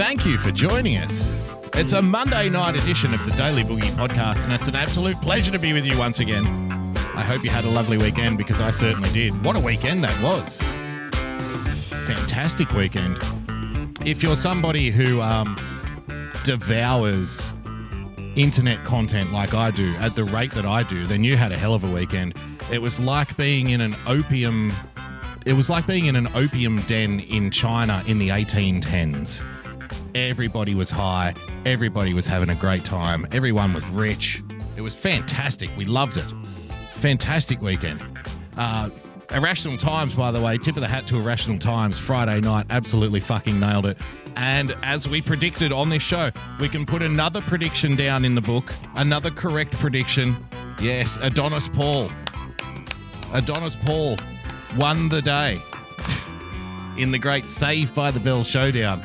Thank you for joining us. It's a Monday night edition of the Daily Boogie podcast, and it's an absolute pleasure to be with you once again. I hope you had a lovely weekend because I certainly did. What a weekend that was! Fantastic weekend. If you're somebody who um, devours internet content like I do at the rate that I do, then you had a hell of a weekend. It was like being in an opium. It was like being in an opium den in China in the 1810s. Everybody was high. Everybody was having a great time. Everyone was rich. It was fantastic. We loved it. Fantastic weekend. Uh, Irrational Times, by the way, tip of the hat to Irrational Times. Friday night, absolutely fucking nailed it. And as we predicted on this show, we can put another prediction down in the book, another correct prediction. Yes, Adonis Paul. Adonis Paul won the day in the great Saved by the Bell showdown,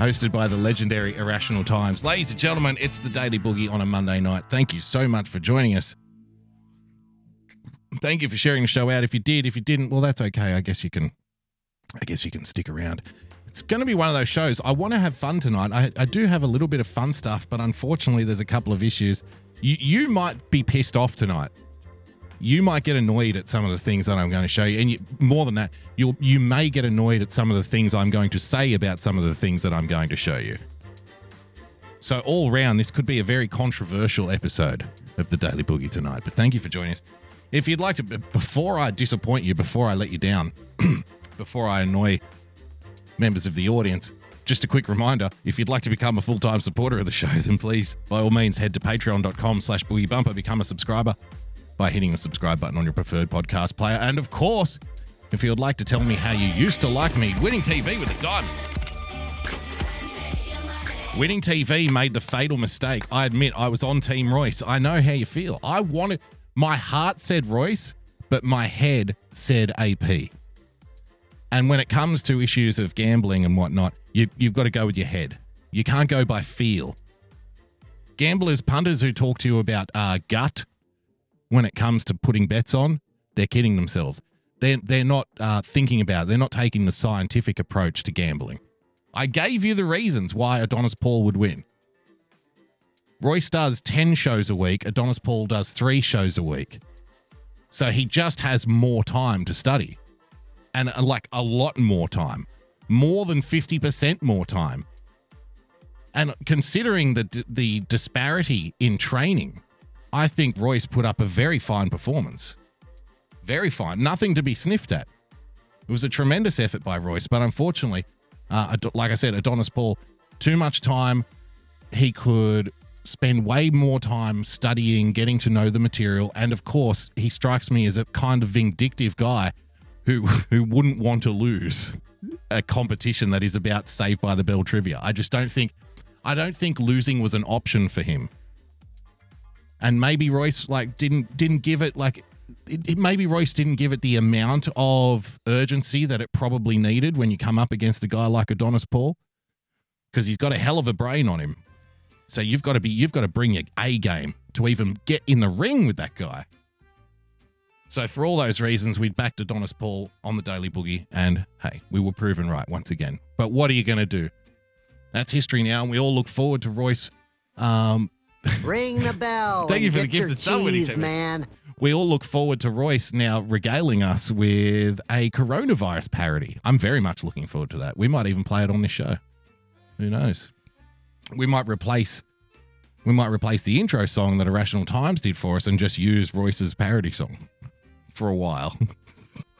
hosted by the legendary Irrational Times. Ladies and gentlemen, it's the Daily Boogie on a Monday night. Thank you so much for joining us. Thank you for sharing the show out. If you did, if you didn't, well, that's okay. I guess you can. I guess you can stick around. It's going to be one of those shows. I want to have fun tonight. I, I do have a little bit of fun stuff, but unfortunately, there's a couple of issues. You, you might be pissed off tonight. You might get annoyed at some of the things that I'm going to show you, and you, more than that, you you may get annoyed at some of the things I'm going to say about some of the things that I'm going to show you. So all round, this could be a very controversial episode of the Daily Boogie tonight. But thank you for joining us. If you'd like to, before I disappoint you, before I let you down, before I annoy members of the audience, just a quick reminder, if you'd like to become a full-time supporter of the show, then please, by all means, head to patreon.com slash boogiebumper, become a subscriber by hitting the subscribe button on your preferred podcast player. And of course, if you'd like to tell me how you used to like me, winning TV with a diamond. Winning TV made the fatal mistake. I admit I was on Team Royce. I know how you feel. I wanted, my heart said Royce, but my head said AP. And when it comes to issues of gambling and whatnot, you, you've got to go with your head. You can't go by feel. Gamblers, punters who talk to you about uh, gut when it comes to putting bets on, they're kidding themselves. They're, they're not uh, thinking about it. They're not taking the scientific approach to gambling. I gave you the reasons why Adonis Paul would win. Royce does 10 shows a week, Adonis Paul does three shows a week. So he just has more time to study and uh, like a lot more time, more than 50% more time. And considering the, the disparity in training, I think Royce put up a very fine performance. Very fine. Nothing to be sniffed at. It was a tremendous effort by Royce, but unfortunately, uh, like I said, Adonis Paul, too much time. He could spend way more time studying, getting to know the material, and of course, he strikes me as a kind of vindictive guy who who wouldn't want to lose a competition that is about Saved by the Bell trivia. I just don't think I don't think losing was an option for him. And maybe Royce like didn't didn't give it like it, it, maybe Royce didn't give it the amount of urgency that it probably needed when you come up against a guy like Adonis Paul because he's got a hell of a brain on him. So you've got to be you've got to bring your A game to even get in the ring with that guy. So for all those reasons, we'd backed Adonis Paul on the Daily Boogie, and hey, we were proven right once again. But what are you going to do? That's history now, and we all look forward to Royce. Um, Ring the bell. Thank you for the gift of cheese, sent man. we all look forward to Royce now regaling us with a coronavirus parody. I'm very much looking forward to that. We might even play it on this show. Who knows? We might replace we might replace the intro song that Irrational Times did for us and just use Royce's parody song for a while.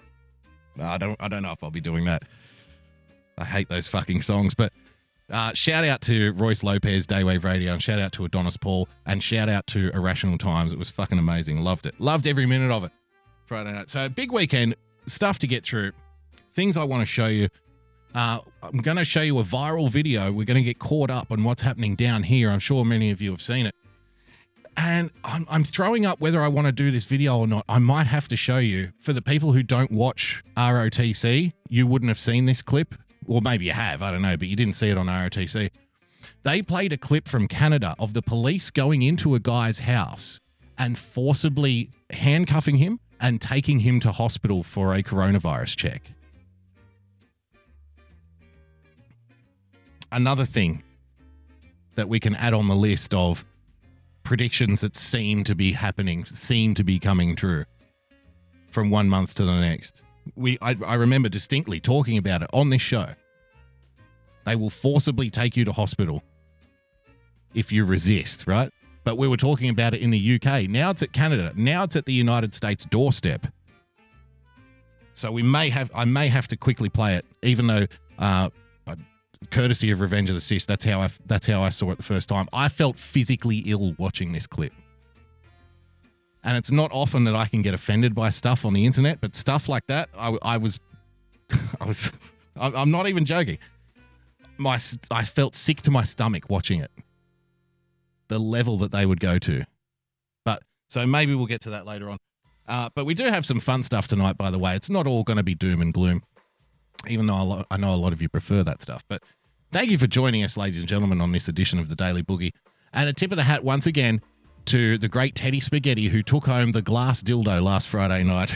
I don't I don't know if I'll be doing that. I hate those fucking songs, but uh, shout out to Royce Lopez, Daywave Radio, and shout out to Adonis Paul, and shout out to Irrational Times. It was fucking amazing. Loved it. Loved every minute of it. Friday night. So big weekend, stuff to get through, things I want to show you. Uh, I'm going to show you a viral video. We're going to get caught up on what's happening down here. I'm sure many of you have seen it. And I'm, I'm throwing up whether I want to do this video or not. I might have to show you. For the people who don't watch ROTC, you wouldn't have seen this clip. Or maybe you have, I don't know, but you didn't see it on ROTC. They played a clip from Canada of the police going into a guy's house and forcibly handcuffing him and taking him to hospital for a coronavirus check. Another thing that we can add on the list of predictions that seem to be happening, seem to be coming true from one month to the next. We, I, I remember distinctly talking about it on this show. They will forcibly take you to hospital if you resist, right? But we were talking about it in the UK. Now it's at Canada. Now it's at the United States doorstep. So we may have, I may have to quickly play it, even though, uh, courtesy of Revenge of the Cis, that's how I, that's how I saw it the first time. I felt physically ill watching this clip. And it's not often that I can get offended by stuff on the internet, but stuff like that, I, I was, I was, I'm not even joking. My, I felt sick to my stomach watching it the level that they would go to. But so maybe we'll get to that later on. Uh, but we do have some fun stuff tonight, by the way. It's not all going to be doom and gloom, even though lot, I know a lot of you prefer that stuff. But thank you for joining us, ladies and gentlemen, on this edition of the Daily Boogie. And a tip of the hat once again to the great Teddy Spaghetti, who took home the glass dildo last Friday night.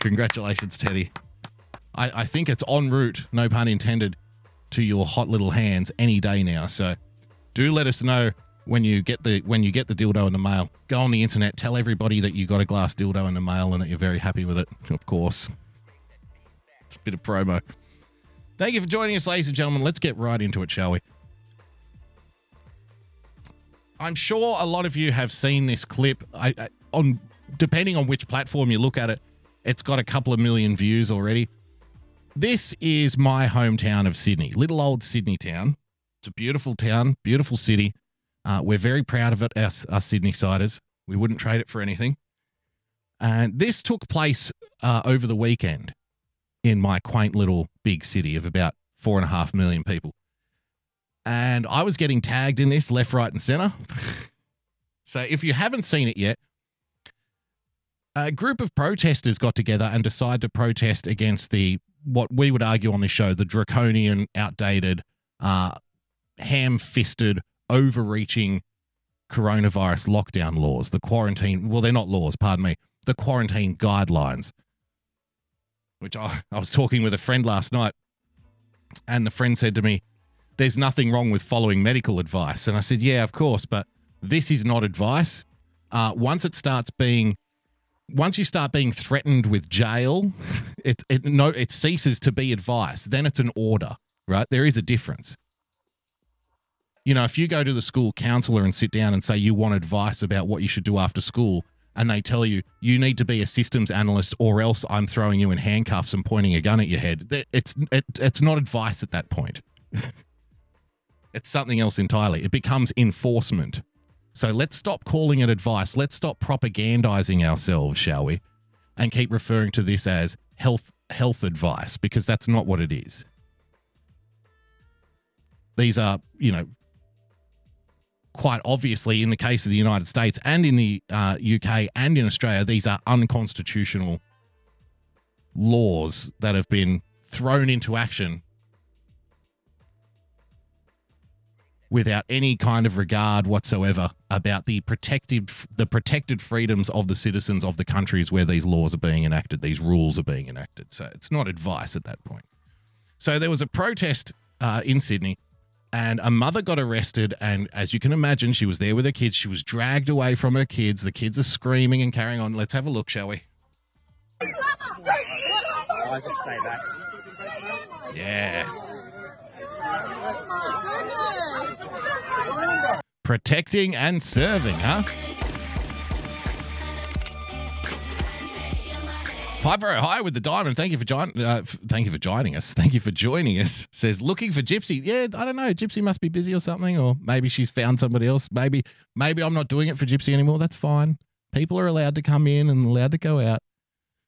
Congratulations, Teddy. I, I think it's en route, no pun intended, to your hot little hands any day now. So do let us know when you get the when you get the dildo in the mail. Go on the internet, tell everybody that you got a glass dildo in the mail and that you're very happy with it. Of course, it's a bit of promo. Thank you for joining us, ladies and gentlemen. Let's get right into it, shall we? I'm sure a lot of you have seen this clip. I, I, on depending on which platform you look at it, it's got a couple of million views already. This is my hometown of Sydney, little old Sydney town. It's a beautiful town, beautiful city. Uh, we're very proud of it, us, us Sydney Siders. We wouldn't trade it for anything. And this took place uh, over the weekend in my quaint little big city of about four and a half million people. And I was getting tagged in this left, right, and center. so if you haven't seen it yet, a group of protesters got together and decided to protest against the what we would argue on this show the draconian, outdated, uh, ham-fisted overreaching coronavirus lockdown laws, the quarantine, well, they're not laws, pardon me, the quarantine guidelines, which I, I was talking with a friend last night, and the friend said to me, There's nothing wrong with following medical advice. And I said, Yeah, of course, but this is not advice. Uh, once it starts being once you start being threatened with jail, it it no it ceases to be advice. Then it's an order, right? There is a difference you know, if you go to the school counselor and sit down and say you want advice about what you should do after school, and they tell you you need to be a systems analyst or else I'm throwing you in handcuffs and pointing a gun at your head, it's it, it's not advice at that point. it's something else entirely. It becomes enforcement. So let's stop calling it advice. Let's stop propagandizing ourselves, shall we? And keep referring to this as health health advice because that's not what it is. These are, you know, quite obviously, in the case of the United States and in the uh, UK and in Australia, these are unconstitutional laws that have been thrown into action without any kind of regard whatsoever about the protected the protected freedoms of the citizens of the countries where these laws are being enacted these rules are being enacted. So it's not advice at that point. So there was a protest uh, in sydney and a mother got arrested and as you can imagine she was there with her kids. She was dragged away from her kids. The kids are screaming and carrying on. Let's have a look shall we? I just stay back. yeah protecting and serving huh Piper hi with the diamond. Thank you for joining. Uh, f- thank you for joining us. Thank you for joining us. Says looking for Gypsy. Yeah, I don't know. Gypsy must be busy or something, or maybe she's found somebody else. Maybe maybe I'm not doing it for Gypsy anymore. That's fine. People are allowed to come in and allowed to go out.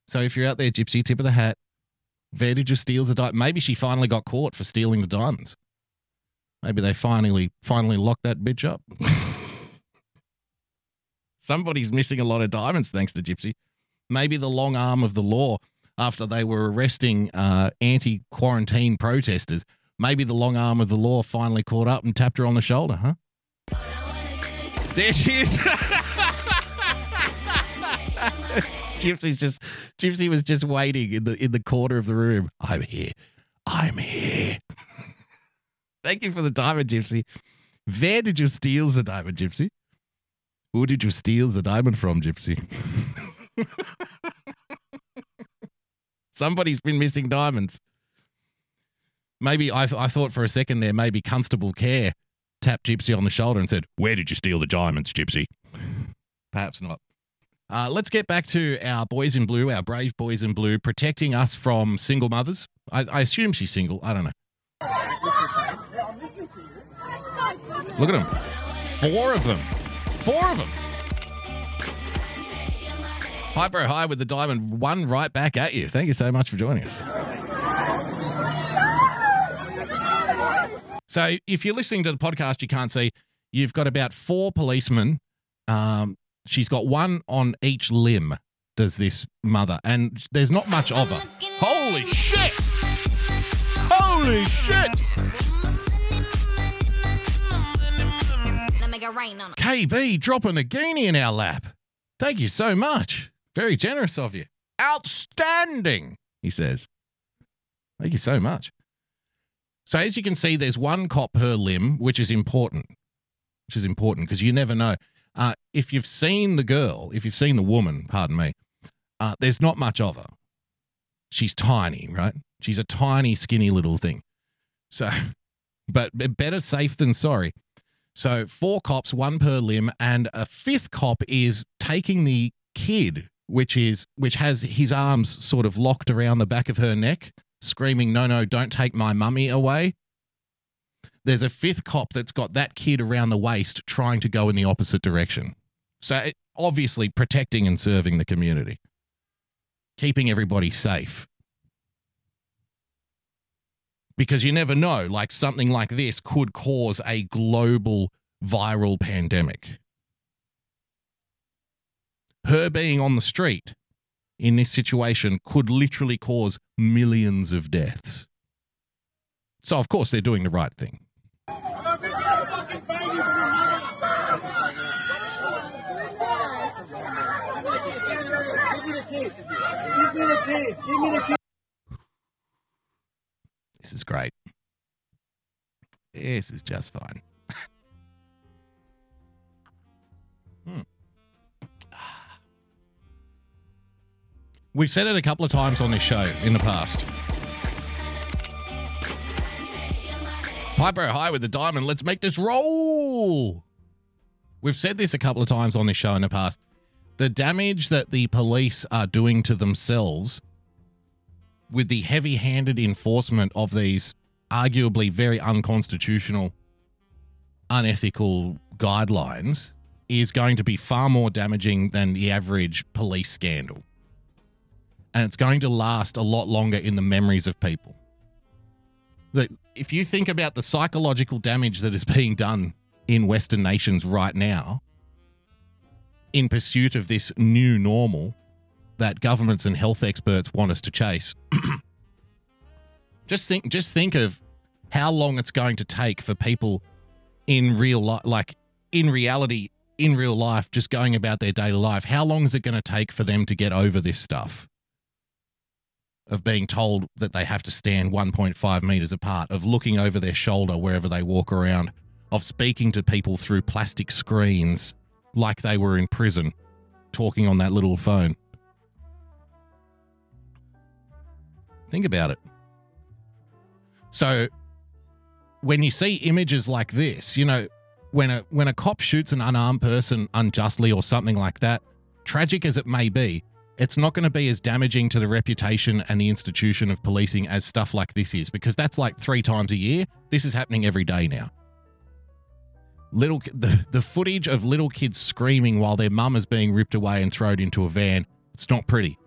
So if you're out there, Gypsy, tip of the hat. Where did you steal the diamond? Maybe she finally got caught for stealing the diamonds. Maybe they finally finally locked that bitch up. Somebody's missing a lot of diamonds thanks to Gypsy. Maybe the long arm of the law after they were arresting uh, anti quarantine protesters. Maybe the long arm of the law finally caught up and tapped her on the shoulder, huh? There she is. Gypsy's just Gypsy was just waiting in the in the corner of the room. I'm here. I'm here. Thank you for the diamond, Gypsy. Where did you steal the diamond, Gypsy? Who did you steal the diamond from, Gypsy? Somebody's been missing diamonds. Maybe I, I thought for a second there, maybe Constable Care tapped Gypsy on the shoulder and said, Where did you steal the diamonds, Gypsy? Perhaps not. Uh, let's get back to our boys in blue, our brave boys in blue, protecting us from single mothers. I, I assume she's single. I don't know. Look at them. Four of them. Four of them. Hyper High with the diamond, one right back at you. Thank you so much for joining us. So, if you're listening to the podcast, you can't see, you've got about four policemen. Um, she's got one on each limb, does this mother, and there's not much of her. Holy shit! Holy shit! KB dropping a guinea in our lap. Thank you so much. Very generous of you. Outstanding, he says. Thank you so much. So, as you can see, there's one cop per limb, which is important. Which is important because you never know. Uh, if you've seen the girl, if you've seen the woman, pardon me, uh, there's not much of her. She's tiny, right? She's a tiny, skinny little thing. So, but better safe than sorry. So, four cops, one per limb, and a fifth cop is taking the kid, which is which has his arms sort of locked around the back of her neck, screaming, "No, no, don't take my mummy away." There's a fifth cop that's got that kid around the waist, trying to go in the opposite direction. So, obviously, protecting and serving the community, keeping everybody safe because you never know like something like this could cause a global viral pandemic. Her being on the street in this situation could literally cause millions of deaths. So of course they're doing the right thing this is great this is just fine Hmm. We've said it a couple of times on this show in the past. Piper high with the diamond. Let's make this roll. We've said this a couple of times on this show in the past. The damage that the police are doing to themselves with the heavy handed enforcement of these arguably very unconstitutional, unethical guidelines is going to be far more damaging than the average police scandal. And it's going to last a lot longer in the memories of people. If you think about the psychological damage that is being done in Western nations right now, in pursuit of this new normal that governments and health experts want us to chase, just think just think of how long it's going to take for people in real life like in reality in real life just going about their daily life. How long is it going to take for them to get over this stuff of being told that they have to stand 1.5 meters apart of looking over their shoulder wherever they walk around of speaking to people through plastic screens like they were in prison talking on that little phone think about it so when you see images like this, you know, when a when a cop shoots an unarmed person unjustly or something like that, tragic as it may be, it's not going to be as damaging to the reputation and the institution of policing as stuff like this is because that's like 3 times a year. This is happening every day now. Little the, the footage of little kids screaming while their mum is being ripped away and thrown into a van, it's not pretty.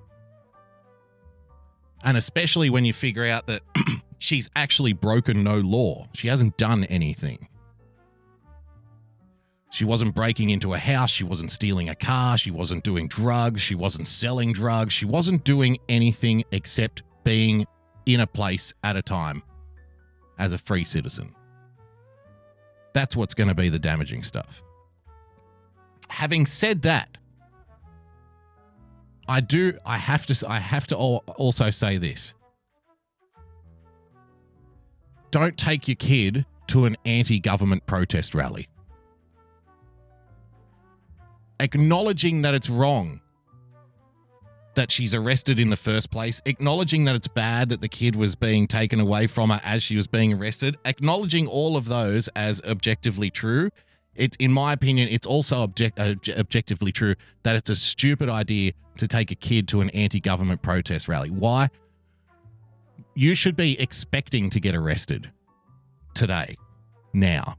And especially when you figure out that she's actually broken no law. She hasn't done anything. She wasn't breaking into a house. She wasn't stealing a car. She wasn't doing drugs. She wasn't selling drugs. She wasn't doing anything except being in a place at a time as a free citizen. That's what's going to be the damaging stuff. Having said that, I do I have to I have to also say this. Don't take your kid to an anti-government protest rally. Acknowledging that it's wrong that she's arrested in the first place, acknowledging that it's bad that the kid was being taken away from her as she was being arrested, acknowledging all of those as objectively true. It, in my opinion, it's also object, uh, objectively true that it's a stupid idea to take a kid to an anti-government protest rally. Why? You should be expecting to get arrested today, now.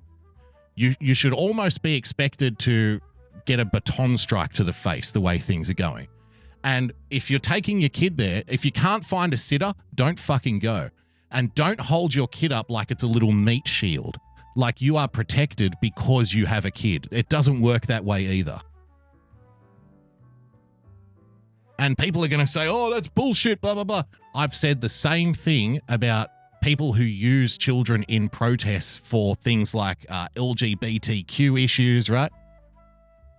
You you should almost be expected to get a baton strike to the face the way things are going. And if you're taking your kid there, if you can't find a sitter, don't fucking go. And don't hold your kid up like it's a little meat shield, like you are protected because you have a kid. It doesn't work that way either. And people are going to say, oh, that's bullshit, blah, blah, blah. I've said the same thing about people who use children in protests for things like uh, LGBTQ issues, right?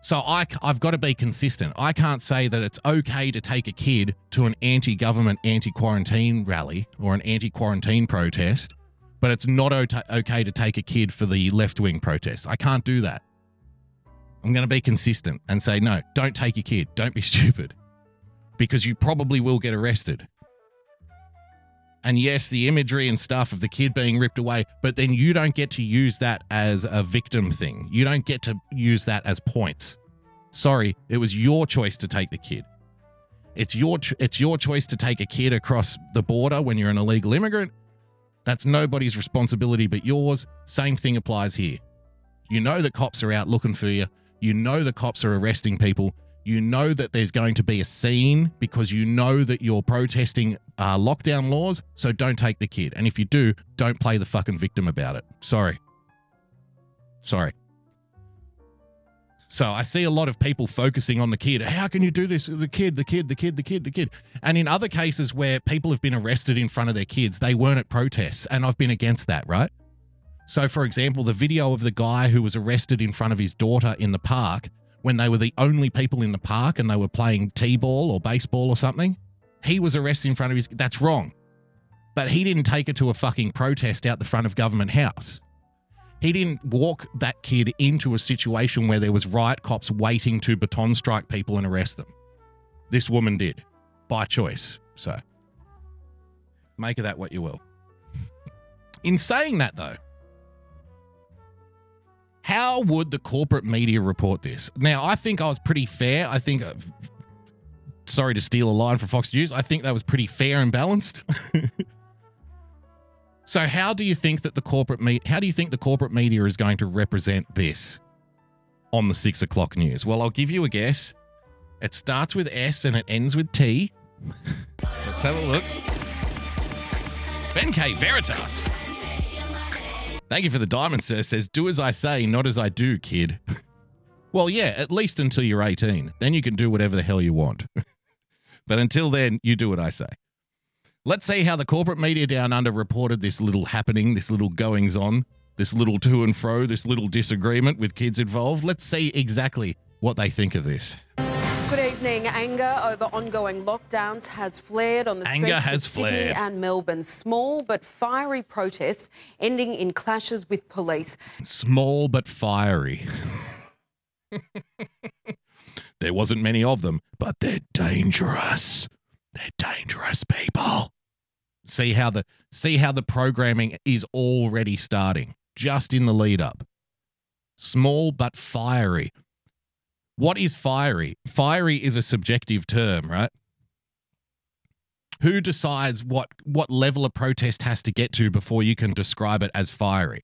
So I, I've got to be consistent. I can't say that it's okay to take a kid to an anti-government, anti-quarantine rally or an anti-quarantine protest, but it's not okay to take a kid for the left-wing protest. I can't do that. I'm going to be consistent and say no. Don't take your kid. Don't be stupid, because you probably will get arrested. And yes, the imagery and stuff of the kid being ripped away, but then you don't get to use that as a victim thing. You don't get to use that as points. Sorry, it was your choice to take the kid. It's your it's your choice to take a kid across the border when you're an illegal immigrant. That's nobody's responsibility but yours. Same thing applies here. You know the cops are out looking for you. You know the cops are arresting people. You know that there's going to be a scene because you know that you're protesting uh, lockdown laws. So don't take the kid. And if you do, don't play the fucking victim about it. Sorry. Sorry. So I see a lot of people focusing on the kid. How can you do this? The kid, the kid, the kid, the kid, the kid. And in other cases where people have been arrested in front of their kids, they weren't at protests. And I've been against that, right? So, for example, the video of the guy who was arrested in front of his daughter in the park when they were the only people in the park and they were playing T ball or baseball or something, he was arrested in front of his. That's wrong. But he didn't take her to a fucking protest out the front of Government House. He didn't walk that kid into a situation where there was riot cops waiting to baton strike people and arrest them. This woman did, by choice. So, make of that what you will. In saying that, though, how would the corporate media report this? Now, I think I was pretty fair. I think, uh, sorry to steal a line from Fox News, I think that was pretty fair and balanced. so, how do you think that the corporate media? How do you think the corporate media is going to represent this on the six o'clock news? Well, I'll give you a guess. It starts with S and it ends with T. Let's have a look. Ben K. Veritas. Thank you for the diamond, sir. Says, do as I say, not as I do, kid. well, yeah, at least until you're 18. Then you can do whatever the hell you want. but until then, you do what I say. Let's see how the corporate media down under reported this little happening, this little goings on, this little to and fro, this little disagreement with kids involved. Let's see exactly what they think of this. Evening. Anger over ongoing lockdowns has flared on the Anger streets of Sydney flared. and Melbourne. Small but fiery protests ending in clashes with police. Small but fiery. there wasn't many of them, but they're dangerous. They're dangerous people. See how the see how the programming is already starting just in the lead up. Small but fiery. What is fiery? Fiery is a subjective term, right? Who decides what what level a protest has to get to before you can describe it as fiery?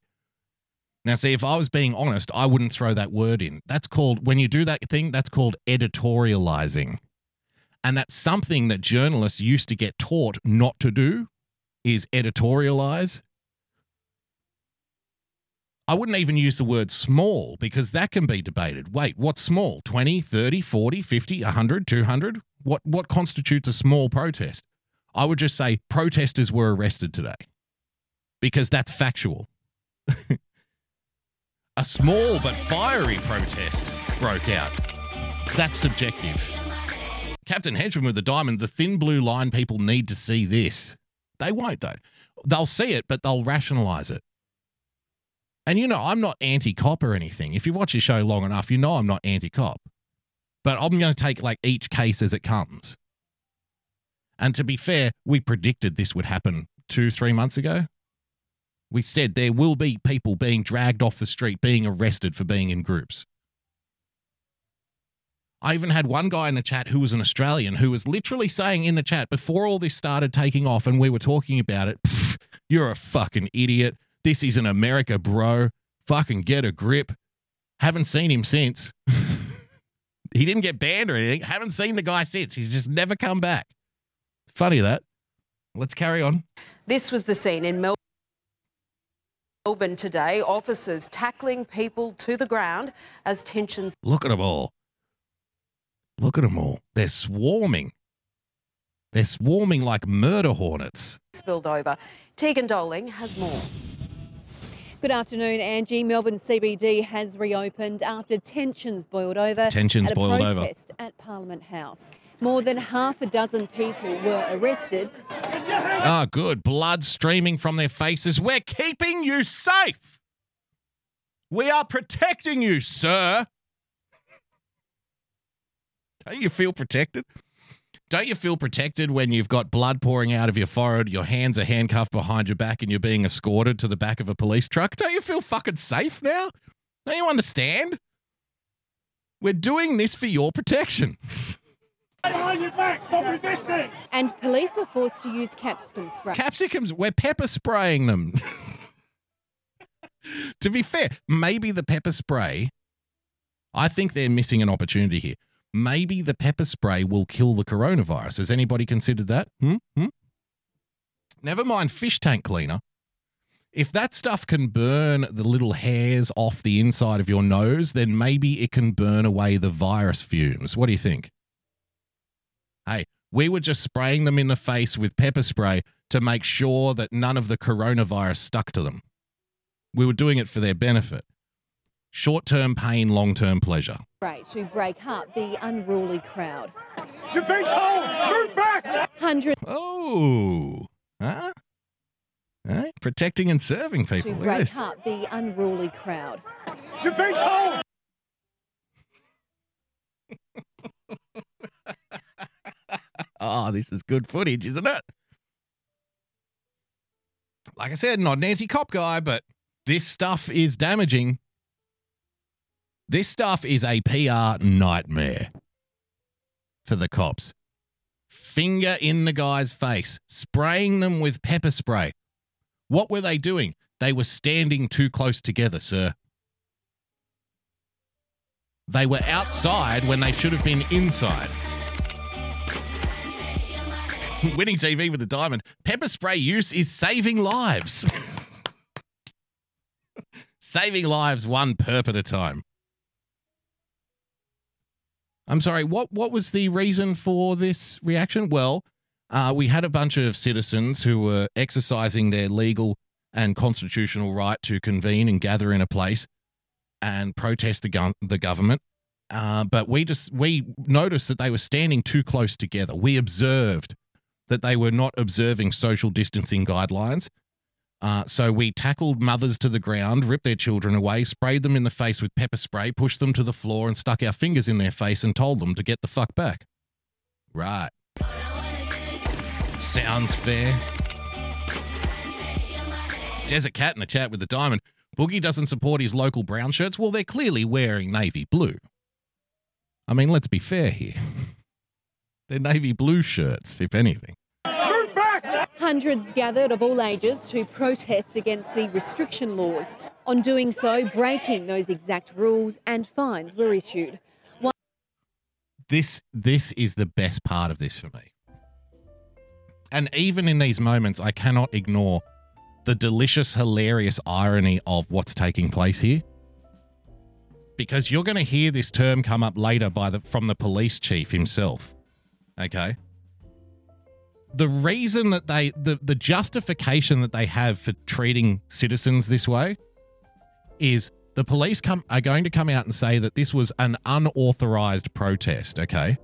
Now, see, if I was being honest, I wouldn't throw that word in. That's called, when you do that thing, that's called editorializing. And that's something that journalists used to get taught not to do is editorialize. I wouldn't even use the word small because that can be debated. Wait, what's small? 20, 30, 40, 50, 100, 200? What what constitutes a small protest? I would just say protesters were arrested today. Because that's factual. a small but fiery protest broke out. That's subjective. Captain Henchman with the diamond, the thin blue line people need to see this. They won't, though. They'll see it, but they'll rationalize it. And you know, I'm not anti cop or anything. If you watch your show long enough, you know I'm not anti cop. But I'm going to take like each case as it comes. And to be fair, we predicted this would happen two, three months ago. We said there will be people being dragged off the street, being arrested for being in groups. I even had one guy in the chat who was an Australian who was literally saying in the chat before all this started taking off and we were talking about it, you're a fucking idiot. This isn't America, bro. Fucking get a grip. Haven't seen him since. he didn't get banned or anything. Haven't seen the guy since. He's just never come back. Funny that. Let's carry on. This was the scene in Melbourne. Melbourne today, officers tackling people to the ground as tensions Look at them all. Look at them all. They're swarming. They're swarming like murder hornets. spilled over. Tegan Doling has more. Good afternoon, Angie. Melbourne CBD has reopened after tensions boiled over Tensions at a boiled over. protest at Parliament House. More than half a dozen people were arrested. Ah, good. Blood streaming from their faces. We're keeping you safe. We are protecting you, sir. Don't you feel protected? Don't you feel protected when you've got blood pouring out of your forehead, your hands are handcuffed behind your back, and you're being escorted to the back of a police truck? Don't you feel fucking safe now? Don't you understand? We're doing this for your protection. And police were forced to use capsicum spray. capsicums we're pepper spraying them to be fair maybe the pepper spray i think they're missing an opportunity here maybe the pepper spray will kill the coronavirus has anybody considered that hmm? Hmm? never mind fish tank cleaner if that stuff can burn the little hairs off the inside of your nose then maybe it can burn away the virus fumes what do you think Hey, we were just spraying them in the face with pepper spray to make sure that none of the coronavirus stuck to them. We were doing it for their benefit. Short term pain, long term pleasure. spray to break up the unruly crowd. You've been told! Move back! Hundreds Oh, huh? Hey, protecting and serving people. to break this. up the unruly crowd. You've been told! Oh, this is good footage, isn't it? Like I said, not an anti cop guy, but this stuff is damaging. This stuff is a PR nightmare for the cops. Finger in the guy's face, spraying them with pepper spray. What were they doing? They were standing too close together, sir. They were outside when they should have been inside. Winning TV with a diamond. Pepper spray use is saving lives. saving lives one perp at a time. I'm sorry, what, what was the reason for this reaction? Well, uh, we had a bunch of citizens who were exercising their legal and constitutional right to convene and gather in a place and protest the, gun- the government. Uh, but we just we noticed that they were standing too close together. We observed that they were not observing social distancing guidelines. Uh, so we tackled mothers to the ground, ripped their children away, sprayed them in the face with pepper spray, pushed them to the floor, and stuck our fingers in their face and told them to get the fuck back. Right. Sounds fair. Desert Cat in the chat with the diamond. Boogie doesn't support his local brown shirts. Well, they're clearly wearing navy blue. I mean, let's be fair here. They're navy blue shirts, if anything. Hundreds gathered of all ages to protest against the restriction laws. On doing so, breaking those exact rules and fines were issued. this this is the best part of this for me. And even in these moments, I cannot ignore the delicious, hilarious irony of what's taking place here. Because you're going to hear this term come up later by the from the police chief himself. Okay? The reason that they the, the justification that they have for treating citizens this way is the police come are going to come out and say that this was an unauthorized protest, okay?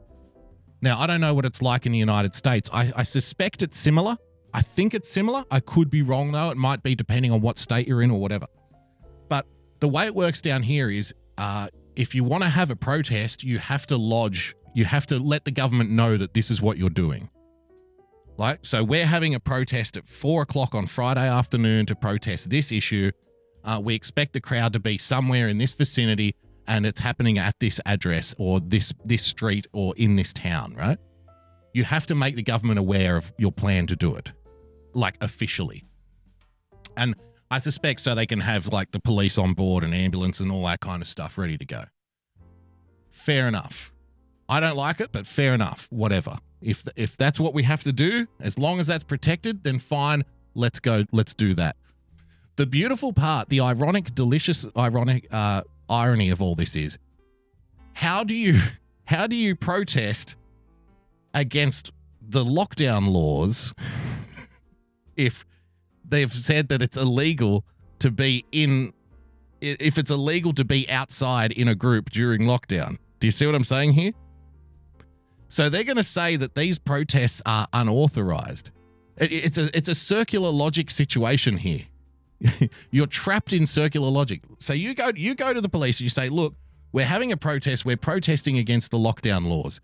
Now, I don't know what it's like in the United States. I, I suspect it's similar. I think it's similar. I could be wrong though. It might be depending on what state you're in or whatever. But the way it works down here is uh, if you want to have a protest, you have to lodge, you have to let the government know that this is what you're doing. Like, so we're having a protest at four o'clock on Friday afternoon to protest this issue. Uh, we expect the crowd to be somewhere in this vicinity, and it's happening at this address or this this street or in this town, right? You have to make the government aware of your plan to do it, like officially. And I suspect so they can have like the police on board and ambulance and all that kind of stuff ready to go. Fair enough. I don't like it, but fair enough. Whatever. If if that's what we have to do, as long as that's protected, then fine. Let's go. Let's do that. The beautiful part, the ironic, delicious, ironic uh, irony of all this is, how do you how do you protest against the lockdown laws if they've said that it's illegal to be in if it's illegal to be outside in a group during lockdown. Do you see what I'm saying here? So they're going to say that these protests are unauthorized. It- it's a it's a circular logic situation here. You're trapped in circular logic. So you go you go to the police and you say, "Look, we're having a protest. We're protesting against the lockdown laws."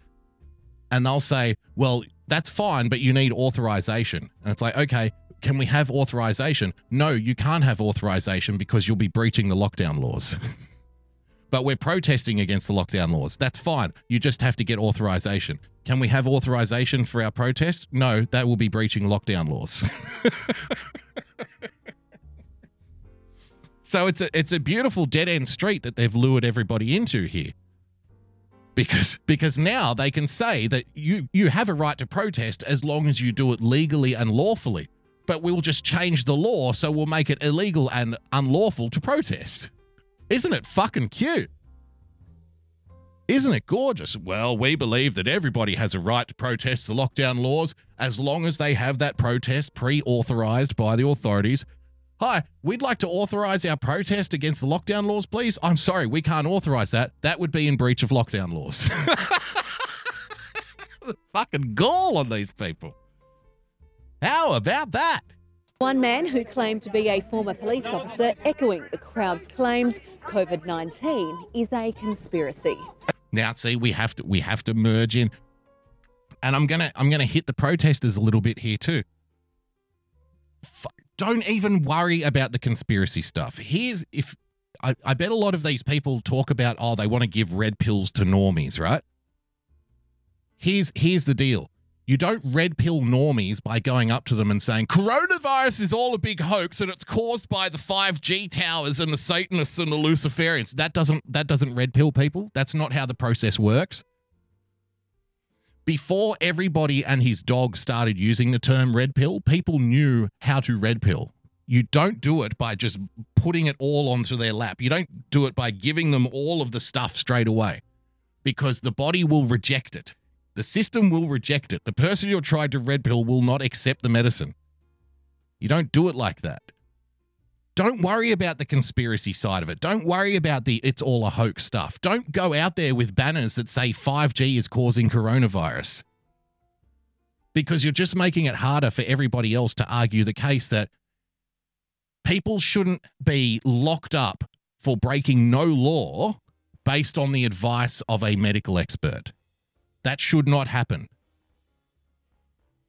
And they'll say, "Well, that's fine, but you need authorization." And it's like, "Okay, can we have authorization?" No, you can't have authorization because you'll be breaching the lockdown laws. but we're protesting against the lockdown laws. That's fine. You just have to get authorization. Can we have authorization for our protest? No, that will be breaching lockdown laws. so it's a it's a beautiful dead end street that they've lured everybody into here. Because because now they can say that you you have a right to protest as long as you do it legally and lawfully. But we'll just change the law so we'll make it illegal and unlawful to protest. Isn't it fucking cute? Isn't it gorgeous? Well, we believe that everybody has a right to protest the lockdown laws as long as they have that protest pre authorized by the authorities. Hi, we'd like to authorize our protest against the lockdown laws, please. I'm sorry, we can't authorize that. That would be in breach of lockdown laws. the fucking gall on these people. How about that? One man who claimed to be a former police officer echoing the crowd's claims COVID 19 is a conspiracy. Now, see, we have to we have to merge in, and I'm gonna I'm gonna hit the protesters a little bit here too. F- don't even worry about the conspiracy stuff. Here's if I, I bet a lot of these people talk about oh they want to give red pills to normies, right? Here's here's the deal. You don't red pill normies by going up to them and saying coronavirus is all a big hoax and it's caused by the 5G towers and the Satanists and the Luciferians. That doesn't that doesn't red pill people. That's not how the process works. Before everybody and his dog started using the term red pill, people knew how to red pill. You don't do it by just putting it all onto their lap. You don't do it by giving them all of the stuff straight away because the body will reject it. The system will reject it. The person you're trying to red pill will not accept the medicine. You don't do it like that. Don't worry about the conspiracy side of it. Don't worry about the it's all a hoax stuff. Don't go out there with banners that say 5G is causing coronavirus. Because you're just making it harder for everybody else to argue the case that people shouldn't be locked up for breaking no law based on the advice of a medical expert. That should not happen.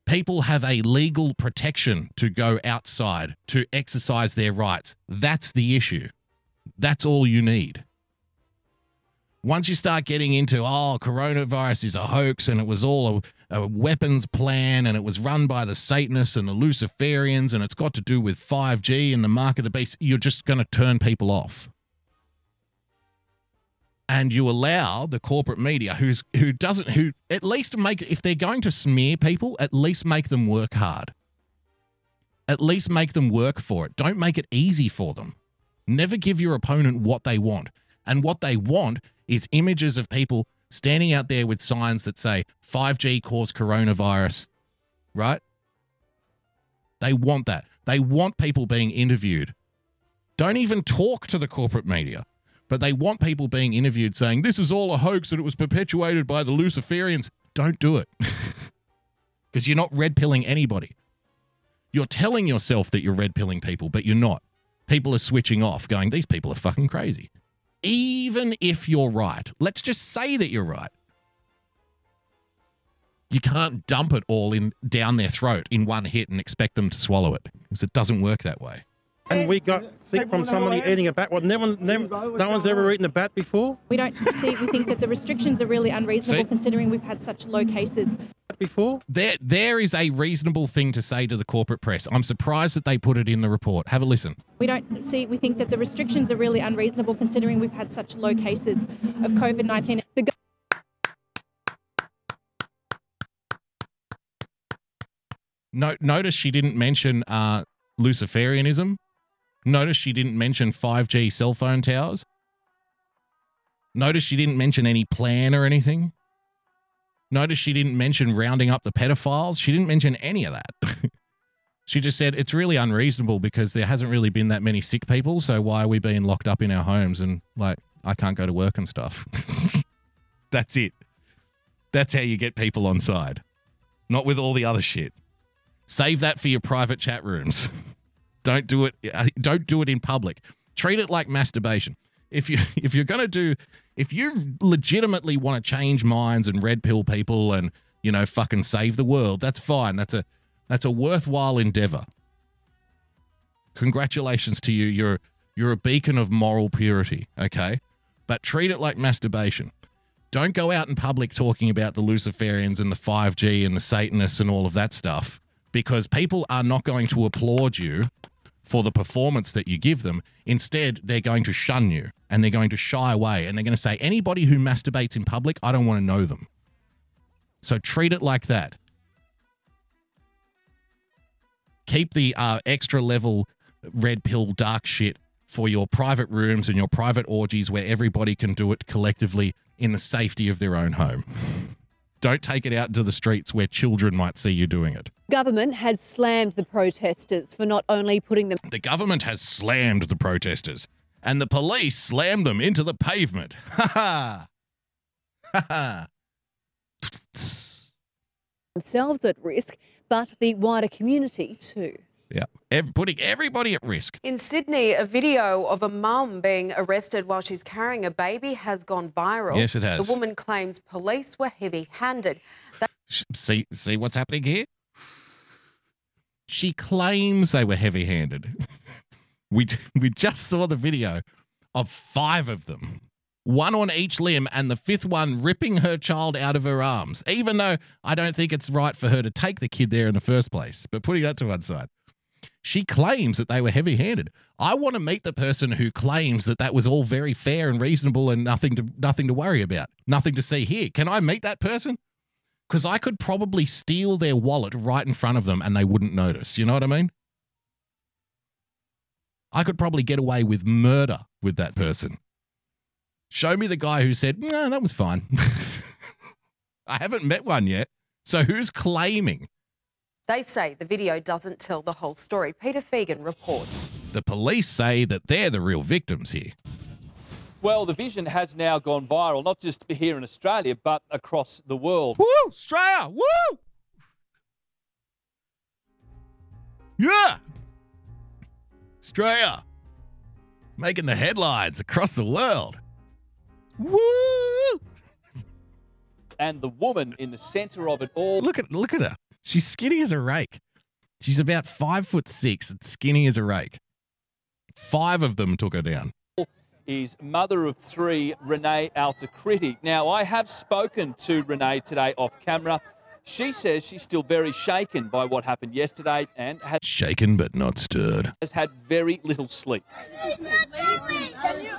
People have a legal protection to go outside to exercise their rights. That's the issue. That's all you need. Once you start getting into, oh, coronavirus is a hoax and it was all a, a weapons plan and it was run by the Satanists and the Luciferians and it's got to do with 5G and the mark of the beast, you're just going to turn people off. And you allow the corporate media who's who doesn't who at least make if they're going to smear people, at least make them work hard. At least make them work for it. Don't make it easy for them. Never give your opponent what they want. And what they want is images of people standing out there with signs that say 5G caused coronavirus, right? They want that. They want people being interviewed. Don't even talk to the corporate media, but they want people being interviewed saying, this is all a hoax and it was perpetuated by the Luciferians. Don't do it. Because you're not red pilling anybody. You're telling yourself that you're red pilling people, but you're not. People are switching off, going, these people are fucking crazy. Even if you're right, let's just say that you're right. You can't dump it all in down their throat in one hit and expect them to swallow it because it doesn't work that way. And we got sick from somebody eating a bat. Well, no, one, never, no one's ever eaten a bat before. We don't see, we think that the restrictions are really unreasonable See? considering we've had such low cases. Before? There, there is a reasonable thing to say to the corporate press. I'm surprised that they put it in the report. Have a listen. We don't see, we think that the restrictions are really unreasonable considering we've had such low cases of COVID 19. The go- No, notice she didn't mention uh, Luciferianism. Notice she didn't mention 5G cell phone towers. Notice she didn't mention any plan or anything. Notice she didn't mention rounding up the pedophiles. She didn't mention any of that. she just said it's really unreasonable because there hasn't really been that many sick people. So why are we being locked up in our homes and like I can't go to work and stuff? That's it. That's how you get people on side. Not with all the other shit. Save that for your private chat rooms. don't do it. uh, Don't do it in public. Treat it like masturbation. If you if you're gonna do, if you legitimately want to change minds and red pill people and you know fucking save the world, that's fine. That's a that's a worthwhile endeavor. Congratulations to you. You're you're a beacon of moral purity. Okay, but treat it like masturbation. Don't go out in public talking about the Luciferians and the 5G and the Satanists and all of that stuff because people are not going to applaud you for the performance that you give them. Instead, they're going to shun you and they're going to shy away and they're going to say, anybody who masturbates in public, I don't want to know them. So treat it like that. Keep the uh, extra level red pill dark shit for your private rooms and your private orgies where everybody can do it collectively in the safety of their own home. Don't take it out into the streets where children might see you doing it. Government has slammed the protesters for not only putting them The government has slammed the protesters, and the police slammed them into the pavement. Ha ha! Ha ha! themselves at risk, but the wider community too. Yeah, Ev- putting everybody at risk. In Sydney, a video of a mum being arrested while she's carrying a baby has gone viral. Yes, it has. The woman claims police were heavy handed. Sh- See, see what's happening here? She claims they were heavy-handed. we we just saw the video of five of them, one on each limb, and the fifth one ripping her child out of her arms. Even though I don't think it's right for her to take the kid there in the first place, but putting that to one side. She claims that they were heavy handed. I want to meet the person who claims that that was all very fair and reasonable and nothing to nothing to worry about, nothing to see here. Can I meet that person? Because I could probably steal their wallet right in front of them and they wouldn't notice. You know what I mean? I could probably get away with murder with that person. Show me the guy who said, no, that was fine. I haven't met one yet. So who's claiming? They say the video doesn't tell the whole story. Peter Fegan reports. The police say that they're the real victims here. Well, the vision has now gone viral, not just here in Australia, but across the world. Woo! Australia! Woo! Yeah! Australia! Making the headlines across the world. Woo! And the woman in the centre of it all Look at look at her. She's skinny as a rake. She's about five foot six and skinny as a rake. Five of them took her down. is mother of three, Renee Altacriti. Now, I have spoken to Renee today off camera, She says she's still very shaken by what happened yesterday and has Shaken but not stirred. Has had very little sleep.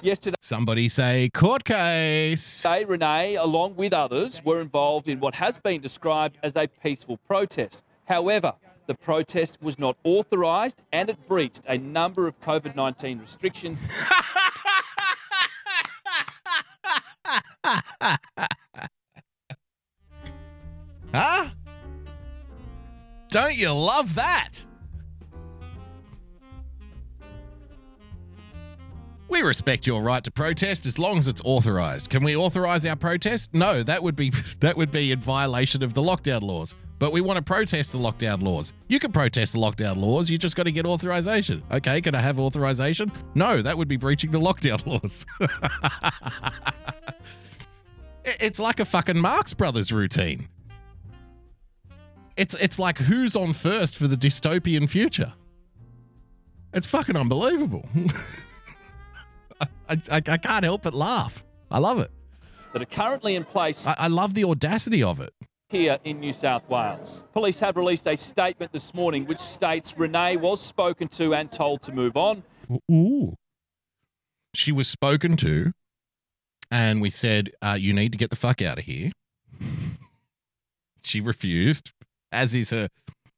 Yesterday, Somebody say court case. Say Renee, along with others, were involved in what has been described as a peaceful protest. However, the protest was not authorised and it breached a number of COVID 19 restrictions. Huh? Don't you love that? We respect your right to protest as long as it's authorized. Can we authorize our protest? No, that would be that would be in violation of the lockdown laws. But we want to protest the lockdown laws. You can protest the lockdown laws, you just got to get authorization. Okay, can I have authorization? No, that would be breaching the lockdown laws. It's like a fucking Marx Brothers routine. It's it's like who's on first for the dystopian future. It's fucking unbelievable. I, I, I can't help but laugh. I love it. that are currently in place I, I love the audacity of it. here in New South Wales. Police have released a statement this morning which states Renee was spoken to and told to move on. Ooh. She was spoken to, and we said, uh, "You need to get the fuck out of here." she refused, as is her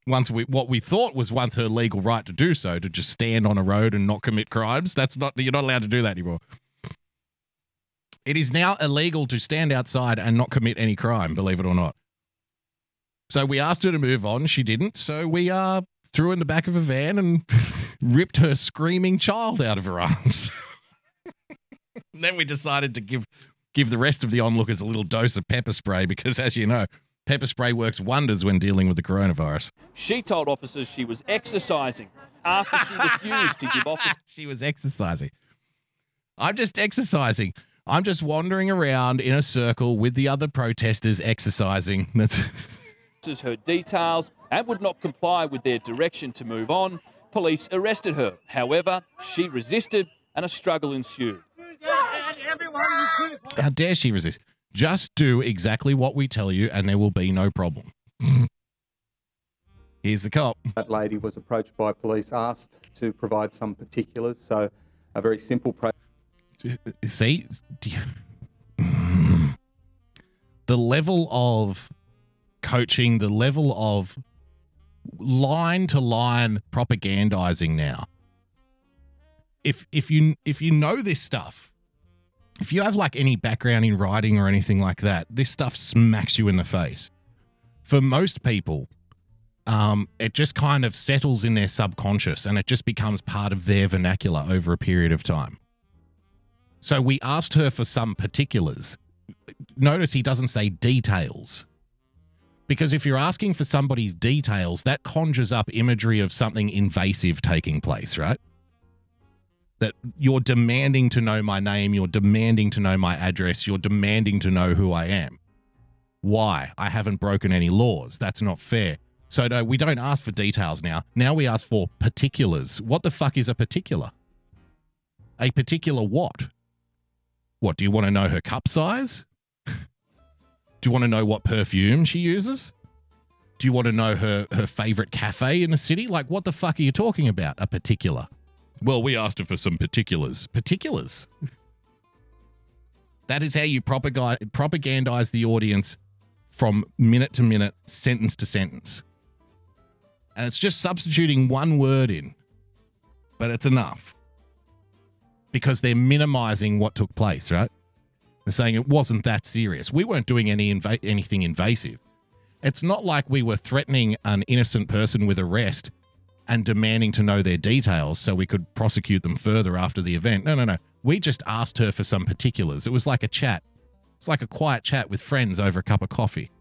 once we what we thought was once her legal right to do so to just stand on a road and not commit crimes. That's not you're not allowed to do that anymore. It is now illegal to stand outside and not commit any crime, believe it or not. So we asked her to move on. She didn't. So we uh, threw in the back of a van and ripped her screaming child out of her arms. Then we decided to give give the rest of the onlookers a little dose of pepper spray because, as you know, pepper spray works wonders when dealing with the coronavirus. She told officers she was exercising after she refused to give officers she was exercising. I'm just exercising. I'm just wandering around in a circle with the other protesters exercising. That's her details and would not comply with their direction to move on. Police arrested her. However, she resisted and a struggle ensued. how dare she resist? Just do exactly what we tell you, and there will be no problem. Here's the cop. That lady was approached by police, asked to provide some particulars. So, a very simple process. See, the level of coaching, the level of line to line propagandizing now. If if you if you know this stuff, if you have like any background in writing or anything like that, this stuff smacks you in the face. For most people, um, it just kind of settles in their subconscious and it just becomes part of their vernacular over a period of time. So we asked her for some particulars. Notice he doesn't say details. Because if you're asking for somebody's details, that conjures up imagery of something invasive taking place, right? That you're demanding to know my name, you're demanding to know my address, you're demanding to know who I am. Why? I haven't broken any laws. That's not fair. So, no, we don't ask for details now. Now we ask for particulars. What the fuck is a particular? A particular what? What, do you want to know her cup size? Do you want to know what perfume she uses? Do you want to know her, her favorite cafe in the city? Like, what the fuck are you talking about? A particular. Well, we asked her for some particulars. Particulars? that is how you propagandize the audience from minute to minute, sentence to sentence. And it's just substituting one word in, but it's enough because they're minimizing what took place, right? They're saying it wasn't that serious. We weren't doing any inva- anything invasive. It's not like we were threatening an innocent person with arrest and demanding to know their details so we could prosecute them further after the event. No, no, no. We just asked her for some particulars. It was like a chat. It's like a quiet chat with friends over a cup of coffee.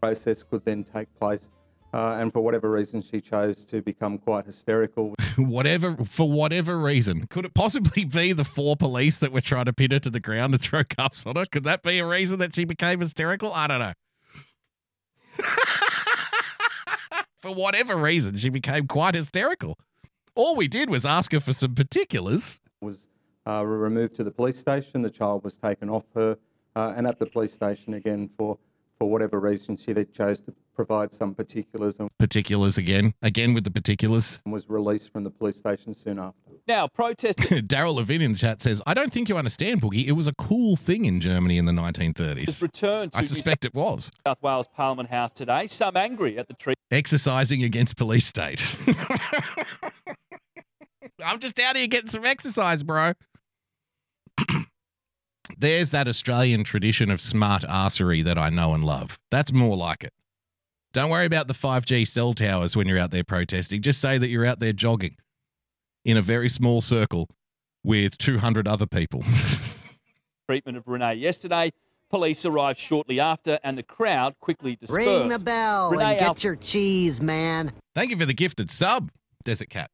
process could then take place. Uh, and for whatever reason, she chose to become quite hysterical. whatever for whatever reason. Could it possibly be the four police that were trying to pin her to the ground and throw cuffs on her? Could that be a reason that she became hysterical? I don't know. for whatever reason, she became quite hysterical. All we did was ask her for some particulars. was uh, removed to the police station. The child was taken off her, uh, and at the police station again for for whatever reason, she then chose to provide some particulars and Particulars again, again with the particulars. was released from the police station soon after. Now, protesters Daryl Levin in chat says, I don't think you understand, Boogie. It was a cool thing in Germany in the 1930s. returned to I suspect it was. South Wales Parliament House today, some angry at the treatment Exercising against police state. I'm just out here getting some exercise, bro. There's that Australian tradition of smart arsery that I know and love. That's more like it. Don't worry about the 5G cell towers when you're out there protesting. Just say that you're out there jogging in a very small circle with 200 other people. treatment of Renee yesterday. Police arrived shortly after, and the crowd quickly dispersed. Ring the bell Renee and get Al- your cheese, man. Thank you for the gifted sub, Desert Cat.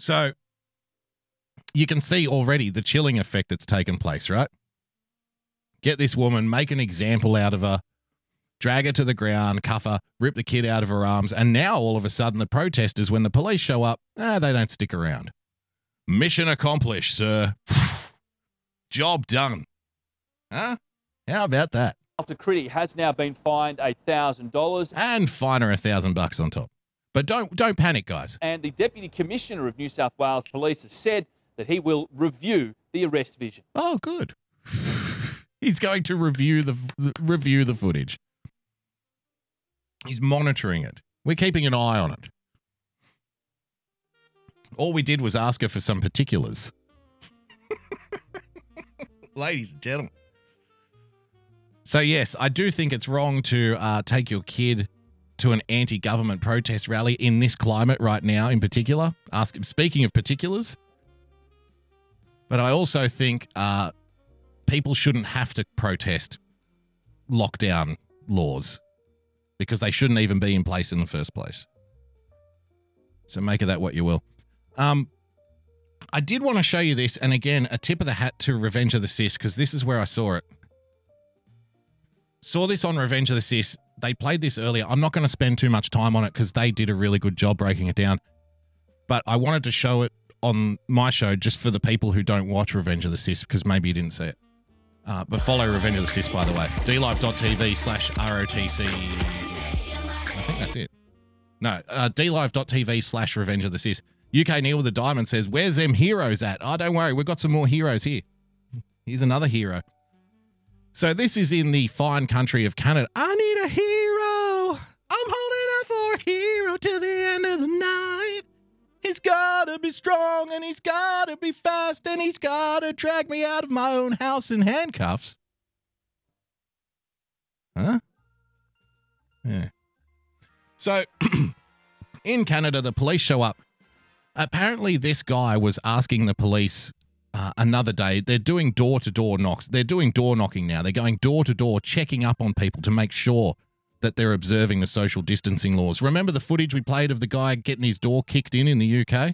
So you can see already the chilling effect that's taken place, right? Get this woman, make an example out of her, drag her to the ground, cuff her, rip the kid out of her arms, and now all of a sudden the protesters, when the police show up, ah, they don't stick around. Mission accomplished, sir. Job done. Huh? How about that? Walter Critty has now been fined $1,000. And fine her a thousand bucks on top. But don't don't panic, guys. And the Deputy Commissioner of New South Wales Police has said that he will review the arrest vision. Oh, good. He's going to review the review the footage. He's monitoring it. We're keeping an eye on it. All we did was ask her for some particulars. Ladies and gentlemen. So yes, I do think it's wrong to uh, take your kid to an anti-government protest rally in this climate right now, in particular. Ask. Speaking of particulars, but I also think uh, people shouldn't have to protest lockdown laws because they shouldn't even be in place in the first place. So make of that what you will. Um, I did want to show you this, and again, a tip of the hat to Revenge of the Cis because this is where I saw it. Saw this on Revenge of the Cis. They played this earlier. I'm not going to spend too much time on it because they did a really good job breaking it down. But I wanted to show it on my show just for the people who don't watch Revenge of the Cis because maybe you didn't see it. Uh, but follow Revenge of the Cis, by the way. dlive.tv slash ROTC. I think that's it. No, uh, dlive.tv slash Revenge of the Cis. UK Neil with the diamond says, Where's them heroes at? Oh, don't worry. We've got some more heroes here. Here's another hero. So this is in the fine country of Canada. I need a hero. I'm holding out for a hero till the end of the night. He's gotta be strong and he's gotta be fast and he's gotta drag me out of my own house in handcuffs. Huh? Yeah. So in Canada, the police show up. Apparently, this guy was asking the police uh, another day. They're doing door to door knocks. They're doing door knocking now. They're going door to door, checking up on people to make sure that they're observing the social distancing laws. Remember the footage we played of the guy getting his door kicked in in the UK?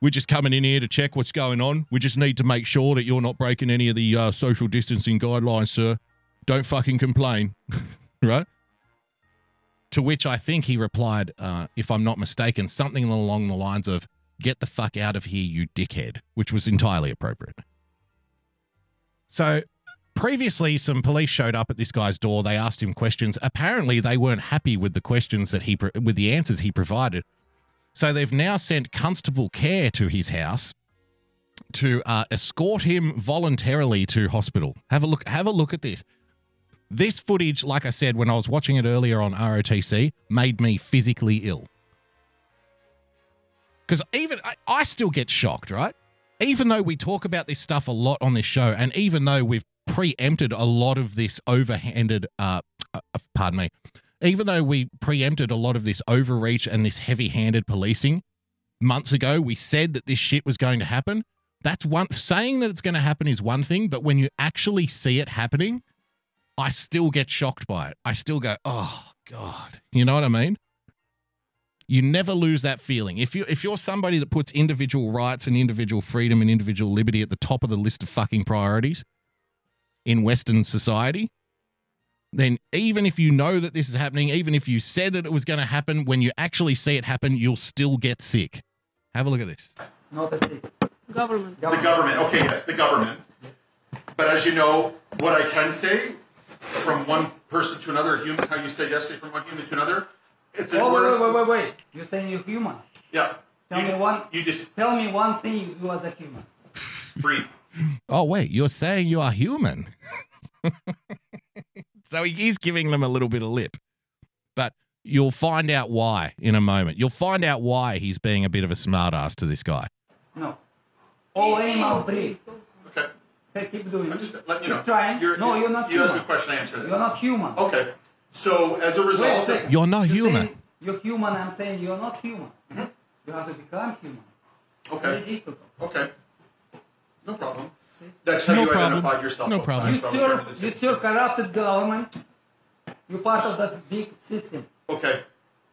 We're just coming in here to check what's going on. We just need to make sure that you're not breaking any of the uh, social distancing guidelines, sir. Don't fucking complain. right? To which I think he replied, uh, if I'm not mistaken, something along the lines of, Get the fuck out of here, you dickhead, which was entirely appropriate. So previously, some police showed up at this guy's door. They asked him questions. Apparently, they weren't happy with the questions that he, with the answers he provided. So they've now sent Constable Care to his house to uh, escort him voluntarily to hospital. Have a look. Have a look at this. This footage, like I said when I was watching it earlier on ROTC, made me physically ill. Because even I, I still get shocked, right? Even though we talk about this stuff a lot on this show, and even though we've preempted a lot of this overhanded, uh, uh, pardon me, even though we preempted a lot of this overreach and this heavy-handed policing months ago, we said that this shit was going to happen. That's one saying that it's going to happen is one thing, but when you actually see it happening, I still get shocked by it. I still go, "Oh god." You know what I mean? You never lose that feeling. If you if you're somebody that puts individual rights and individual freedom and individual liberty at the top of the list of fucking priorities in Western society, then even if you know that this is happening, even if you said that it was going to happen, when you actually see it happen, you'll still get sick. Have a look at this. Not the city. Government. The government. Okay, yes, the government. But as you know, what I can say from one person to another, human, how you said yesterday from one human to another. It's a Oh, wait, wait, wait, wait, wait. You're saying you're human. Yeah. Tell You- me one. You just tell me one thing you as a human. breathe. Oh, wait, you're saying you are human. so he's giving them a little bit of lip. But you'll find out why in a moment. You'll find out why he's being a bit of a smartass to this guy. No. Oh, All animals breathe. Okay. Okay, keep doing. I'm just letting you know. Keep trying. You're, no, you're not You human. asked a question, I answered it. You're not human. Okay. So as a Wait a result, second. You're not human. saying You're human. I'm saying you're not human. You have to become human. It's Okay. very difficult. okay, no problem. That's how No you problem. identified yourself. No problem. You That's what I'm trying serve, to you say. serve corrupted government. You're part of that big system. Okay.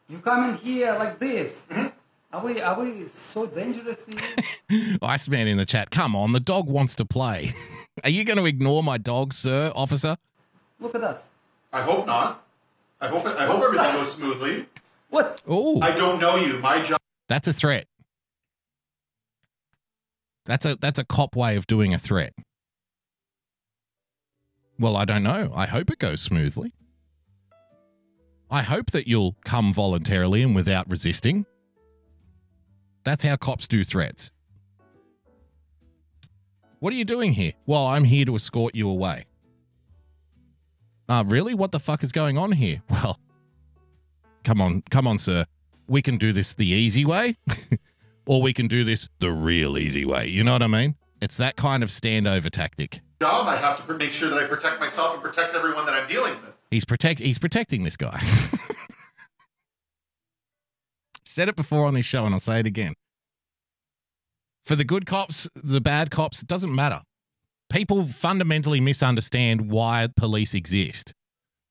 You come in here like this. Mm-hmm. Are we are we so dangerous to you? Oh, Iceman in the chat. Come on, the dog wants to play. Are you going to ignore my dog, sir, officer? Look at us. I hope not. I hope I hope everything goes smoothly. What? Oh, I don't know you. My job. that's a threat. That's a that's a cop way of doing a threat. Well, I don't know. I hope it goes smoothly. I hope that you'll come voluntarily and without resisting. That's how cops do threats. What are you doing here? Well, I'm here to escort you away. Ah, really? What the fuck is going on here? Well, come on, come on, sir. We can do this the easy way, or we can do this the real easy way. You know what I mean? It's that kind of standover tactic. Job. I have to make sure that I protect myself and protect everyone that I'm dealing with. He's protect he's protecting this guy. Said it before on this show and I'll say it again. For the good cops, the bad cops, it doesn't matter. People fundamentally misunderstand why police exist.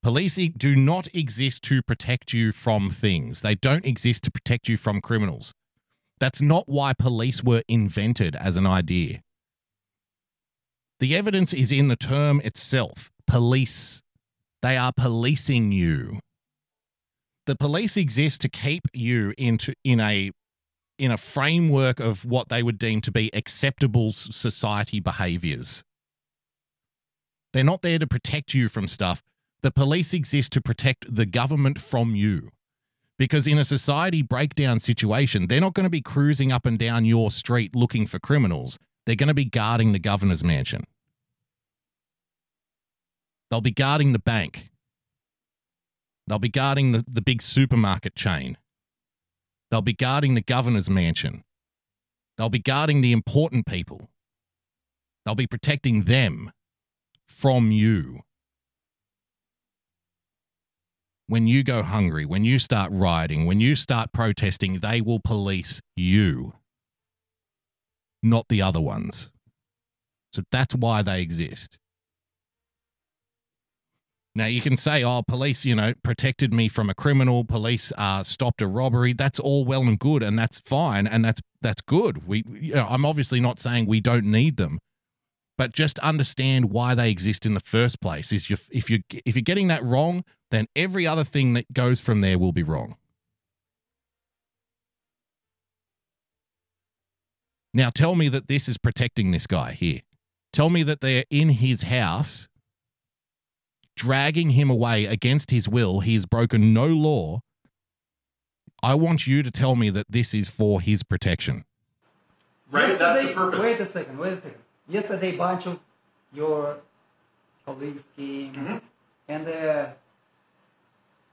Police do not exist to protect you from things. They don't exist to protect you from criminals. That's not why police were invented as an idea. The evidence is in the term itself police. They are policing you. The police exist to keep you into in a in a framework of what they would deem to be acceptable society behaviors. They're not there to protect you from stuff. The police exist to protect the government from you. Because in a society breakdown situation, they're not going to be cruising up and down your street looking for criminals. They're going to be guarding the governor's mansion. They'll be guarding the bank. They'll be guarding the, the big supermarket chain. They'll be guarding the governor's mansion. They'll be guarding the important people. They'll be protecting them from you. When you go hungry, when you start rioting, when you start protesting, they will police you, not the other ones. So that's why they exist. Now you can say, "Oh, police, you know, protected me from a criminal. Police uh, stopped a robbery." That's all well and good, and that's fine, and that's that's good. We, you know, I'm obviously not saying we don't need them, but just understand why they exist in the first place. Is you if you if you're getting that wrong, then every other thing that goes from there will be wrong. Now tell me that this is protecting this guy here. Tell me that they're in his house dragging him away against his will. He has broken no law. I want you to tell me that this is for his protection. Right? That's the purpose. Wait a second. Wait a second. Yesterday, bunch of your colleagues came, Mm-hmm. and uh,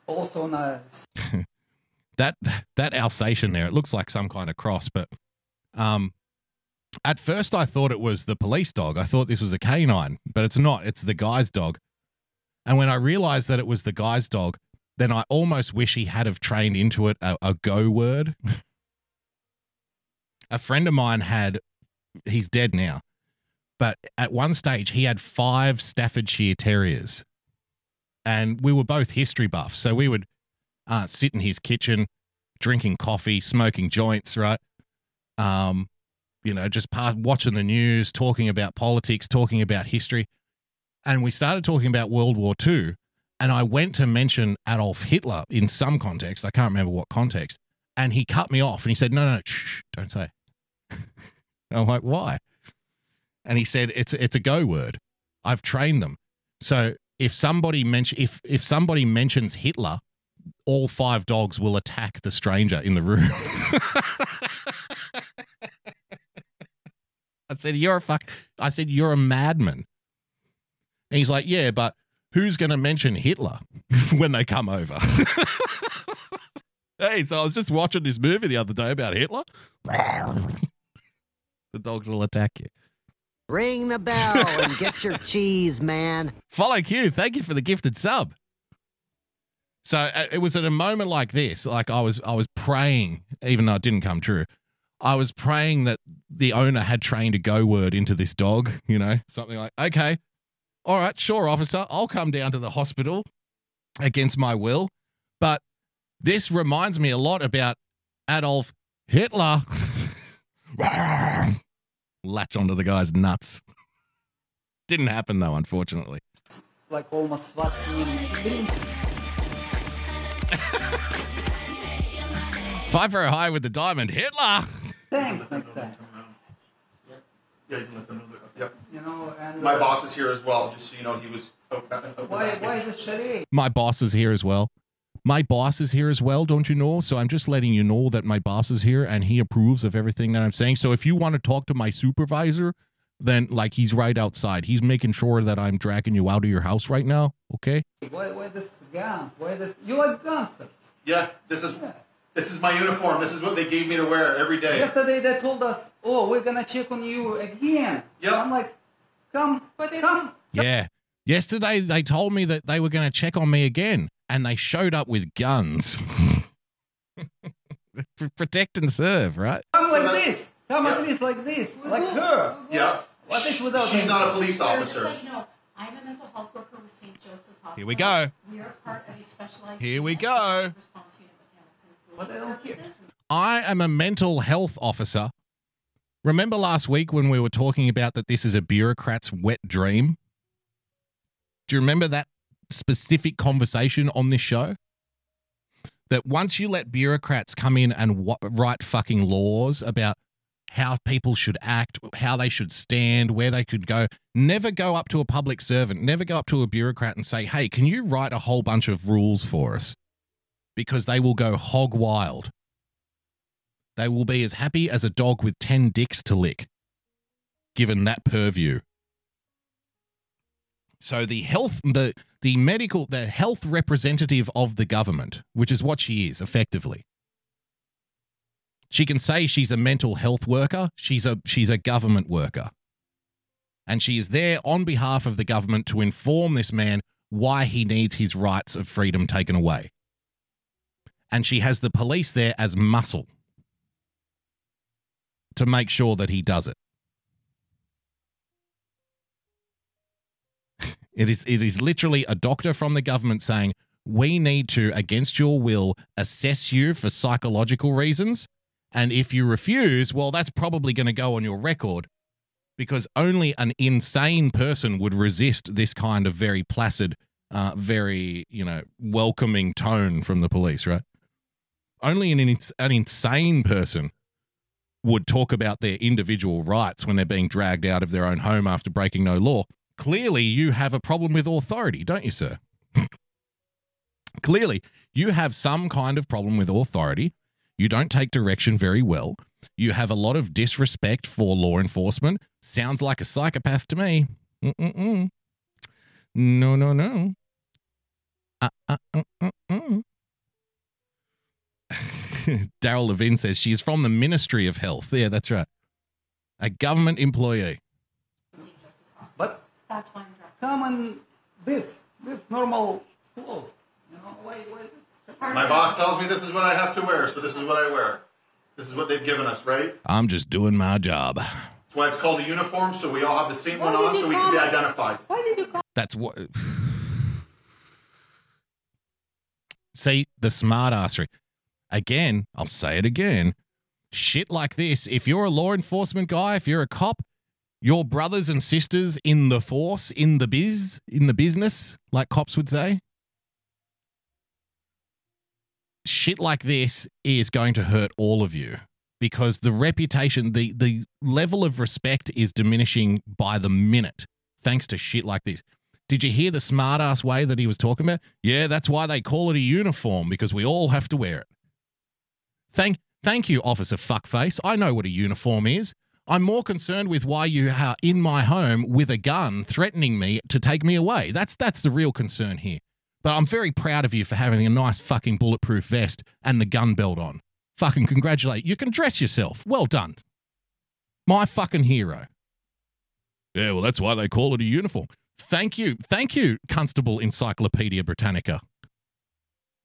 also on a That that Alsatian there, it looks like some kind of cross, but um at first I thought it was the police dog. I thought this was a canine, but it's not. It's the guy's dog. And when I realized that it was the guy's dog, then I almost wish he had have trained into it a, a go word. a friend of mine had he's dead now. But at one stage he had five Staffordshire Terriers. And we were both history buffs. So we would uh, sit in his kitchen, drinking coffee, smoking joints, right? Um, you know, just part, watching the news, talking about politics, talking about history. And we started talking about World War II. And I went to mention Adolf Hitler in some context. I can't remember what context. And he cut me off and he said, No, no, no, shh, don't say. I'm like, Why? And he said, It's, it's a go word. I've trained them. So if somebody mention if if somebody mentions Hitler, all five dogs will attack the stranger in the room. I said, "You're a fuck." I said, "You're a madman." And he's like, "Yeah, but who's going to mention Hitler when they come over?" hey, so I was just watching this movie the other day about Hitler. the dogs will attack you. Ring the bell and get your cheese, man. Follow Q. Thank you for the gifted sub. So uh, it was at a moment like this, like I was, I was praying, even though it didn't come true. I was praying that the owner had trained a go word into this dog. You know, something like, "Okay, all right, sure, officer, I'll come down to the hospital against my will," but this reminds me a lot about Adolf Hitler. Latch onto the guy's nuts. Didn't happen though, unfortunately. Like almost team. Five for a high with the diamond. Hitler. Thanks next time. Yeah, you can let them know that. Yep. You know, and My uh, boss is here as well, just so you know, he was. Why, why is it charade? My boss is here as well. My boss is here as well, don't you know? So I'm just letting you know that my boss is here and he approves of everything that I'm saying. So if you want to talk to my supervisor, then like he's right outside. He's making sure that I'm dragging you out of your house right now. Okay. Why, why this guns? Why this? You like guns? Yeah, this is this is my uniform. This is what they gave me to wear every day. Yesterday they told us, oh, we're gonna check on you again. Yeah. I'm like, come, but come. Yeah. Yesterday they told me that they were going to check on me again and they showed up with guns. Pr- Protect and serve, right? Come like this. Come at least like this. Like her. Yeah. What is without She's any- not a police officer. so you know, I'm a mental health worker with St. Joseph's Hospital. Here we go. We are part of a specialized. Here we go. response unit with But I Hamilton don't care. Services. I am a mental health officer. Remember last week when we were talking about that this is a bureaucrat's wet dream? Do you remember that specific conversation on this show? That once you let bureaucrats come in and wa- write fucking laws about how people should act, how they should stand, where they could go, never go up to a public servant, never go up to a bureaucrat and say, hey, can you write a whole bunch of rules for us? Because they will go hog wild. They will be as happy as a dog with 10 dicks to lick, given that purview. So the health, the, the medical, the health representative of the government, which is what she is effectively. She can say she's a mental health worker. She's a, she's a government worker. And she is there on behalf of the government to inform this man why he needs his rights of freedom taken away. And she has the police there as muscle to make sure that he does it. It is it is literally a doctor from the government saying, "We need to against your will assess you for psychological reasons, and if you refuse, well that's probably going to go on your record because only an insane person would resist this kind of very placid uh, very, you know, welcoming tone from the police, right? Only an, an insane person would talk about their individual rights when they're being dragged out of their own home after breaking no law. Clearly, you have a problem with authority, don't you, sir? Clearly, you have some kind of problem with authority. You don't take direction very well. You have a lot of disrespect for law enforcement. Sounds like a psychopath to me. Mm-mm-mm. No, no, no. Uh, uh, uh, uh, uh. Daryl Levine says she is from the Ministry of Health. Yeah, that's right. A government employee. But That's why I'm dressed. come on this, this normal clothes. You know, why, why is this? My boss tells me this is what I have to wear, so this is what I wear. This is what they've given us, right? I'm just doing my job. That's why it's called a uniform, so we all have the same Why one on, so we can be it- identified. Why did you call That's what. See, the smart smartassery. Again, I'll say it again. Shit like this, if you're a law enforcement guy, if you're a cop, your brothers and sisters in the force, in the biz, in the business, like cops would say, shit like this is going to hurt all of you because the reputation, the the level of respect is diminishing by the minute thanks to shit like this. Did you hear the smart ass way that he was talking about? Yeah, that's why they call it a uniform because we all have to wear it. Thank thank you, Officer Fuckface. I know what a uniform is. I'm more concerned with why you are in my home with a gun threatening me to take me away. That's that's the real concern here. But I'm very proud of you for having a nice fucking bulletproof vest and the gun belt on. Fucking congratulate. You can dress yourself. Well done. My fucking hero. Yeah, well, that's why they call it a uniform. Thank you. Thank you, Constable Encyclopedia Britannica.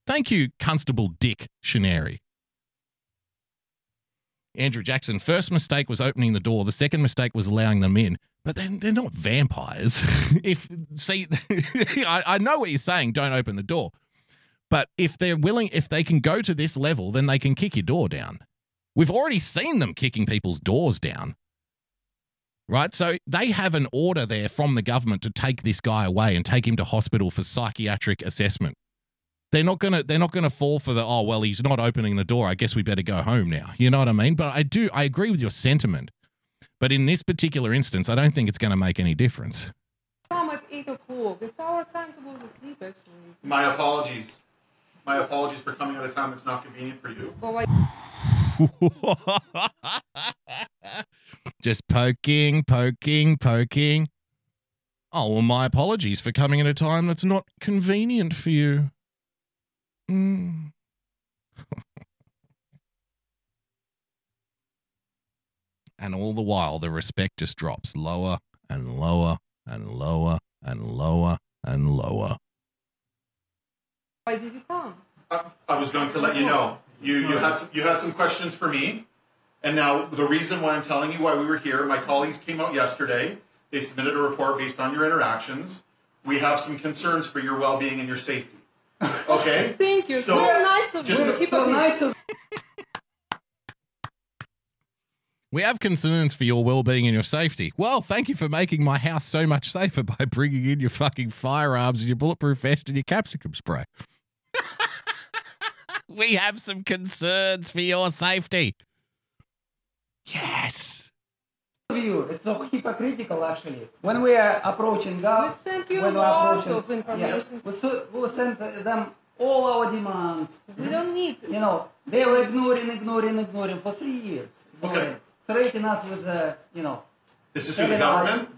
Thank you, Constable Dick Shineri. Andrew Jackson, first mistake was opening the door. The second mistake was allowing them in. But then they're not vampires. if see, I, I know what you're saying. Don't open the door. But if they're willing, if they can go to this level, then they can kick your door down. We've already seen them kicking people's doors down. Right? So they have an order there from the government to take this guy away and take him to hospital for psychiatric assessment. They're not gonna they're not gonna fall for the oh well he's not opening the door. I guess we better go home now. You know what I mean? But I do I agree with your sentiment. But in this particular instance, I don't think it's gonna make any difference. Come at 8 o'clock. It's our time to go to sleep, actually. My apologies. My apologies for coming at a time that's not convenient for you. But why? Just poking, poking, poking. Oh, well, my apologies for coming at a time that's not convenient for you. Mm. and all the while, the respect just drops lower and lower and lower and lower and lower. Why did you come? I was going to let you know. You you had some, you had some questions for me, and now the reason why I'm telling you why we were here. My colleagues came out yesterday. They submitted a report based on your interactions. We have some concerns for your well-being and your safety. Okay. Thank you. So, Very nice of just you. to- so nice of We have concerns for your well-being and your safety. Well, thank you for making my house so much safer by bringing in your fucking firearms and your bulletproof vest and your capsicum spray. we have some concerns for your safety. Yes. View. It's so hypocritical actually. When we are approaching God, We sent you when we lots are of approaching, yeah, we, so, we sent them all our demands. We don't need. You know, they were ignoring, ignoring, ignoring for three years. Ignoring, Threatening us with, uh, you know. This is who the telling our- government.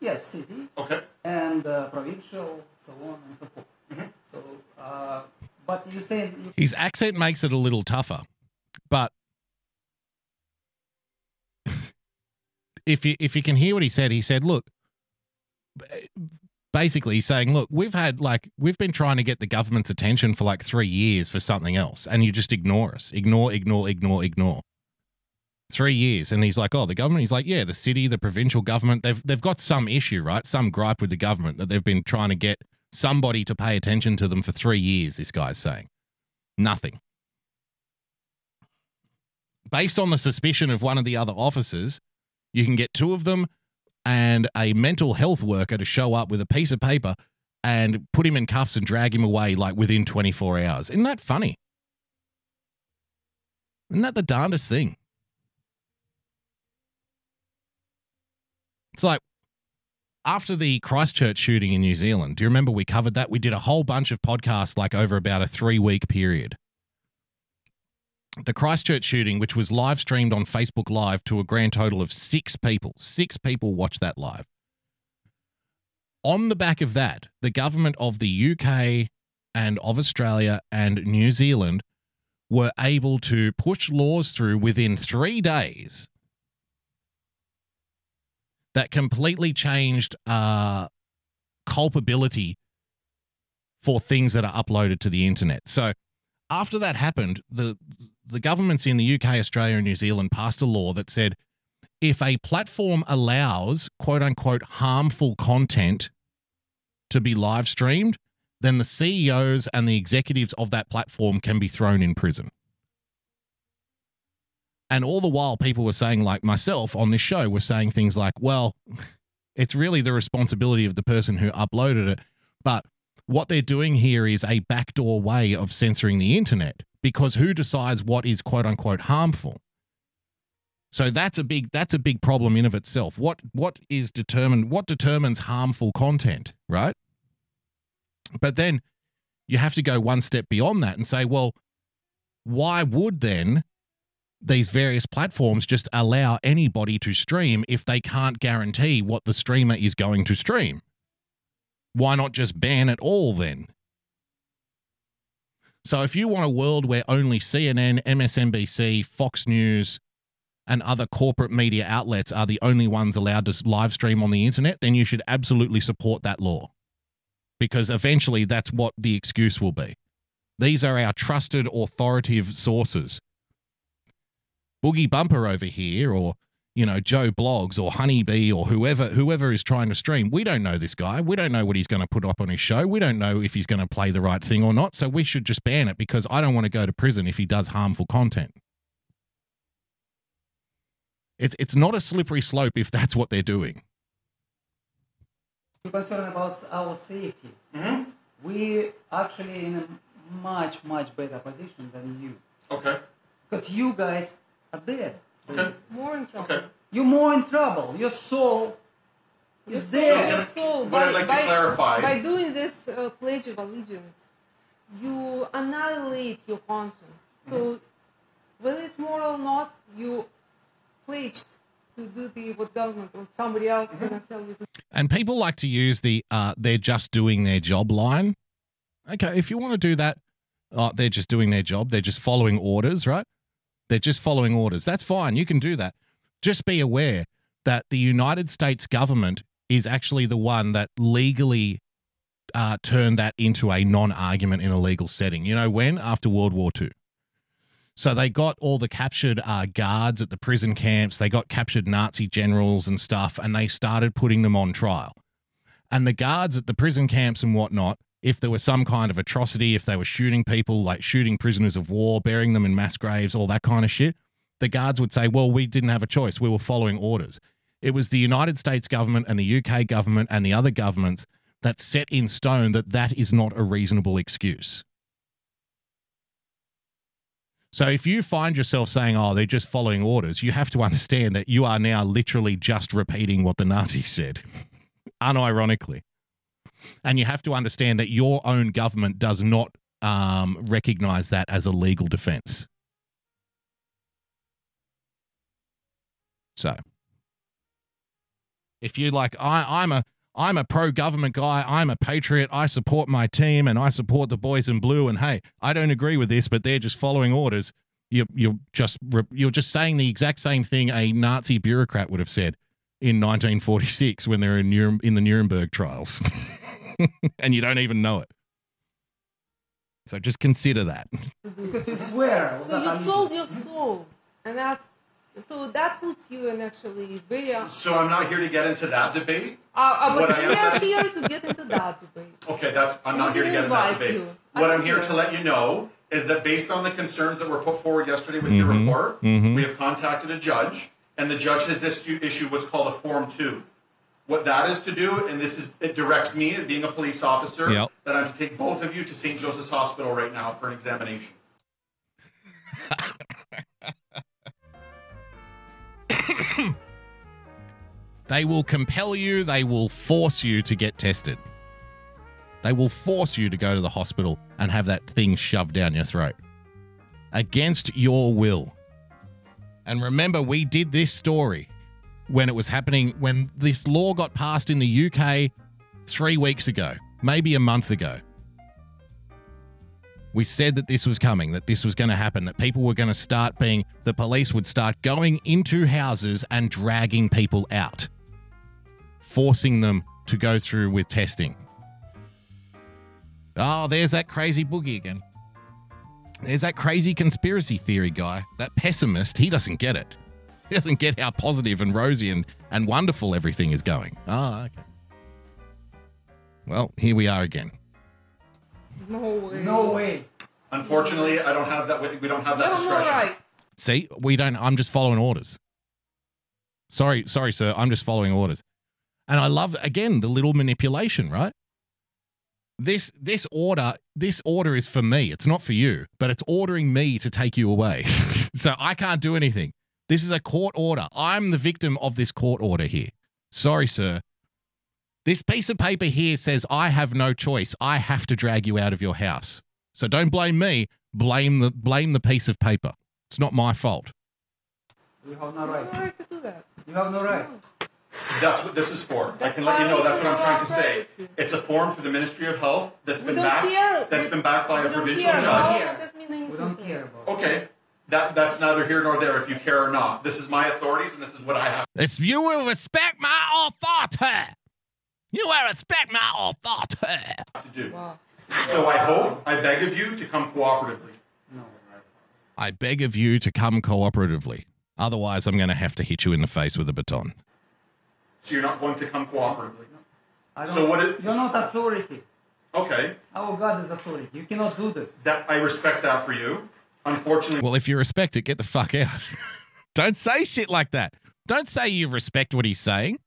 Yes, city. Okay. And uh, provincial, so on and so forth. Mm-hmm. So, uh, but you say you His accent makes it a little tougher, but if you if you can hear what he said, he said, "Look, basically saying, look, we've had like we've been trying to get the government's attention for like three years for something else, and you just ignore us, ignore, ignore, ignore, ignore." Three years, and he's like, "Oh, the government." He's like, "Yeah, the city, the provincial government, they've they've got some issue, right? Some gripe with the government that they've been trying to get somebody to pay attention to them for three years." This guy's saying, nothing. Based on the suspicion of one of the other officers, you can get two of them and a mental health worker to show up with a piece of paper and put him in cuffs and drag him away like within 24 hours. Isn't that funny? Isn't that the darndest thing? It's like after the Christchurch shooting in New Zealand, do you remember we covered that? We did a whole bunch of podcasts like over about a three week period. The Christchurch shooting, which was live streamed on Facebook Live to a grand total of six people, six people watched that live. On the back of that, the government of the UK and of Australia and New Zealand were able to push laws through within three days that completely changed uh, culpability for things that are uploaded to the internet. So after that happened, the the governments in the UK, Australia, and New Zealand passed a law that said if a platform allows quote unquote harmful content to be live streamed, then the CEOs and the executives of that platform can be thrown in prison. And all the while, people were saying, like myself on this show, were saying things like, well, it's really the responsibility of the person who uploaded it. But what they're doing here is a backdoor way of censoring the internet because who decides what is quote unquote harmful? So that's a big that's a big problem in of itself. What what is determined what determines harmful content, right? But then you have to go one step beyond that and say, well, why would then these various platforms just allow anybody to stream if they can't guarantee what the streamer is going to stream? Why not just ban it all then? So if you want a world where only CNN, MSNBC, Fox News, and other corporate media outlets are the only ones allowed to live stream on the internet, then you should absolutely support that law. Because eventually that's what the excuse will be. These are our trusted, authoritative sources. Boogie Bumper over here, or you know Joe Bloggs or Honeybee or whoever whoever is trying to stream, we don't know this guy. We don't know what he's going to put up on his show. We don't know if he's going to play the right thing or not. So we should just ban it because I don't want to go to prison if he does harmful content. It's it's not a slippery slope if that's what they're doing. You're concerned about our safety. Mm-hmm. We actually in a much much better position than you. Okay. Because you guys are dead. Okay. More in trouble. You're more in trouble. Your soul Your is soul, dead. your soul. What I'd like to clarify- By doing this uh, pledge of allegiance, you annihilate your conscience. So, Mm-hmm. whether it's moral or not, you pledged to do the what government or somebody else Mm-hmm. gonna tell you to And people like to use the uh, they're just doing their job line. Okay, if you want to do that, uh, they're just doing their job. They're just following orders, right? They're just following orders. That's fine. You can do that. Just be aware that the United States government is actually the one that legally uh, turned that into a non argument in a legal setting. You know when? After World War II. So they got all the captured uh, guards at the prison camps. They got captured Nazi generals and stuff, and they started putting them on trial. And the guards at the prison camps and whatnot, if there was some kind of atrocity, if they were shooting people, like shooting prisoners of war, burying them in mass graves, all that kind of shit, the guards would say, well, we didn't have a choice. We were following orders. It was the United States government and the UK government and the other governments that set in stone that that is not a reasonable excuse. So if you find yourself saying, oh, they're just following orders, you have to understand that you are now literally just repeating what the Nazis said, unironically. And you have to understand that your own government does not um, recognize that as a legal defense. So if you like, I, I'm a I'm a pro government guy. I'm a patriot. I support my team and I support the boys in blue. And hey, I don't agree with this, but they're just following orders. You, you're just you're just saying the exact same thing a Nazi bureaucrat would have said in 1946 when they're in in the Nuremberg trials, and you don't even know it. So just consider that. Because you swear. So you sold your soul, and that's so that puts you in actually very. Uh, So I'm not here to get into that debate. uh, What but I we am- are here to get into that debate. Okay, that's I'm We not here to get into that debate. you. What I I'm here don't to let you know is that based on the concerns that were put forward yesterday with your Mhm, report, mhm. we have contacted a judge, and the judge has issued, issued what's called a Form Two. What that is to do, and this is it directs me, being a police officer, Yep. that I'm to take both of you to St. Joseph's Hospital right now for an examination. They will compel you, they will force you to get tested. They will force you to go to the hospital and have that thing shoved down your throat against your will. And remember, we did this story when it was happening, when this law got passed in the UK three weeks ago, maybe a month ago. We said that this was coming, that this was going to happen, that people were going to start being, the police would start going into houses and dragging people out, forcing them to go through with testing. Oh, there's that crazy boogie again. There's that crazy conspiracy theory guy, that pessimist. He doesn't get it. He doesn't get how positive and rosy and, and wonderful everything is going. Oh, okay. Well, here we are again. No way. No way. Unfortunately, I don't have that. We don't have that You have no discretion. right. See, we don't. I'm just following orders. Sorry, sorry, sir. I'm just following orders. And I love again the little manipulation, right? This this order this order is for me. It's not for you, but it's ordering me to take you away. so I can't do anything. This is a court order. I'm the victim of this court order here. Sorry, sir. This piece of paper here says I have no choice. I have to drag you out of your house. So don't blame me. Blame the blame the piece of paper. It's not my fault. You have no No right. right to do that. You have no right. That's what this is for. I can let you know that's what I'm trying to say. It's a form for the Ministry of Health that's We been don't backed. That's We- been backed by we a don't provincial care. judge. That doesn't mean anything We don't care about Okay, that that's neither here nor there if you care or not. This is my authorities and this is what I have If you will respect my authority, you will respect my authority. to do. Wow. So I hope, I beg of you to come cooperatively. No. I beg of you to come cooperatively. Otherwise, I'm going to have to hit you in the face with a baton. So you're not going to come cooperatively. I don't, So what is- You're not authority. Okay, Our God is authority. You cannot do this. that I respect that for you. Unfortunately, Well, if you respect it, get the fuck out. Don't say shit like that. Don't say you respect what he's saying.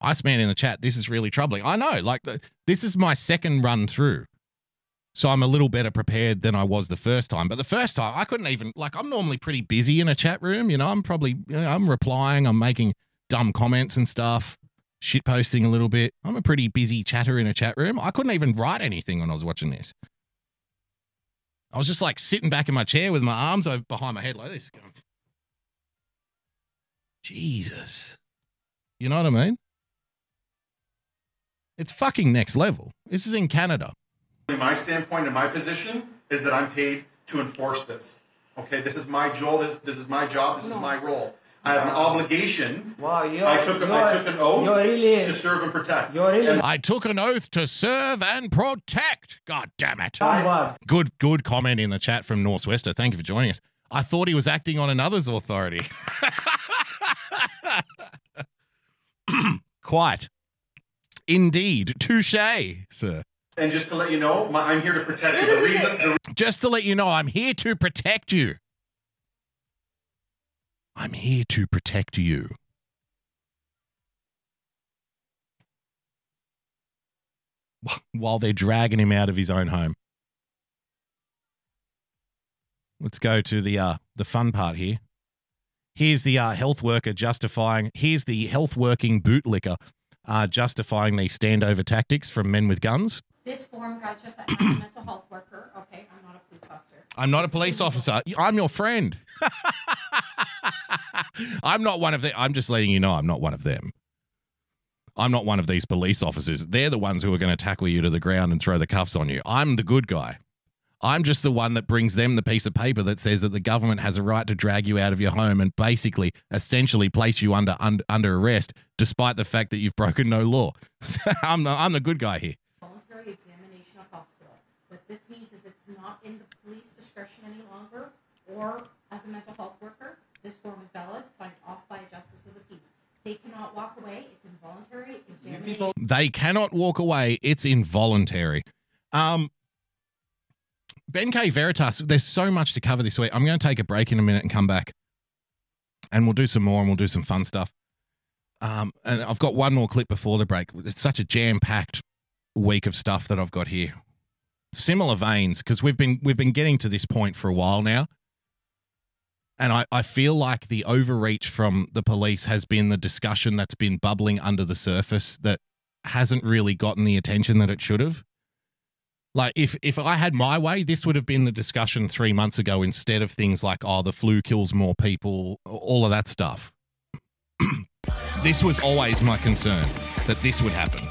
Iceman in the chat, this is really troubling. I know, like, the, this is my second run through. So I'm a little better prepared than I was the first time. But the first time, I couldn't even, like, I'm normally pretty busy in a chat room. You know, I'm probably, you know, I'm replying, I'm making dumb comments and stuff, shit posting a little bit. I'm a pretty busy chatter in a chat room. I couldn't even write anything when I was watching this. I was just like sitting back in my chair with my arms over behind my head like this. Going, Jesus. You know what I mean? It's fucking next level. This is in Canada. my standpoint and my position is that I'm paid to enforce this. Okay, this is my job. This, this is my job. This is my role. I have an obligation. Wow, you're, I took, you're, I took an oath really, to serve and protect. you're really I took an oath to serve and protect. God damn it. bad. Good, good comment in the chat from Northwester. Thank you for joining us. I thought he was acting on another's authority. Quite. Indeed. Touche, sir. And just to let you know, my, I'm here to protect you. The reason, the Just to let you know, I'm here to protect you. I'm here to protect you. While they're dragging him out of his own home. Let's go to the uh, the fun part here. Here's the uh, health worker justifying. Here's the health working bootlicker uh, justifying these standover tactics from men with guns. This form, guys, just I'm a mental health worker, okay? I'm not a police officer. I'm not a police officer. I'm your friend. I'm not one of them. I'm just letting you know I'm not one of them. I'm not one of these police officers. They're the ones who are going to tackle you to the ground and throw the cuffs on you. I'm the good guy. I'm just the one that brings them the piece of paper that says that the government has a right to drag you out of your home and basically, essentially, place you under under, under arrest, despite the fact that you've broken no law. I'm the I'm the good guy here. Voluntary examination of hospital. What this means is it's not in the police discretion any longer, or as a mental health worker, this form is valid, signed off by a justice of the peace. They cannot walk away. It's involuntary examination. They cannot walk away. It's involuntary. Um, Ben K. Veritas, there's so much to cover this week. I'm going to take a break in a minute and come back. And we'll do some more and we'll do some fun stuff. Um, and I've got one more clip before the break. It's such a jam packed week of stuff that I've got here. Similar veins, because we've been we've been getting to this point for a while now. And I, I feel like the overreach from the police has been the discussion that's been bubbling under the surface that hasn't really gotten the attention that it should have. Like if if I had my way, this would have been the discussion three months ago instead of things like, oh, the flu kills more people, all of that stuff. this was always my concern that this would happen.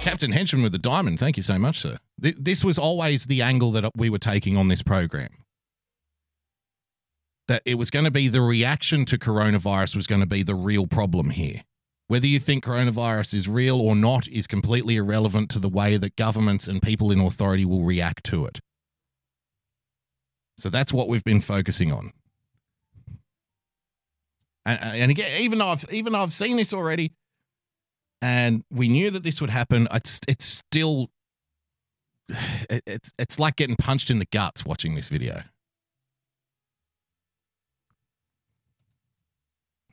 Captain Henchman with the diamond, thank you so much, sir. This was always the angle that we were taking on this program. That it was going to be the reaction to coronavirus was going to be the real problem here. Whether you think coronavirus is real or not is completely irrelevant to the way that governments and people in authority will react to it. So that's what we've been focusing on. And, and again, even though I've even though I've seen this already, and we knew that this would happen, it's it's still it, it's it's like getting punched in the guts watching this video.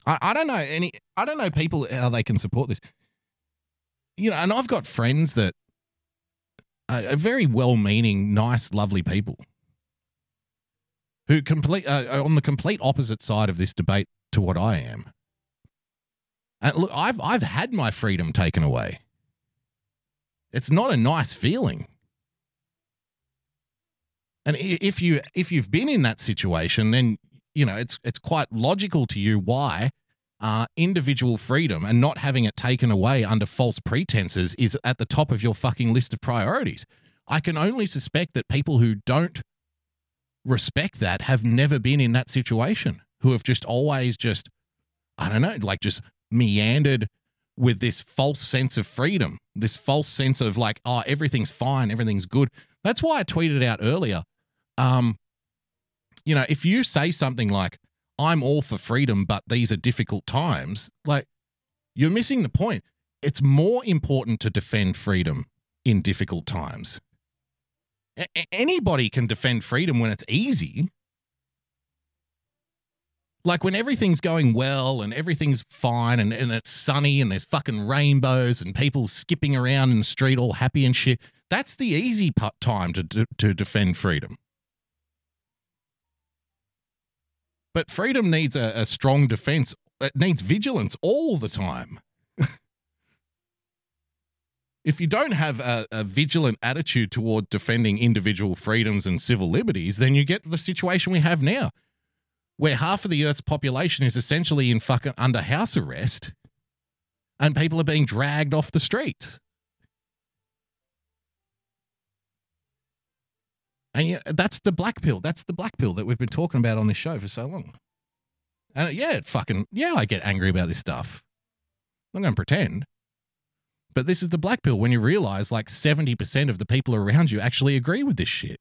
I, I don't know any I don't know people how they can support this. You know, and I've got friends that are, very well meaning, nice, lovely people who complete uh, on the complete opposite side of this debate to what I am. And look, I've I've had my freedom taken away. It's not a nice feeling. And if you if you've been in that situation, then you know it's it's quite logical to you why uh, individual freedom and not having it taken away under false pretenses is at the top of your fucking list of priorities. I can only suspect that people who don't respect that have never been in that situation, who have just always just, I don't know, like just meandered with this false sense of freedom, this false sense of like, oh, everything's fine, everything's good. That's why I tweeted out earlier. Um, you know, if you say something like, I'm all for freedom, but these are difficult times, like you're missing the point. It's more important to defend freedom in difficult times. A- anybody can defend freedom when it's easy. Like when everything's going well and everything's fine and, and it's sunny and there's fucking rainbows and people skipping around in the street all happy and shit. That's the easy time to, to, to defend freedom. But freedom needs a, a strong defense. It needs vigilance all the time. if you don't have a, a vigilant attitude toward defending individual freedoms and civil liberties, then you get the situation we have now, where half of the Earth's population is essentially in fucking under house arrest, and people are being dragged off the streets. And yeah, that's the black pill. That's the black pill that we've been talking about on this show for so long. And uh, yeah, it fucking yeah, I get angry about this stuff. I'm not going to pretend. But this is the black pill when you realize like 70% of the people around you actually agree with this shit.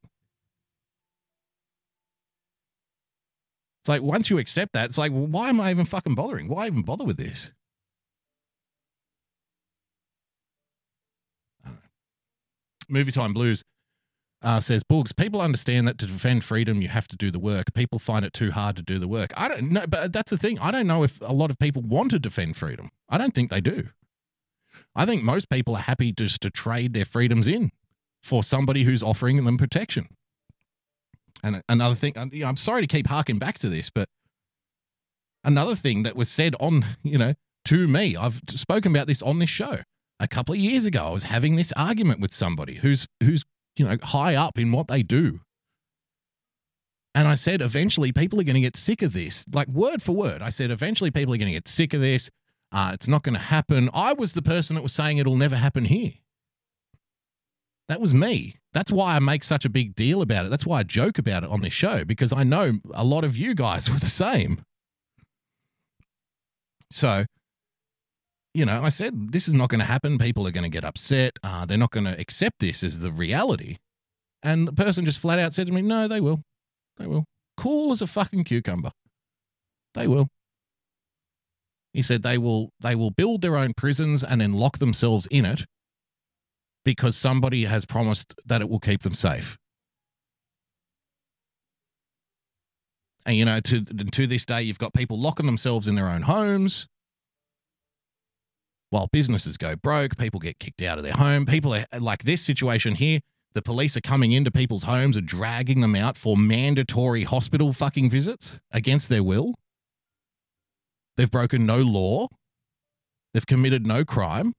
It's like once you accept that, it's like, well, why am I even fucking bothering? Why even bother with this? Movie Time Blues uh, says, Boogs, people understand that to defend freedom, you have to do the work. People find it too hard to do the work. I don't know, but that's the thing. I don't know if a lot of people want to defend freedom. I don't think they do. I think most people are happy just to trade their freedoms in for somebody who's offering them protection. And another thing, I'm sorry to keep harking back to this, but another thing that was said on, you know, to me, I've spoken about this on this show. A couple of years ago, I was having this argument with somebody who's who's you know high up in what they do. And I said, eventually, people are going to get sick of this. Like word for word, I said, eventually, people are going to get sick of this. Uh, it's not going to happen. I was the person that was saying it'll never happen here. That was me. That's why I make such a big deal about it. That's why I joke about it on this show because I know a lot of you guys were the same. So, you know, I said this is not going to happen. People are going to get upset. Uh, they're not going to accept this as the reality. And the person just flat out said to me, "No, they will. They will. Cool as a fucking cucumber. They will." He said they will they will build their own prisons and then lock themselves in it because somebody has promised that it will keep them safe. And you know, to to this day, you've got people locking themselves in their own homes. While businesses go broke, people get kicked out of their home. People are like this situation here. The police are coming into people's homes and dragging them out for mandatory hospital fucking visits against their will. They've broken no law. They've committed no crime.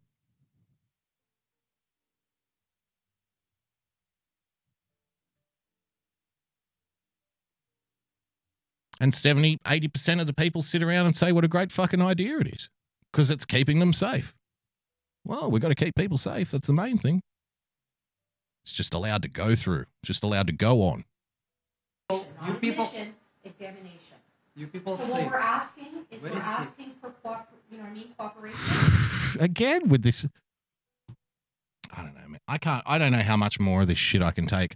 And 70, 80% of the people sit around and say what a great fucking idea it is because it's keeping them safe. Well, we've got to keep people safe. That's the main thing. It's just allowed to go through, it's just allowed to go on. You people. Examination. You people So say. what we're asking is Where we're is it? asking for cooper, you know I mean, cooperation. Again, with this, I don't know, man. I can't, I don't know how much more of this shit I can take.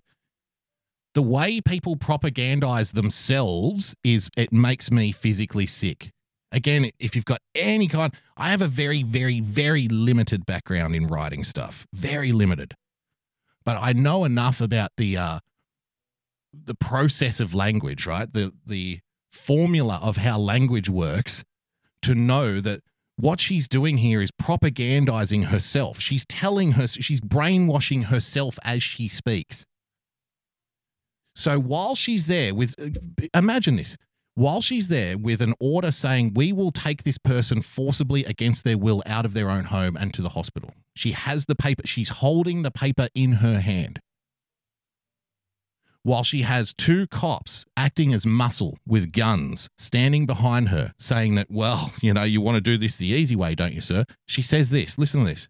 The way people propagandize themselves is, it makes me physically sick. Again, if you've got any kind, I have a very, very, very limited background in writing stuff, very limited. But I know enough about the, uh, the process of language, right? The the formula of how language works to know that what she's doing here is propagandizing herself. She's telling her she's brainwashing herself as she speaks. So while she's there with, imagine this, while she's there with an order saying, we will take this person forcibly against their will out of their own home and to the hospital. She has the paper, she's holding the paper in her hand. While she has two cops acting as muscle with guns standing behind her, saying that, well, you know, you want to do this the easy way, don't you, sir? She says this listen to this.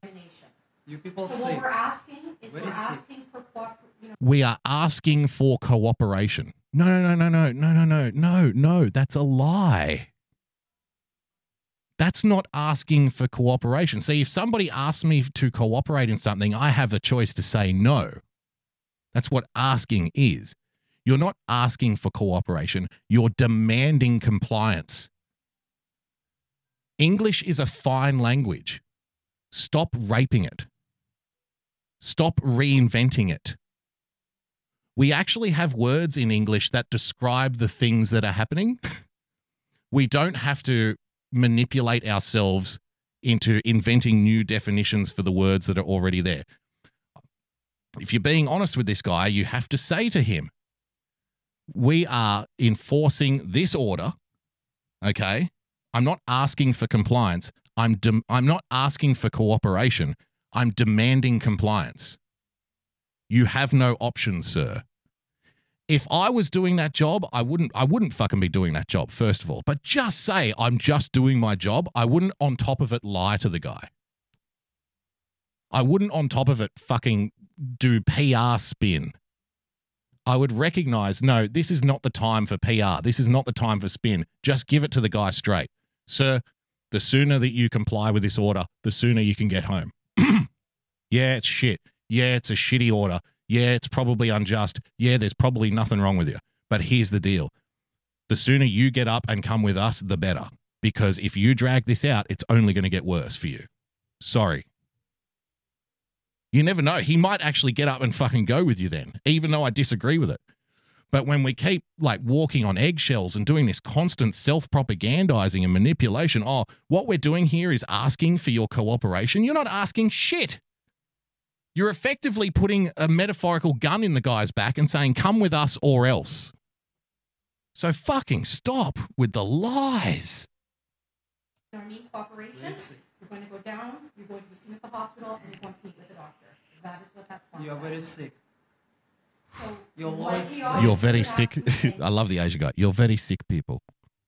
You people So sick. what we're asking is Very we're sick. asking for cooper, you know, We are asking for cooperation. No, no, no, no, no, no, no, no, no, no. That's a lie. That's not asking for cooperation. See, if somebody asks me to cooperate in something, I have a choice to say no. That's what asking is. You're not asking for cooperation, you're demanding compliance. English is a fine language. Stop raping it. Stop reinventing it we actually have words in English that describe the things that are happening. We don't have to manipulate ourselves into inventing new definitions for the words that are already there. If you're being honest with this guy, you have to say to him, We are enforcing this order. Okay. I'm not asking for compliance. I'm, dem- I'm not asking for cooperation. I'm demanding compliance. You have no options, sir. If I was doing that job, I wouldn't I wouldn't fucking be doing that job, first of all. But just say I'm just doing my job, I wouldn't on top of it lie to the guy. I wouldn't on top of it fucking do PR spin. I would recognize, no, this is not the time for PR. This is not the time for spin. Just give it to the guy straight. Sir, the sooner that you comply with this order, the sooner you can get home. yeah, it's shit. Yeah, it's a shitty order. Yeah, it's probably unjust. Yeah, there's probably nothing wrong with you. But here's the deal the sooner you get up and come with us, the better. Because if you drag this out, it's only going to get worse for you. Sorry. You never know. He might actually get up and fucking go with you then, even though I disagree with it. But when we keep like walking on eggshells and doing this constant self propagandizing and manipulation, oh, what we're doing here is asking for your cooperation. You're not asking shit. You're effectively putting a metaphorical gun in the guy's back and saying, come with us or else. So fucking stop with the lies. you know, need cooperation. You're going to go down, you're going to be seen at the hospital, and you're going to meet with the doctor. That is what that form You are says. very sick. So, Your like voice. he always You're very sick. I love the Asian guy. You're very sick, people.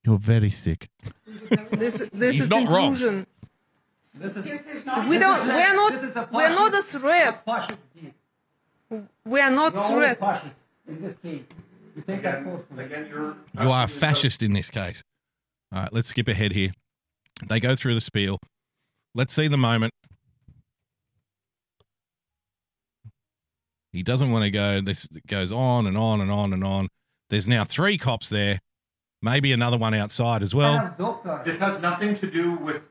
You're very sick. This, this He's is not wrong. Intrusion. This is. We this don't. is a- We are not. This is a We are not a fascist- threat. fascist deed. We are not You're threat. in this case. You take Again, personally. again, you're You are a fascist in this case. All right, let's skip ahead here. They go through the spiel. Let's see the moment. He doesn't want to go. This goes on and on and on and on. There's now three cops there, maybe another one outside as well. This has nothing to do with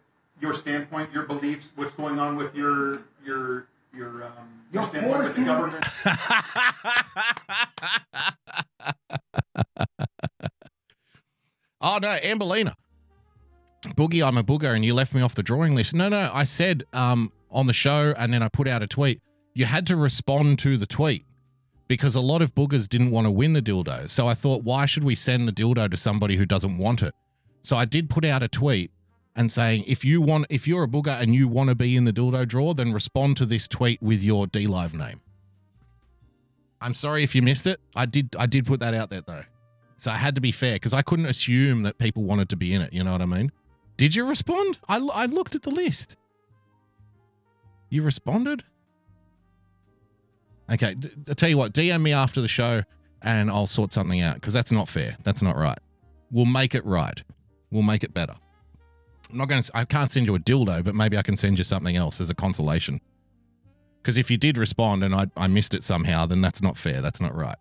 your standpoint, your beliefs, what's going on with your your your um, your You're standpoint with the forcing- government. Oh no, Amberlina. Boogie, I'm a booger, and you left me off the drawing list. No, no, I said um, on the show, and then I put out a tweet. You had to respond to the tweet because a lot of boogers didn't want to win the dildo. So I thought, why should we send the dildo to somebody who doesn't want it? So I did put out a tweet and saying, if you want, if you're a booger and you want to be in the dildo draw, then respond to this tweet with your D Live name. I'm sorry if you missed it. I did. I did put that out there though. So I had to be fair because I couldn't assume that people wanted to be in it. You know what I mean? Did you respond? I, I looked at the list. You responded? Okay. D- I tell you what, DM me after the show and I'll sort something out because that's not fair. That's not right. We'll make it right. We'll make it better. I'm not going to, I can't send you a dildo, but maybe I can send you something else as a consolation. Because if you did respond and I, I missed it somehow, then that's not fair. That's not right.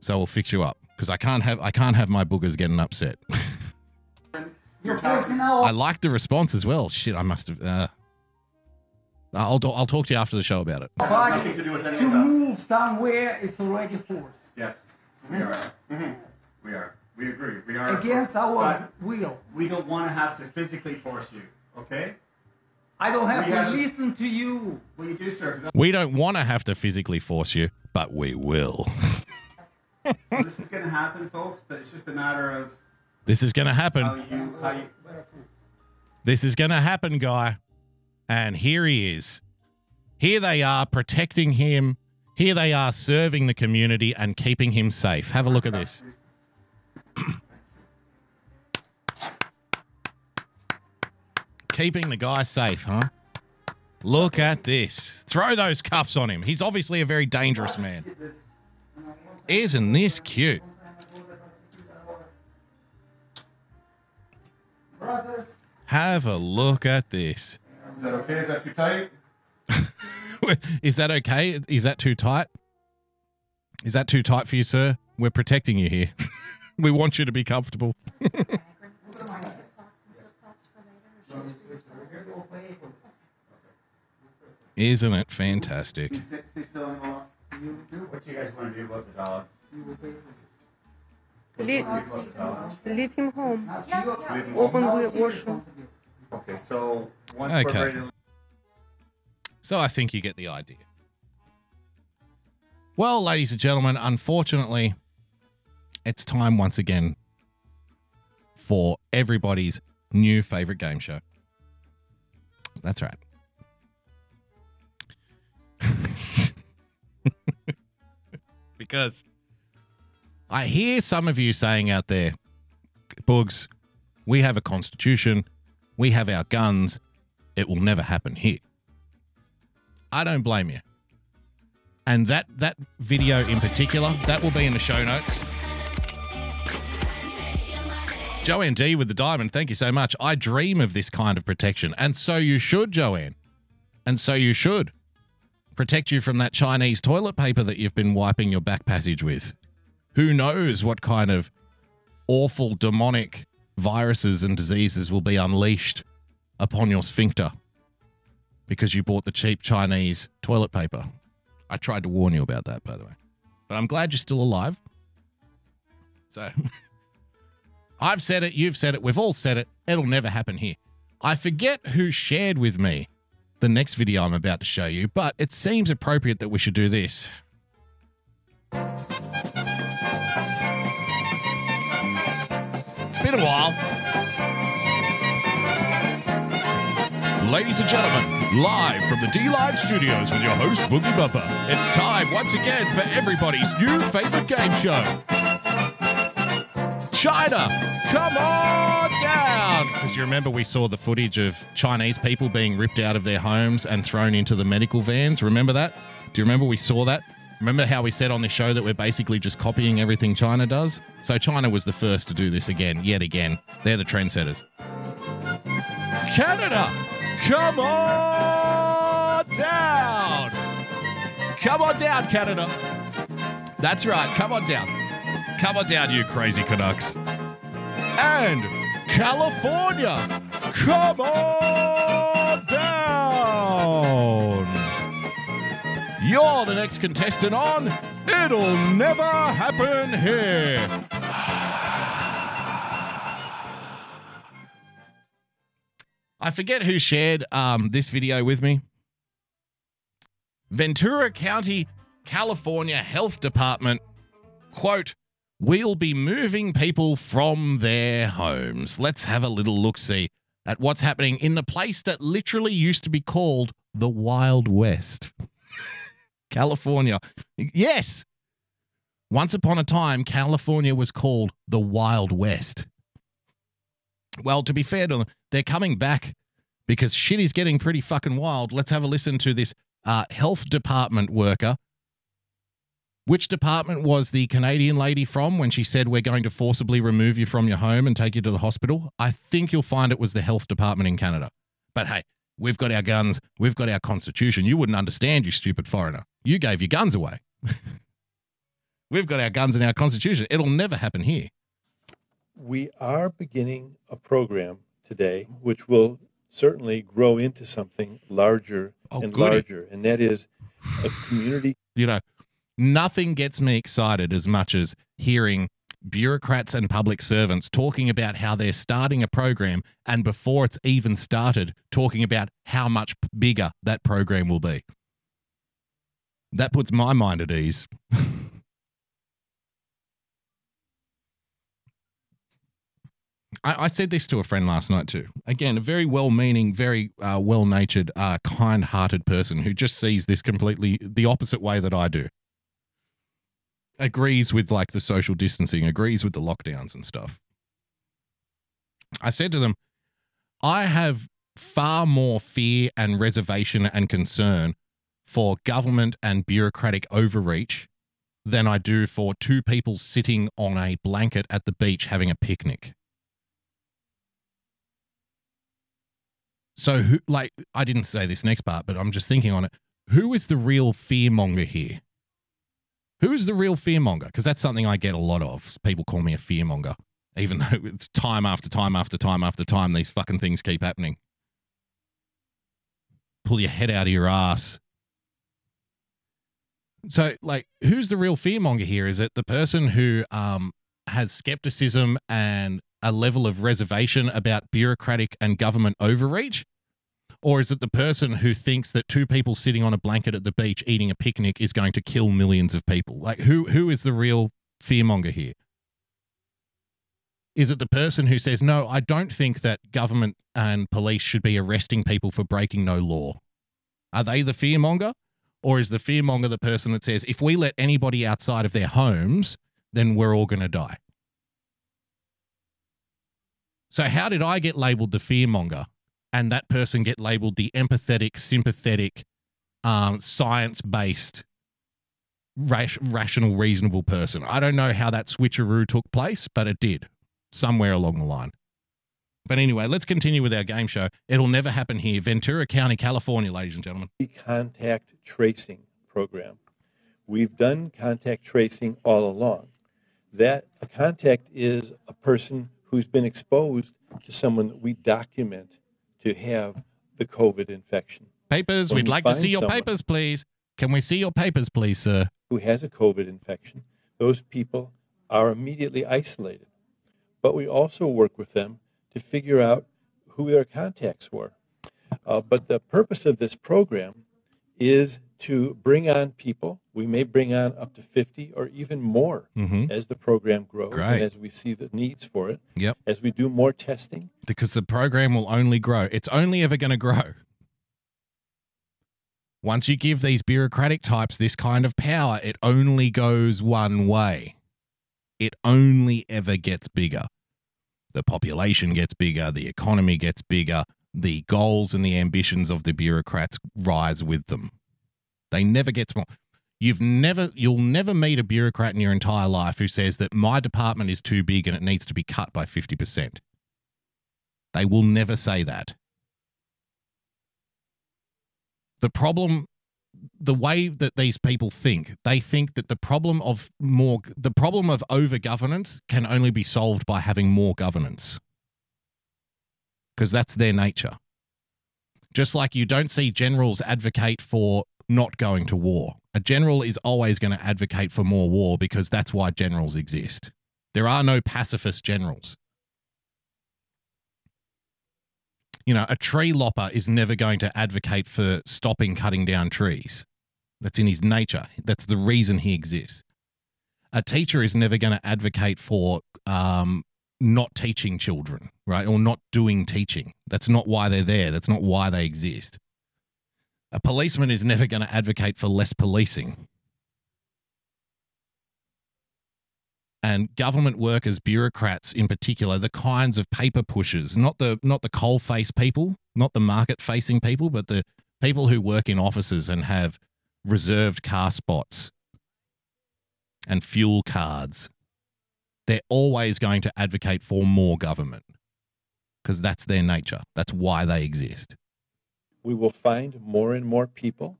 So we'll fix you up because I can't have I can't have my boogers getting upset. You're forcing our I like the response as well. Shit, I must have. Uh, I'll I'll talk to you after the show about it. body to do with any to move somewhere. is already force Yes, we are. We are. We agree. We are. against our But will. we don't want to have to physically force you. Okay? I don't have We to have- listen to you. Well, you do, sir. 'cause We don't want to have to physically force you, but we will. so this is going to happen, folks, but it's just a matter of This is going to happen. how you how you. This is going to happen, guy. And here he is. Here they are protecting him. Here they are serving the community and keeping him safe. Have a look at this. keeping the guy safe, huh? Look at this. Throw those cuffs on him. He's obviously a very dangerous man. Isn't this cute? Have a look at this. Is that okay? Is that too tight? Is that okay? Is that too tight? Is that too tight for you, sir? We're protecting you here. we want you to be comfortable. Isn't it fantastic? What do you guys want to do about the dog? Leave, leave him home. Open the washroom. Okay, so once Okay. we're ready to So I think you get the idea. Well, ladies and gentlemen, unfortunately, it's time once again for everybody's new favorite game show. That's right. because I hear some of you saying out there, Boogs, we have a constitution, we have our guns, it will never happen here. I don't blame you. And that that video in particular, that will be in the show notes. Joanne D with the diamond, thank you so much. I dream of this kind of protection, and so you should, Joanne. And so you should. Protect you from that Chinese toilet paper that you've been wiping your back passage with. Who knows what kind of awful demonic viruses and diseases will be unleashed upon your sphincter because you bought the cheap Chinese toilet paper. I tried to warn you about that, by the way. But I'm glad you're still alive. So I've said it, you've said it, we've all said it. It'll never happen here. I forget who shared with me the next video I'm about to show you, but it seems appropriate that we should do this. It's been a while. Ladies and gentlemen, live from the D Live studios with your host, Boogie Bumper. It's time once again for everybody's new favorite game show. China, come on down! Because you remember we saw the footage of Chinese people being ripped out of their homes and thrown into the medical vans. Remember that? Do you remember we saw that? Remember how we said on this show that we're basically just copying everything China does? So China was the first to do this again, yet again. They're the trendsetters. Canada, come on down! Come on down, Canada. That's right, come on down. Come on down, you crazy Canucks. And California, come on down. You're the next contestant on It'll Never Happen Here. I forget who shared um, this video with me. Ventura County, California Health Department, quote, We'll be moving people from their homes. Let's have a little look see at what's happening in the place that literally used to be called the Wild West. California. Yes. Once upon a time, California was called the Wild West. Well, to be fair to them, they're coming back because shit is getting pretty fucking wild. Let's have a listen to this uh, health department worker. Which department was the Canadian lady from when she said, We're going to forcibly remove you from your home and take you to the hospital? I think you'll find it was the health department in Canada. But hey, we've got our guns, we've got our constitution. You wouldn't understand, you stupid foreigner. You gave your guns away. we've got our guns and our constitution. It'll never happen here. we are beginning a program today which will certainly grow into something larger oh, and goody. larger, and that is a community. You know, Nothing gets me excited as much as hearing bureaucrats and public servants talking about how they're starting a program and before it's even started, talking about how much bigger that program will be. That puts my mind at ease. I, said this to a friend last night too. Again, a very well meaning, very uh, well natured, uh, kind hearted person who just sees this completely the opposite way that I do. Agrees with like the social distancing, agrees with the lockdowns and stuff. I said to them, I have far more fear and reservation and concern for government and bureaucratic overreach than I do for two people sitting on a blanket at the beach having a picnic. So, who, like, I didn't say this next part, but I'm just thinking on it. Who is the real fearmonger here? Who is the real fearmonger? Because that's something I get a lot of. People call me a fearmonger, even though it's time after time after time after time these fucking things keep happening. Pull your head out of your ass. So, like, who's the real fearmonger here? Is it the person who um, has skepticism and a level of reservation about bureaucratic and government overreach? Or is it the person who thinks that two people sitting on a blanket at the beach eating a picnic is going to kill millions of people? Like, who who is the real fearmonger here? Is it the person who says, no, I don't think that government and police should be arresting people for breaking no law? Are they the fearmonger? Or is the fearmonger the person that says, if we let anybody outside of their homes, then we're all going to die? So, how did I get labeled the fearmonger and that person get labeled the empathetic, sympathetic, um, science based, rash- rational, reasonable person? I don't know how that switcheroo took place, but it did somewhere along the line. But anyway, let's continue with our game show. It'll never happen here. Ventura County, California, ladies and gentlemen. contact tracing program. We've done contact tracing all along. That a contact is a person who's been exposed to someone that we document to have the COVID infection. Papers, When we'd like to see your papers, please. Can we see your papers, please, sir? Who has a COVID infection? Those people are immediately isolated. But we also work with them to figure out who their contacts were. Uh, but the purpose of this program is to bring on people. We may bring on up to 50 or even more Mhm. as the program grows Great. and as we see the needs for it. Yep. As we do more testing, Because the program will only grow. It's only ever going to grow. Once you give these bureaucratic types this kind of power, it only goes one way. It only ever gets bigger. The population gets bigger, the economy gets bigger, the goals and the ambitions of the bureaucrats rise with them. They never get small. You've never you'll never meet a bureaucrat in your entire life who says that my department is too big and it needs to be cut by 50%. They will never say that. The problem the way that these people think, they think that the problem of more the problem of over governance can only be solved by having more governance. Because that's their nature. Just like you don't see generals advocate for not going to war. A general is always going to advocate for more war because that's why generals exist. There are no pacifist generals. You know, a tree lopper is never going to advocate for stopping cutting down trees. That's in his nature. That's the reason he exists. A teacher is never going to advocate for um, not teaching children, right? Or not doing teaching. That's not why they're there. That's not why they exist. A policeman is never going to advocate for less policing. And government workers, bureaucrats in particular, the kinds of paper pushers, not the not the coal face people, not the market facing people, but the people who work in offices and have reserved car spots and fuel cards. They're always going to advocate for more government because that's their nature. That's why they exist. we will find more and more people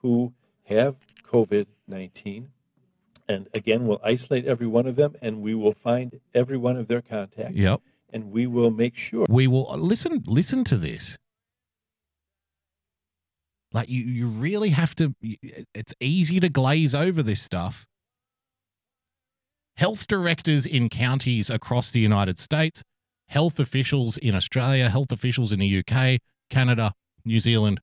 who have COVID 19. And again, we'll isolate every one of them and we will find every one of their contacts. Yep. And we will make sure. We will uh, listen listen to this. Like you you really have to it's easy to glaze over this stuff. Health directors in counties across the United States, health officials in Australia, health officials in the UK, Canada, New Zealand,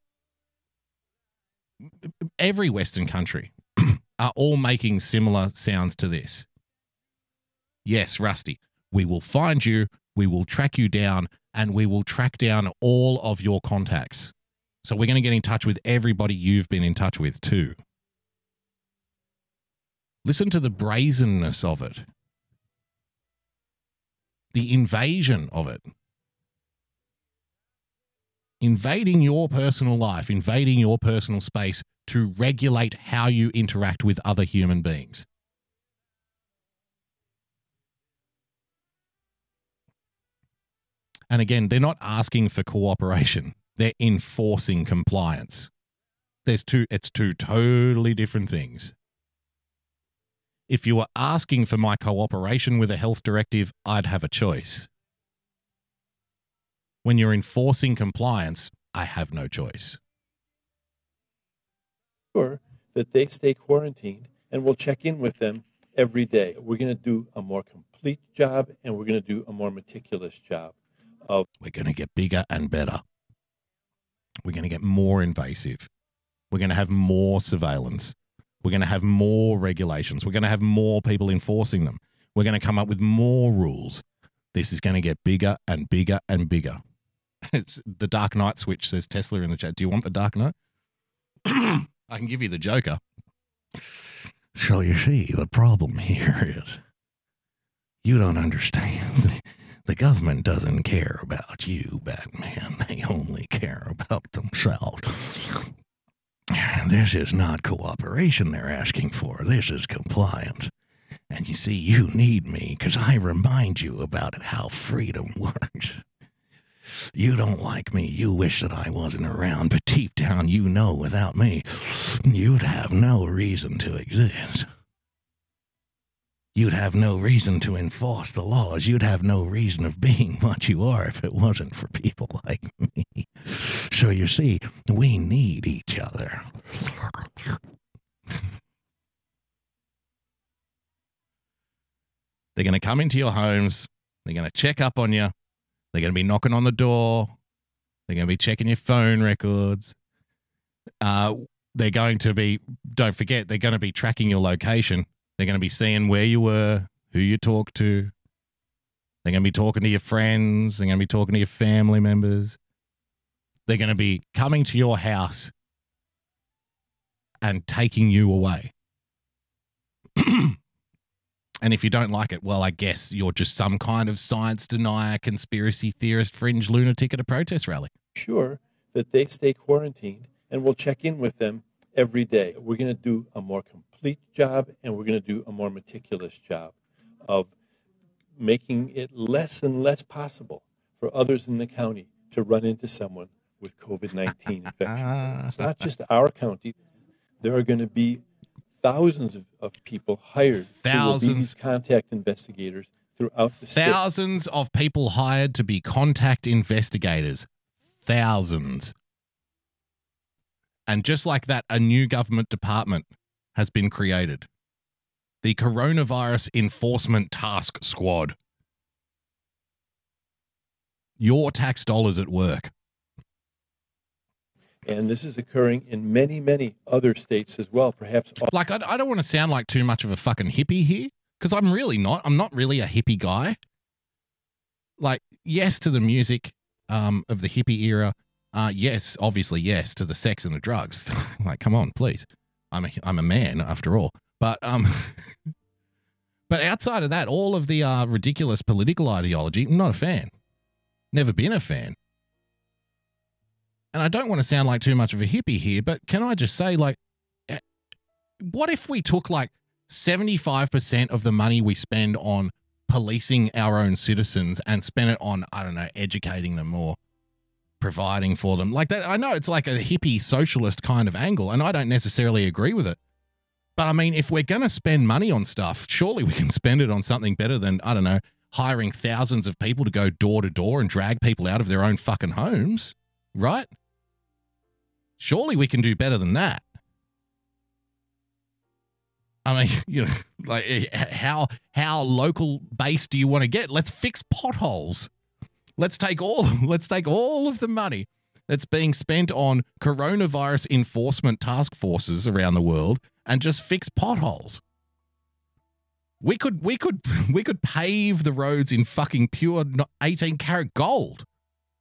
every western country are all making similar sounds to this. Yes, Rusty, we will find you, we will track you down and we will track down all of your contacts. So we're going to get in touch with everybody you've been in touch with too. Listen to the brazenness of it, the invasion of it. Invading your personal life, invading your personal space to regulate how you interact with other human beings. And again, they're not asking for cooperation. They're enforcing compliance. There's two it's two totally different things. If you were asking for my cooperation with a health directive, I'd have a choice. When you're enforcing compliance, I have no choice. Sure that they stay quarantined and we'll check in with them every day. We're going to do a more complete job and we're going to do a more meticulous job of We're going to get bigger and better. We're going to get more invasive. We're going to have more surveillance. We're going to have more regulations. We're going to have more people enforcing them. We're going to come up with more rules. This is going to get bigger and bigger and bigger. It's the Dark Knight switch, says Tesla in the chat. Do you want the Dark Knight? I can give you the Joker. So you see, the problem here is you don't understand. The government doesn't care about you, Batman. They only care about themselves. This is not cooperation they're asking for. This is compliance. And you see, you need me because I remind you about how freedom works. You don't like me. You wish that I wasn't around, but deep down, you know without me, you'd have no reason to exist. You'd have no reason to enforce the laws. You'd have no reason of being what you are if it wasn't for people like me. So you see, we need each other. They're going to come into your homes. They're going to check up on you. They're going to be knocking on the door. They're going to be checking your phone records. Uh, they're going to be, don't forget, they're going to be tracking your location. They're going to be seeing where you were, who you talked to. They're going to be talking to your friends. They're going to be talking to your family members. They're going to be coming to your house and taking you away. and if you don't like it, well, I guess you're just some kind of science denier, conspiracy theorist, fringe lunatic at a protest rally. sure that they stay quarantined and we'll check in with them every day. We're going to do a more complete job and we're going to do a more meticulous job of making it less and less possible for others in the county to run into someone with COVID 19 infection. It's not just our county, there are going to be thousands of, of people hired Thousands. contact investigators throughout the state. Thousands of people hired to be contact investigators. Thousands. And just like that, a new government department has been created the Coronavirus Enforcement Task Squad. Your tax dollars at work. And this is occurring in many, many other states as well, perhaps Like, I, I don't want to sound like too much of a fucking hippie here, because I'm really not. I'm not really a hippie guy. Like, yes to the music um, of the hippie era. Uh, yes, obviously, yes to the sex and the drugs. like, come on, please. I'm a, I'm a man after all. But um, but outside of that, all of the uh, ridiculous political ideology, I'm not a fan. Never been a fan. And I don't want to sound like too much of a hippie here, but can I just say, like, eh, what if we took like 75% of the money we spend on policing our own citizens and spent it on, I don't know, educating them or providing for them? Like that, I know it's like a hippie socialist kind of angle, and I don't necessarily agree with it. But I mean, if we're going to spend money on stuff, surely we can spend it on something better than, I don't know, hiring thousands of people to go door to door and drag people out of their own fucking homes, right? Surely we can do better than that. I mean, you know, like eh, how how local based do you want to get? Let's fix potholes. Let's take all let's take all of the money that's being spent on coronavirus enforcement task forces around the world and just fix potholes. We could we could we could pave the roads in fucking pure 18 karat gold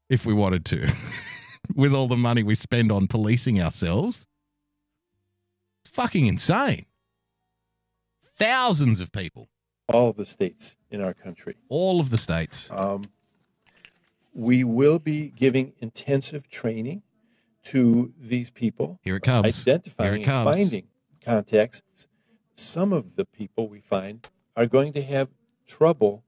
if we wanted to. With all the money we spend on policing ourselves. It's fucking insane. Thousands of people. all of the states in our country. All of the states. Um, we will be giving intensive training to these people. Here it comes. Identifying it comes. and finding contacts. Some of the people we find are going to have trouble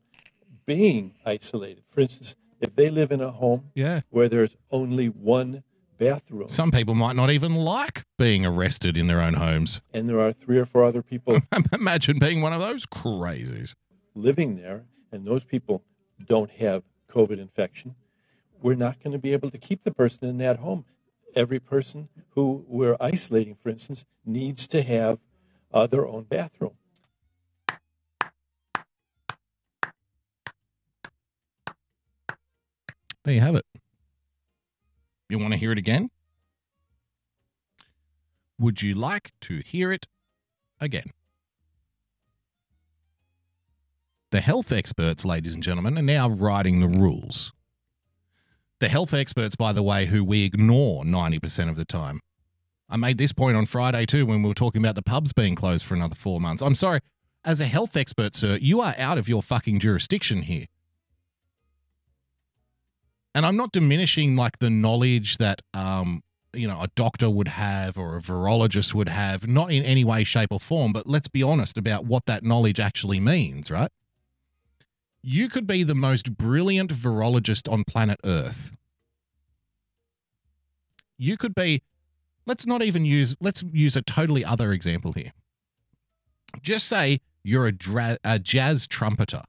being isolated. For instance, if they live in a home Yeah. where there's only one bathroom Some people might not even like being arrested in their own homes. and there are three or four other people Imagine being one of those crazies. living there and those people don't have COVID infection, we're not going to be able to keep the person in that home. Every person who we're isolating, for instance, needs to have uh, their own bathroom. There you have it. You want to hear it again? Would you like to hear it again? The health experts, ladies and gentlemen, are now writing the rules. The health experts, by the way, who we ignore 90% of the time. I made this point on Friday too when we were talking about the pubs being closed for another four months. I'm sorry, as a health expert, sir, you are out of your fucking jurisdiction here. And I'm not diminishing like the knowledge that um, you know, a doctor would have or a virologist would have, not in any way, shape, or form, but let's be honest about what that knowledge actually means, right? You could be the most brilliant virologist on planet Earth. You could be, let's not even use, let's use a totally other example here. Just say you're a, dra- a jazz trumpeter.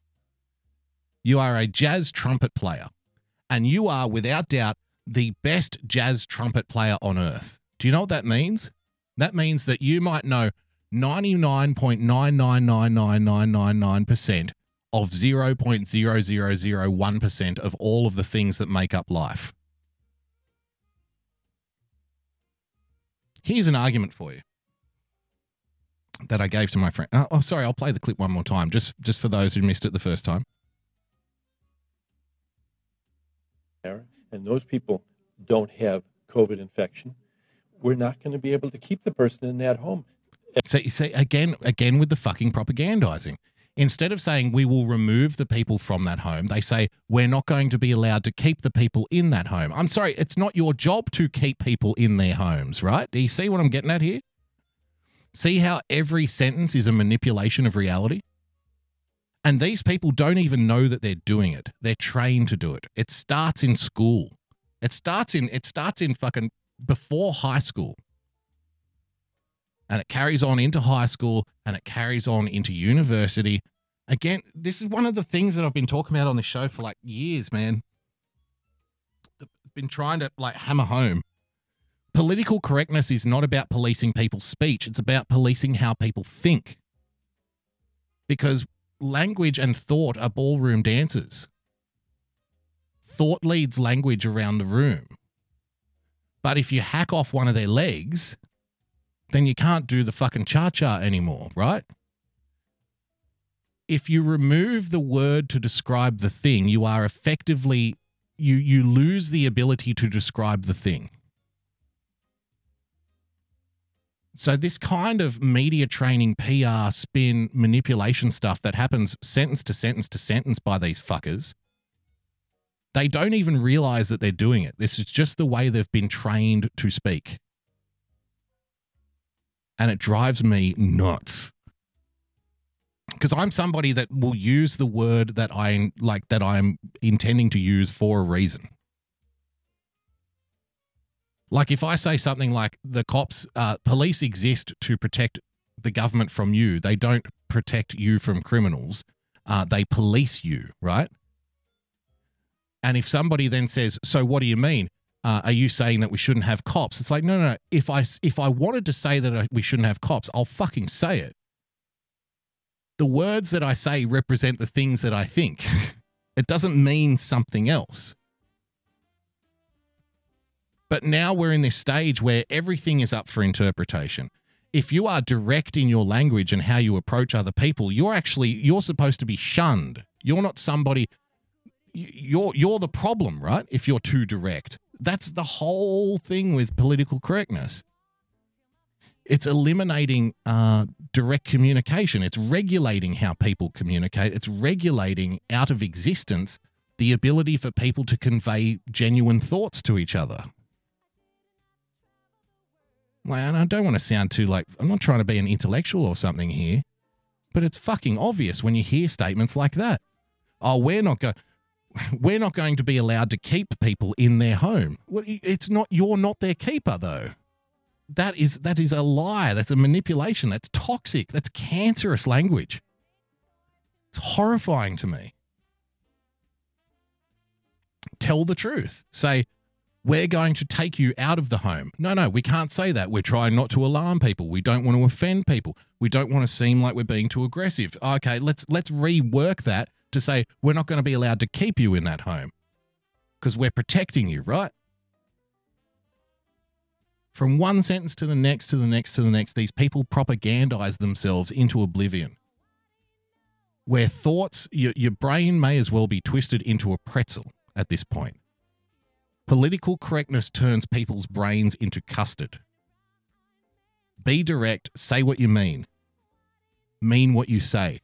You are a jazz trumpet player, and you are without doubt the best jazz trumpet player on earth. Do you know what that means? That means that you might know 99.9999999% of 0.0001% of all of the things that make up life. Here's an argument for you that I gave to my friend. Oh, oh, sorry, I'll play the clip one more time, just just for those who missed it the first time. and those people don't have COVID infection, we're not going to be able to keep the person in that home. So you see again, again with the fucking propagandizing. Instead of saying we will remove the people from that home, they say we're not going to be allowed to keep the people in that home. I'm sorry, it's not your job to keep people in their homes, right? Do you see what I'm getting at here? See how every sentence is a manipulation of reality? And these people don't even know that they're doing it. They're trained to do it. It starts in school. It starts in it starts in fucking before high school. And it carries on into high school and it carries on into university. Again, this is one of the things that I've been talking about on the show for like years, man. I've been trying to like hammer home. Political correctness is not about policing people's speech, it's about policing how people think. Because language and thought are ballroom dancers. Thought leads language around the room. But if you hack off one of their legs, then you can't do the fucking cha cha anymore, right? If you remove the word to describe the thing, you are effectively you you lose the ability to describe the thing. So this kind of media training, PR, spin, manipulation stuff that happens sentence to sentence to sentence by these fuckers, they don't even realize that they're doing it. This is just the way they've been trained to speak. And it drives me nuts. Because I'm somebody that will use the word that I like that I'm intending to use for a reason. Like if I say something like the cops, uh, police exist to protect the government from you. They don't protect you from criminals. Uh, they police you, right? And if somebody then says, "So what do you mean? Uh, are you saying that we shouldn't have cops?" It's like, no, no, no. If I if I wanted to say that I- we shouldn't have cops, I'll fucking say it. The words that I say represent the things that I think. it doesn't mean something else. But now we're in this stage where everything is up for interpretation. if you are direct in your language and how you approach other people, you're actually you're supposed to be shunned. You're not somebody you're you're the problem, right? If you're too direct. That's the whole thing with political correctness. It's eliminating uh, direct communication. It's regulating how people communicate. It's regulating out of existence the ability for people to convey genuine thoughts to each other. Like, and I don't want to sound too like I'm not trying to be an intellectual or something here, but it's fucking obvious when you hear statements like that. Oh, we're not going. We're not going to be allowed to keep people in their home. It's not. You're not their keeper, though. That is that is a lie. That's a manipulation. That's toxic. That's cancerous language. It's horrifying to me. Tell the truth. Say, we're going to take you out of the home. No, no, we can't say that. We're trying not to alarm people. We don't want to offend people. We don't want to seem like we're being too aggressive. Okay, let's let's rework that to say we're not going to be allowed to keep you in that home because we're protecting you, right? From one sentence to the next to the next to the next, these people propagandize themselves into oblivion. Where thoughts, your, your brain may as well be twisted into a pretzel at this point. Political correctness turns people's brains into custard. Be direct, say what you mean, mean what you say.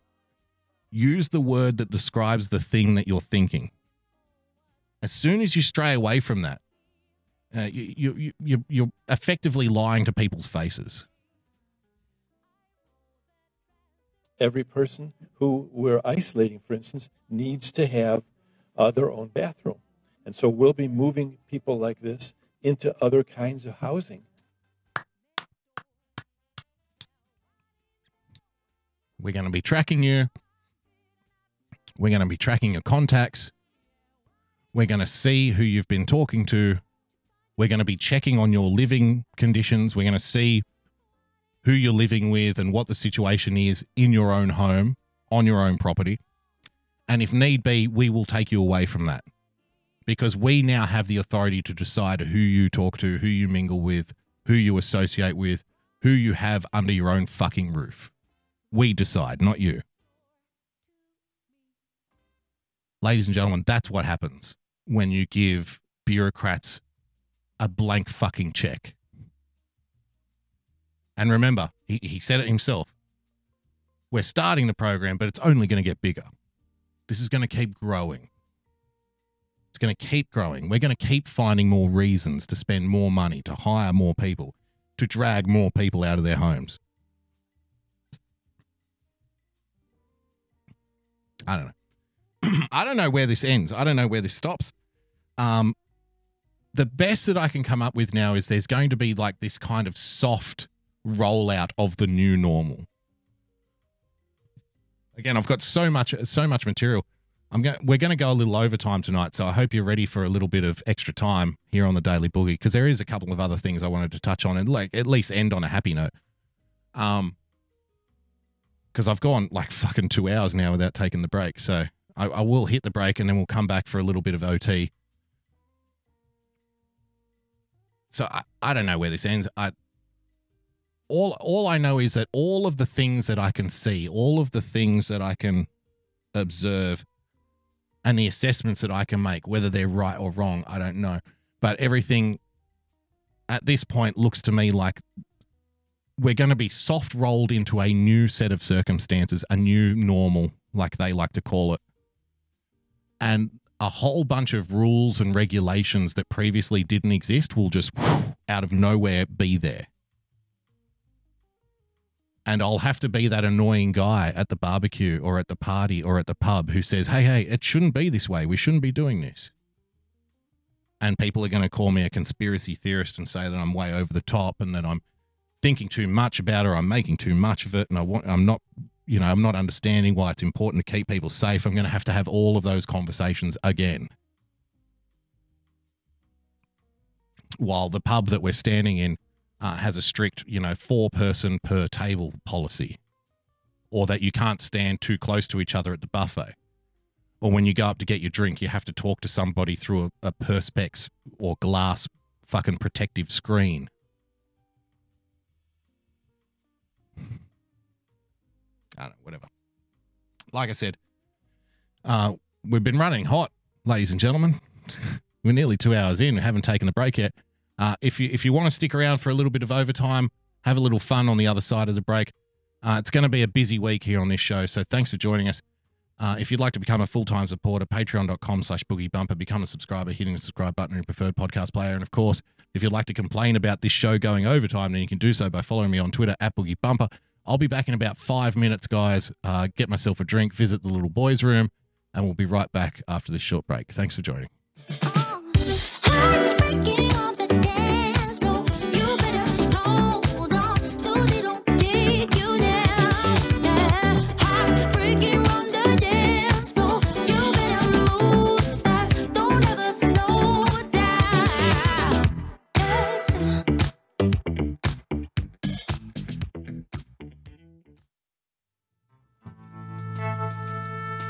Use the word that describes the thing that you're thinking. As soon as you stray away from that, uh, you, you, you, you're effectively lying to people's faces. Every person who we're isolating, for instance, needs to have uh, their own bathroom. And so we'll be moving people like this into other kinds of housing. We're going to be tracking you. We're going to be tracking your contacts. We're going to see who you've been talking to. We're going to be checking on your living conditions. We're going to see who you're living with and what the situation is in your own home, on your own property. And if need be, we will take you away from that because we now have the authority to decide who you talk to, who you mingle with, who you associate with, who you have under your own fucking roof. We decide, not you. Ladies and gentlemen, that's what happens when you give bureaucrats a blank fucking check. And remember, he, he said it himself. We're starting the program, but it's only going to get bigger. This is going to keep growing. It's going to keep growing. We're going to keep finding more reasons to spend more money, to hire more people, to drag more people out of their homes. I don't know. I don't know where this ends. I don't know where this stops. Um, the best that I can come up with now is there's going to be like this kind of soft rollout of the new normal. Again, I've got so much so much material. I'm going we're going to go a little overtime tonight, so I hope you're ready for a little bit of extra time here on the Daily Boogie because there is a couple of other things I wanted to touch on and like at least end on a happy note. Um because I've gone like fucking two hours now without taking the break. So I, I will hit the break and then we'll come back for a little bit of OT. So I, I don't know where this ends. I all all I know is that all of the things that I can see, all of the things that I can observe, and the assessments that I can make, whether they're right or wrong, I don't know. But everything at this point looks to me like we're going to be soft rolled into a new set of circumstances, a new normal, like they like to call it. And a whole bunch of rules and regulations that previously didn't exist will just out of nowhere be there. And I'll have to be that annoying guy at the barbecue or at the party or at the pub who says, hey, hey, it shouldn't be this way. We shouldn't be doing this. And people are going to call me a conspiracy theorist and say that I'm way over the top and that I'm thinking too much about it or I'm making too much of it and I want, I'm not you know, I'm not understanding why it's important to keep people safe. I'm going to have to have all of those conversations again. While the pub that we're standing in uh, has a strict, you know, four person per table policy, or that you can't stand too close to each other at the buffet. Or when you go up to get your drink, you have to talk to somebody through a, a perspex or glass fucking protective screen I don't know, whatever. Like I said, uh, we've been running hot, ladies and gentlemen. We're nearly two hours in. We haven't taken a break yet. Uh, if you if you want to stick around for a little bit of overtime, have a little fun on the other side of the break. Uh, it's going to be a busy week here on this show, so thanks for joining us. Uh, if you'd like to become a full-time supporter, patreon.com slash boogie bumper, become a subscriber, hitting the subscribe button in your preferred podcast player. And of course, if you'd like to complain about this show going overtime, then you can do so by following me on Twitter at boogie bumper. I'll be back in about five minutes, guys. Uh, get myself a drink, visit the little boys' room, and we'll be right back after this short break. Thanks for joining.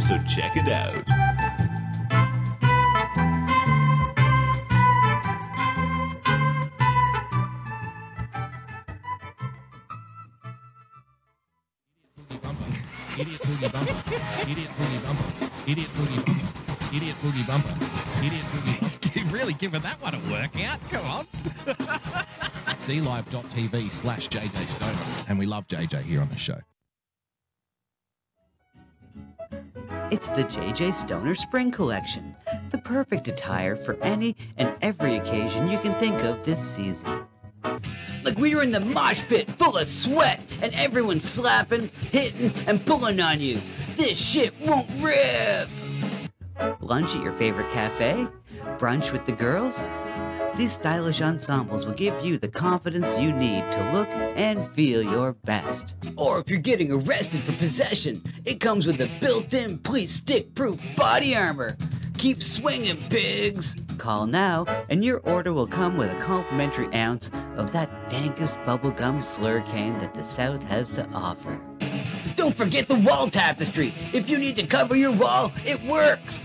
so check it out. Idiot boogie bumper. Idiot boogie bumper. Idiot boogie bumper. Idiot boogie bumper. Idiot boogie bumper. He's really giving that one a workout. Come on. dlive.tv slash JJ Stoner. And we love JJ here on the show. It's the JJ Stoner Spring Collection, the perfect attire for any and every occasion you can think of this season. Like we were in the mosh pit full of sweat and everyone's slapping, hitting, and pulling on you. This shit won't rip! Lunch at your favorite cafe? Brunch with the girls? These stylish ensembles will give you the confidence you need to look and feel your best. Or if you're getting arrested for possession, it comes with a built-in police stick-proof body armor. Keep swinging, pigs! Call now, and your order will come with a complimentary ounce of that dankest bubblegum slurricane that the South has to offer. Don't forget the wall tapestry! If you need to cover your wall, it works!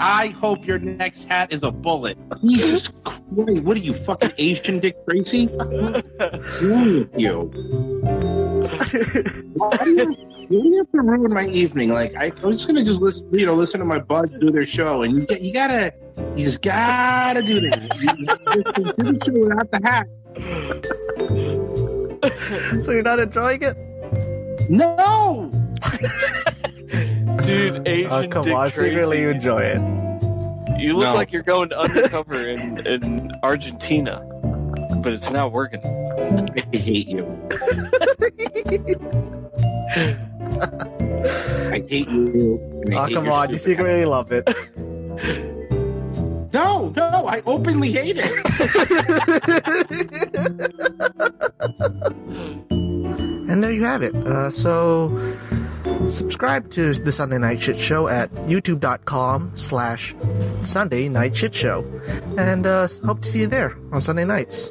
I hope your next hat is a bullet. Jesus Christ! What are you fucking Asian Dick Tracy? What's wrong with you? Why do you, why do you have to ruin my evening? Like I, I was just gonna just listen, you know, listen to my buds do their show, and you, you gotta, you just gotta do that. You, you just do the show without the hat. so you're not enjoying it? No. Dude, Asian Oh, come Dick on, secretly you enjoy it. You look No. like you're going undercover in, in Argentina, but it's not working. I hate you. I hate you. I Oh, hate come on, you stupid secretly love it. No, no, I openly hate it. And there you have it. Uh, so subscribe to the Sunday Night Shit Show at youtube.com slash Sunday Night Shit Show. And uh, hope to see you there on Sunday nights.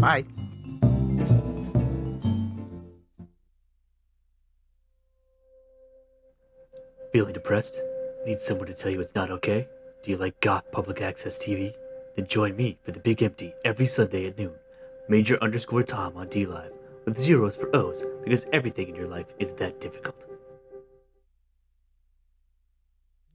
Bye. Feeling depressed? Need someone to tell you it's not okay? Do you like goth public access TV? Then join me for the Big Empty every Sunday at noon. Major underscore Tom on D Live with zeros for O's because everything in your life is that difficult.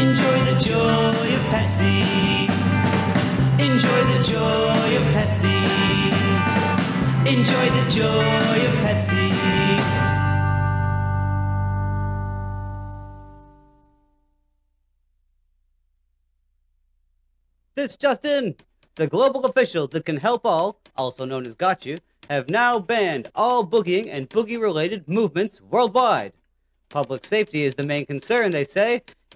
Enjoy the joy of Pessy. Enjoy the joy of Pessy. Enjoy the joy of Pessy. This just in! The global officials that can help all, also known as Got You, have now banned all boogieing and boogie related movements worldwide. Public safety is the main concern, they say,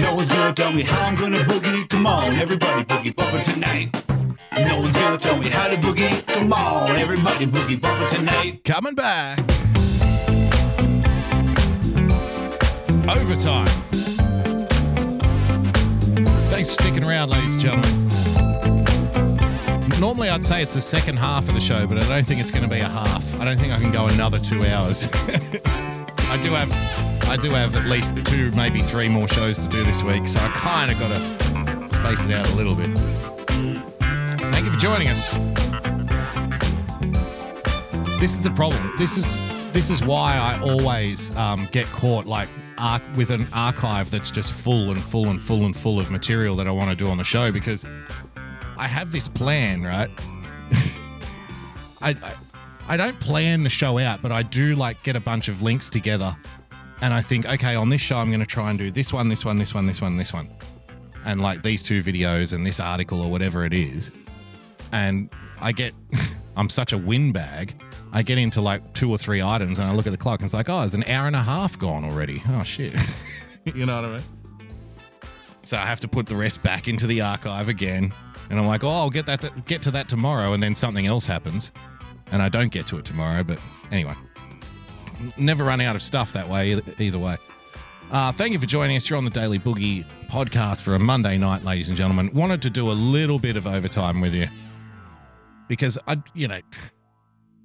No one's gonna tell me how I'm gonna boogie. Come on, everybody boogie bumper tonight. No one's gonna tell me how to boogie. Come on, everybody boogie bumper tonight. Coming back. Overtime. Thanks for sticking around, ladies and gentlemen. Normally, I'd say it's the second half of the show, but I don't think it's going to be a half. I don't think I can go another two hours. I do have, I do have at least two, maybe three more shows to do this week, so I kind of got to space it out a little bit. Thank you for joining us. This is the problem. This is this is why I always um, get caught like with an archive that's just full and full and full and full of material that I want to do on the show because I have this plan, right? I, I I don't plan the show out, but I do like get a bunch of links together, and I think, okay, on this show I'm going to try and do this one, this one, this one, this one, this one, and like these two videos and this article or whatever it is, and I get, I'm such a windbag. I get into like two or three items and I look at the clock and it's like, oh, there's an hour and a half gone already. Oh shit, you know what I mean? So I have to put the rest back into the archive again. And I'm like, oh, I'll get that to, get to that tomorrow, and then something else happens, and I don't get to it tomorrow. But anyway, never run out of stuff that way either, way. Uh, thank you for joining us. You're on the Daily Boogie podcast for a Monday night, ladies and gentlemen. Wanted to do a little bit of overtime with you because I, you know,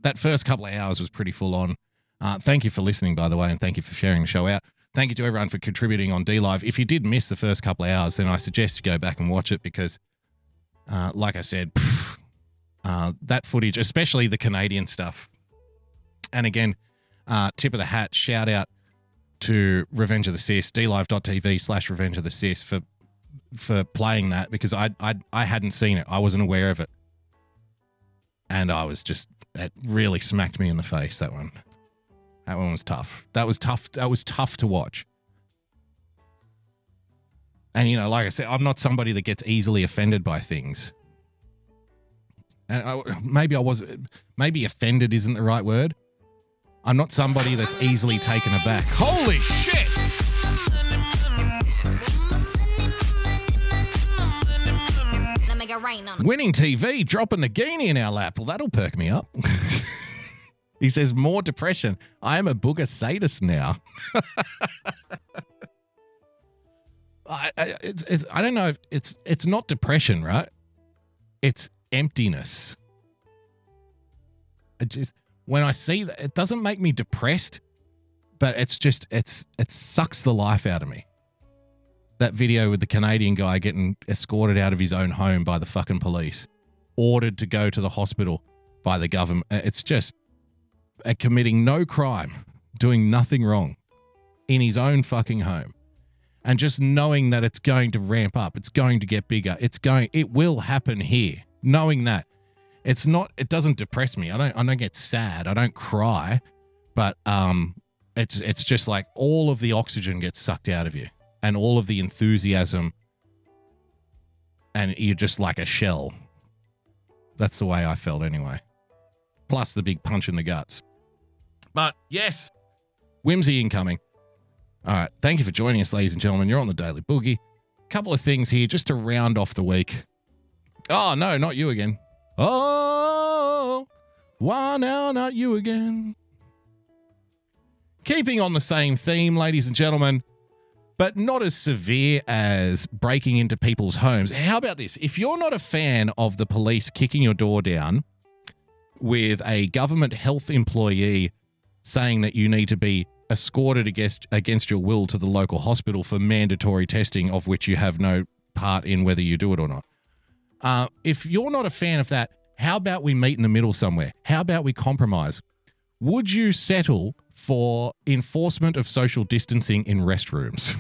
that first couple of hours was pretty full on. Uh, thank you for listening, by the way, and thank you for sharing the show out. Thank you to everyone for contributing on D Live. If you did miss the first couple of hours, then I suggest you go back and watch it because, uh, like I said, uh, that footage, especially the Canadian stuff, and again, uh, tip of the hat, shout out to Revenge of the Cis, dlive.tv slash Revenge of the Cis for for playing that because I, I I hadn't seen it. I wasn't aware of it. And I was just it really smacked me in the face that one. That one was tough. That was tough. That was tough to watch. And you know, like I said, I'm not somebody that gets easily offended by things. And I, maybe I was, maybe offended isn't the right word. I'm not somebody that's easily taken aback. Holy shit! Winning TV dropping Nagini in our lap. Well, that'll perk me up. he says, more depression. I am a booger sadist now. I, I, it's, it's, I don't know. It's, it's not depression, right? It's emptiness. It just, when I see that, it doesn't make me depressed, but it's just, it's, it sucks the life out of me that video with the Canadian guy getting escorted out of his own home by the fucking police, ordered to go to the hospital by the government. It's just uh, committing no crime, doing nothing wrong in his own fucking home. And just knowing that it's going to ramp up, it's going to get bigger, it's going it will happen here. Knowing that. It's not it doesn't depress me. I don't I don't get sad. I don't cry. But um it's it's just like all of the oxygen gets sucked out of you and all of the enthusiasm and you're just like a shell. That's the way I felt anyway. Plus the big punch in the guts. But yes, whimsy incoming. All right. Thank you for joining us, ladies and gentlemen. You're on the Daily Boogie. Couple of things here just to round off the week. Oh, no, not you again. Oh, why now, not you again? Keeping on the same theme, ladies and gentlemen, but not as severe as breaking into people's homes. How about this? If you're not a fan of the police kicking your door down with a government health employee saying that you need to be escorted against against your will to the local hospital for mandatory testing of which you have no part in whether you do it or not. Uh, if you're not a fan of that, how about we meet in the middle somewhere? How about we compromise? Would you settle for enforcement of social distancing in restrooms?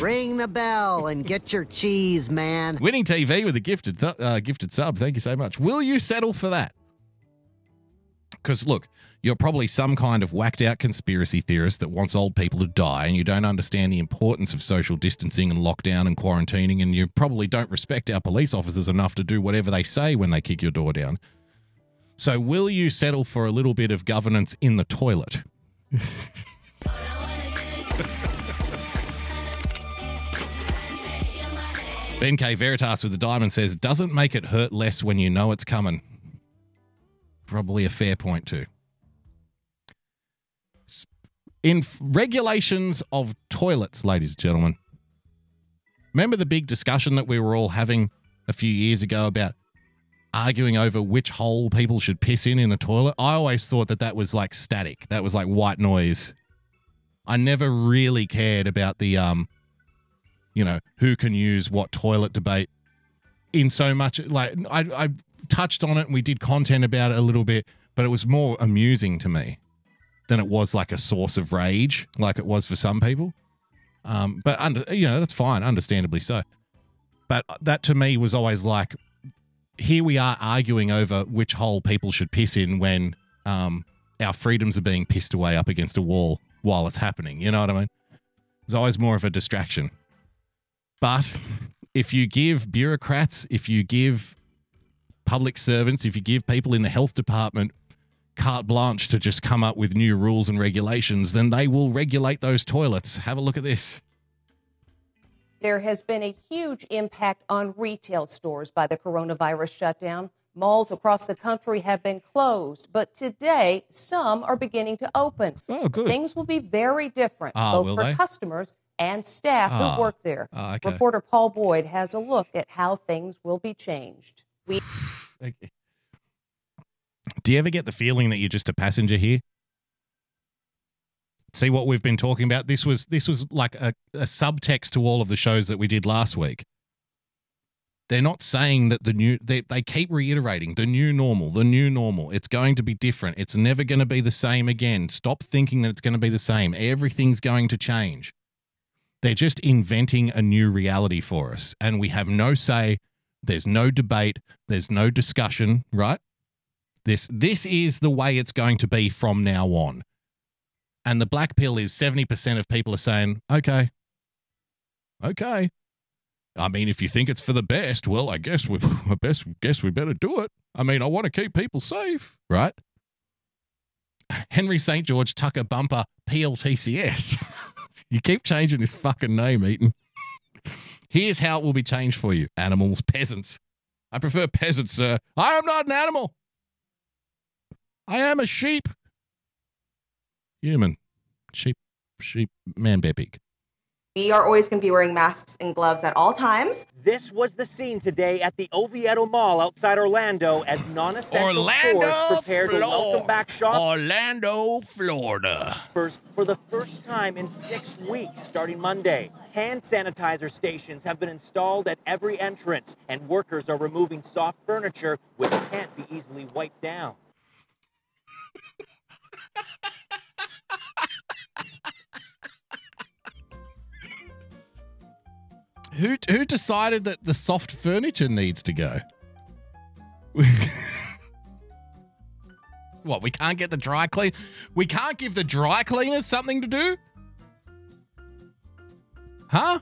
Ring the bell and get your cheese, man. Winning TV with a gifted th- uh, gifted sub. Thank you so much. Will you settle for that? Because look, you're probably some kind of whacked out conspiracy theorist that wants old people to die, and you don't understand the importance of social distancing and lockdown and quarantining, and you probably don't respect our police officers enough to do whatever they say when they kick your door down. So, will you settle for a little bit of governance in the toilet? Ben K. Veritas with the diamond says, doesn't make it hurt less when you know it's coming. Probably a fair point, too. In regulations of toilets, ladies and gentlemen, remember the big discussion that we were all having a few years ago about arguing over which hole people should piss in in a toilet? I always thought that that was like static, that was like white noise. I never really cared about the um you know, who can use what toilet debate in so much like I I touched on it and we did content about it a little bit, but it was more amusing to me than it was like a source of rage like it was for some people. Um but under you know, that's fine, understandably so. But that to me was always like here we are arguing over which hole people should piss in when um, our freedoms are being pissed away up against a wall while it's happening. You know what I mean? It's always more of a distraction. But if you give bureaucrats, if you give public servants, if you give people in the health department carte blanche to just come up with new rules and regulations, then they will regulate those toilets. Have a look at this. There has been a huge impact on retail stores by the coronavirus shutdown. Malls across the country have been closed, but today some are beginning to open. Oh, good. Things will be very different, Ah, both for they? customers and staff Ah, who work there. ah, okay. Reporter Paul Boyd has a look at how things will be changed. We Okay. Do you ever get the feeling that you're just a passenger here? See what we've been talking about? This was this was like a, a subtext to all of the shows that we did last week. They're not saying that the new they, they keep reiterating the new normal, the new normal. It's going to be different. It's never going to be the same again. Stop thinking that it's going to be the same. Everything's going to change. They're just inventing a new reality for us and we have no say. There's no debate, there's no discussion, right? This this is the way it's going to be from now on. And the black pill is 70% of people are saying, "Okay. Okay. I mean, if you think it's for the best, well, I guess we I best guess we better do it. I mean, I want to keep people safe, right? Henry St. George Tucker Bumper PLTCS. you keep changing his fucking name, Eaton. Here's how it will be changed for you animals, peasants. I prefer peasants, sir. I am not an animal. I am a sheep. Human. Sheep, sheep, man, bear, pig. We are always going to be wearing masks and gloves at all times. This was the scene today at the Oviedo Mall outside Orlando as non-essential Orlando, stores prepared to welcome back shoppers Orlando, Florida. for the first time in six weeks starting Monday. Hand sanitizer stations have been installed at every entrance, and workers are removing soft furniture which can't be easily wiped down who who decided that the soft furniture needs to go? what, we can't get the dry clean? We can't give the dry cleaners something to do? Huh?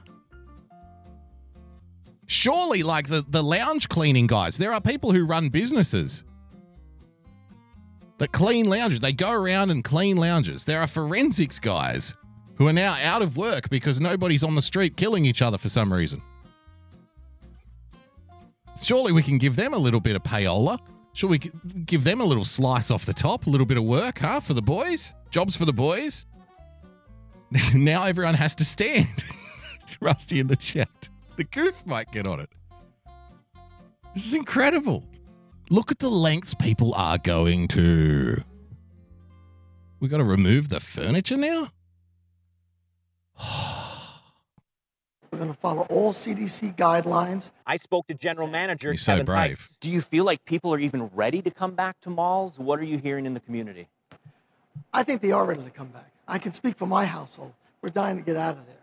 Surely like the the lounge cleaning guys. There are people who run businesses that clean lounges. They go around and clean lounges. There are forensics guys who are now out of work because nobody's on the street killing each other for some reason. Surely we can give them a little bit of payola. Should we give them a little slice off the top? A little bit of work, huh? For the boys? Jobs for the boys? now everyone has to stand. Rusty in the chat. The goof might get on it. This is incredible. Look at the lengths people are going to. We got to remove the furniture now? We're going to follow all CDC guidelines. I spoke to General Manager You're so Kevin Pike. brave. Do you feel like people are even ready to come back to malls? What are you hearing in the community? I think they are ready to come back. I can speak for my household. We're dying to get out of there.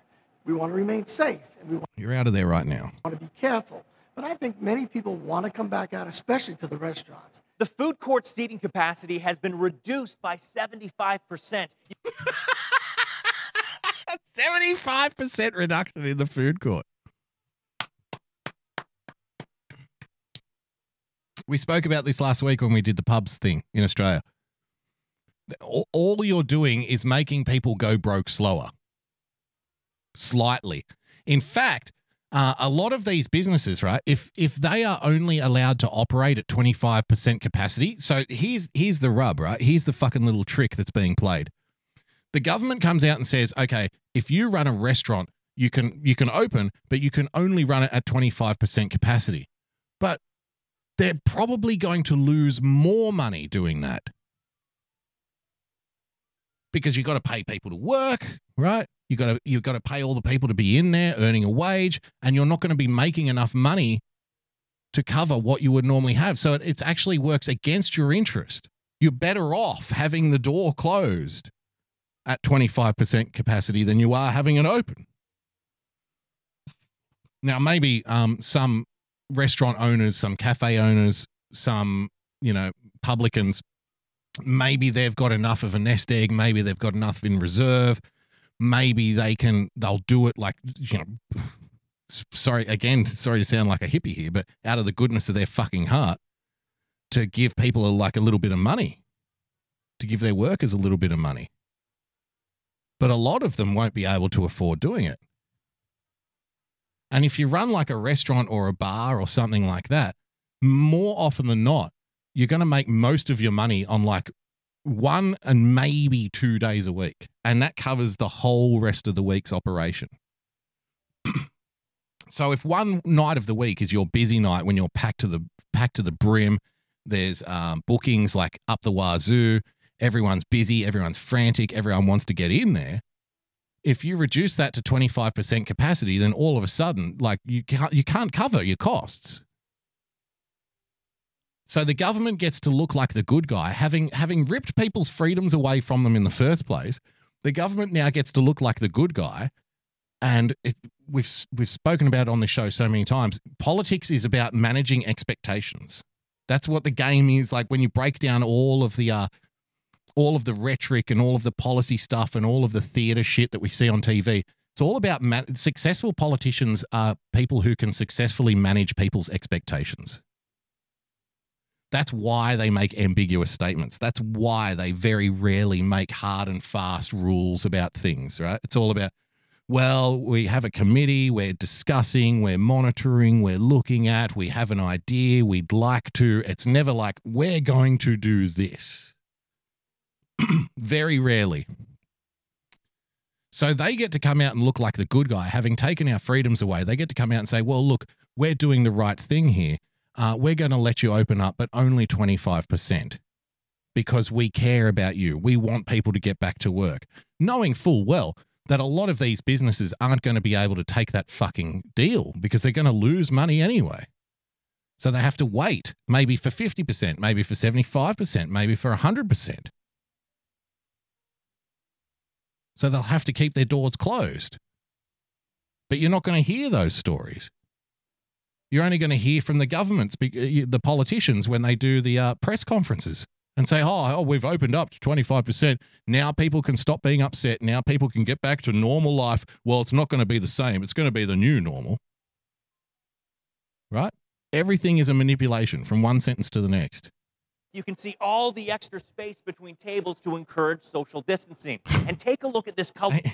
We want to remain safe and we want You're out of there right now. to be careful. But I think many people want to come back out, especially to the restaurants. The food court seating capacity has been reduced by 75%. 75% reduction in the food court. We spoke about this last week when we did the pubs thing in Australia. All- All you're doing is making people go broke slower. Slightly. In fact, uh, a lot of these businesses, right? If if they are only allowed to operate at 25% capacity, so here's here's the rub, right? Here's the fucking little trick that's being played the government comes out and says, okay, if you run a restaurant, you can you can open, but you can only run it at 25% capacity. But they're probably going to lose more money doing that. Because you've got to pay people to work, right? You got to you've got to pay all the people to be in there earning a wage, and you're not going to be making enough money to cover what you would normally have. So it it's actually works against your interest. You're better off having the door closed at 25% capacity than you are having it open. Now, maybe um, some restaurant owners, some cafe owners, some, you know, publicans, maybe they've got enough of a nest egg, maybe they've got enough in reserve, maybe they can, they'll do it like, you know, sorry, again, sorry to sound like a hippie here, but out of the goodness of their fucking heart to give people a, like a little bit of money, to give their workers a little bit of money but a lot of them won't be able to afford doing it. And if you run like a restaurant or a bar or something like that, more often than not, you're going to make most of your money on like one and maybe two days a week. And that covers the whole rest of the week's operation. so if one night of the week is your busy night when you're packed to the packed to the brim, there's um, bookings like up the wazoo, everyone's busy, everyone's frantic, everyone wants to get in there. If you reduce that to 25% capacity, then all of a sudden, like you can't, you can't cover your costs. So the government gets to look like the good guy, having having ripped people's freedoms away from them in the first place. The government now gets to look like the good guy, and it, we've we've spoken about it on this show so many times. Politics is about managing expectations. That's what the game is like when you break down all of the uh, all of the rhetoric and all of the policy stuff and all of the theater shit that we see on TV. It's all about successful politicians are people who can successfully manage people's expectations. That's why they make ambiguous statements. That's why they very rarely make hard and fast rules about things, right? It's all about, well, we have a committee, we're discussing, we're monitoring, we're looking at, we have an idea, we'd like to. It's never like, we're going to do this. very rarely. So they get to come out and look like the good guy, having taken our freedoms away. They get to come out and say, well, look, we're doing the right thing here. Uh, we're going to let you open up, but only 25% because we care about you. We want people to get back to work, knowing full well that a lot of these businesses aren't going to be able to take that fucking deal because they're going to lose money anyway. So they have to wait, maybe for 50%, maybe for 75%, maybe for 100%. So they'll have to keep their doors closed. but you're not going to hear those stories. You're only going to hear from the governments, uh, the politicians, when they do the uh, press conferences and say, oh, oh, we've opened up to 25%. Now people can stop being upset. Now people can get back to normal life. Well, it's not going to be the same. It's going to be the new normal. Right? Everything is a manipulation from one sentence to the next. You can see all the extra space between tables to encourage social distancing. And take a look at this color.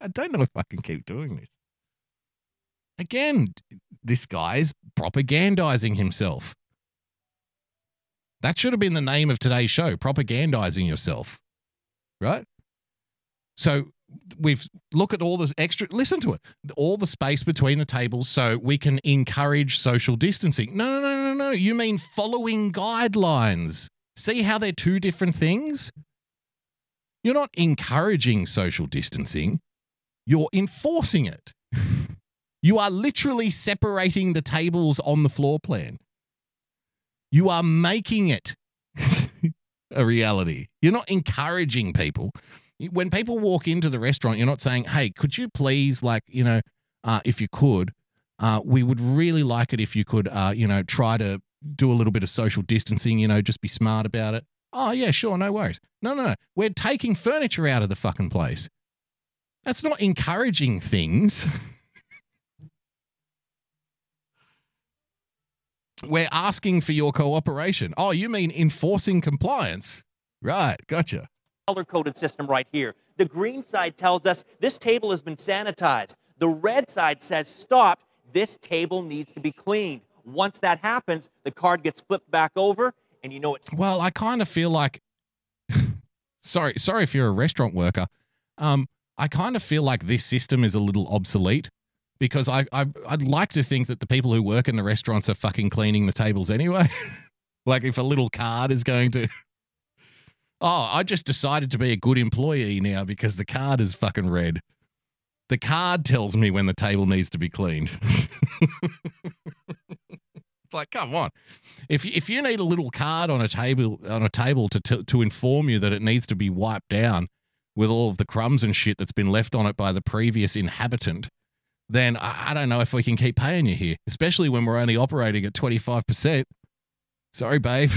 I don't know if I can keep doing this. Again, this guy's propagandizing himself. That should have been the name of today's show propagandizing yourself. Right? So we've look at all this extra listen to it all the space between the tables so we can encourage social distancing no no no no no you mean following guidelines see how they're two different things you're not encouraging social distancing you're enforcing it you are literally separating the tables on the floor plan you are making it a reality you're not encouraging people when people walk into the restaurant, you're not saying, "Hey, could you please, like, you know, uh, if you could, uh, we would really like it if you could, uh, you know, try to do a little bit of social distancing. You know, just be smart about it." Oh yeah, sure, no worries. No, no, no. We're taking furniture out of the fucking place. That's not encouraging things. We're asking for your cooperation. Oh, you mean enforcing compliance? Right, gotcha color coded system right here. The green side tells us this table has been sanitized. The red side says stop, this table needs to be cleaned. Once that happens, the card gets flipped back over and you know it's Well, I kind of feel like sorry, sorry if you're a restaurant worker. Um I kind of feel like this system is a little obsolete because I, I I'd like to think that the people who work in the restaurants are fucking cleaning the tables anyway. like if a little card is going to Oh, I just decided to be a good employee now because the card is fucking red. The card tells me when the table needs to be cleaned. it's like, come on. If if you need a little card on a table on a table to to, to inform you that it needs to be wiped down with all of the crumbs and shit that's been left on it by the previous inhabitant, then I, I don't know if we can keep paying you here, especially when we're only operating at twenty five percent. Sorry, babe.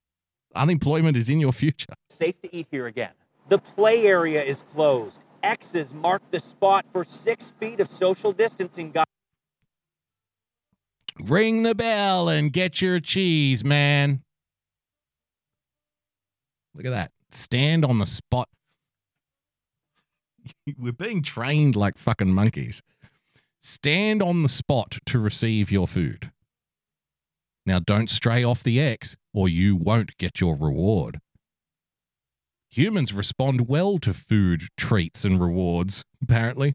Unemployment is in your future. Safe to eat here again. The play area is closed. X's mark the spot for six feet of social distancing. Guys. Ring the bell and get your cheese, man. Look at that. Stand on the spot. We're being trained like fucking monkeys. Stand on the spot to receive your food. Now, don't stray off the X or you won't get your reward. Humans respond well to food, treats, and rewards, apparently.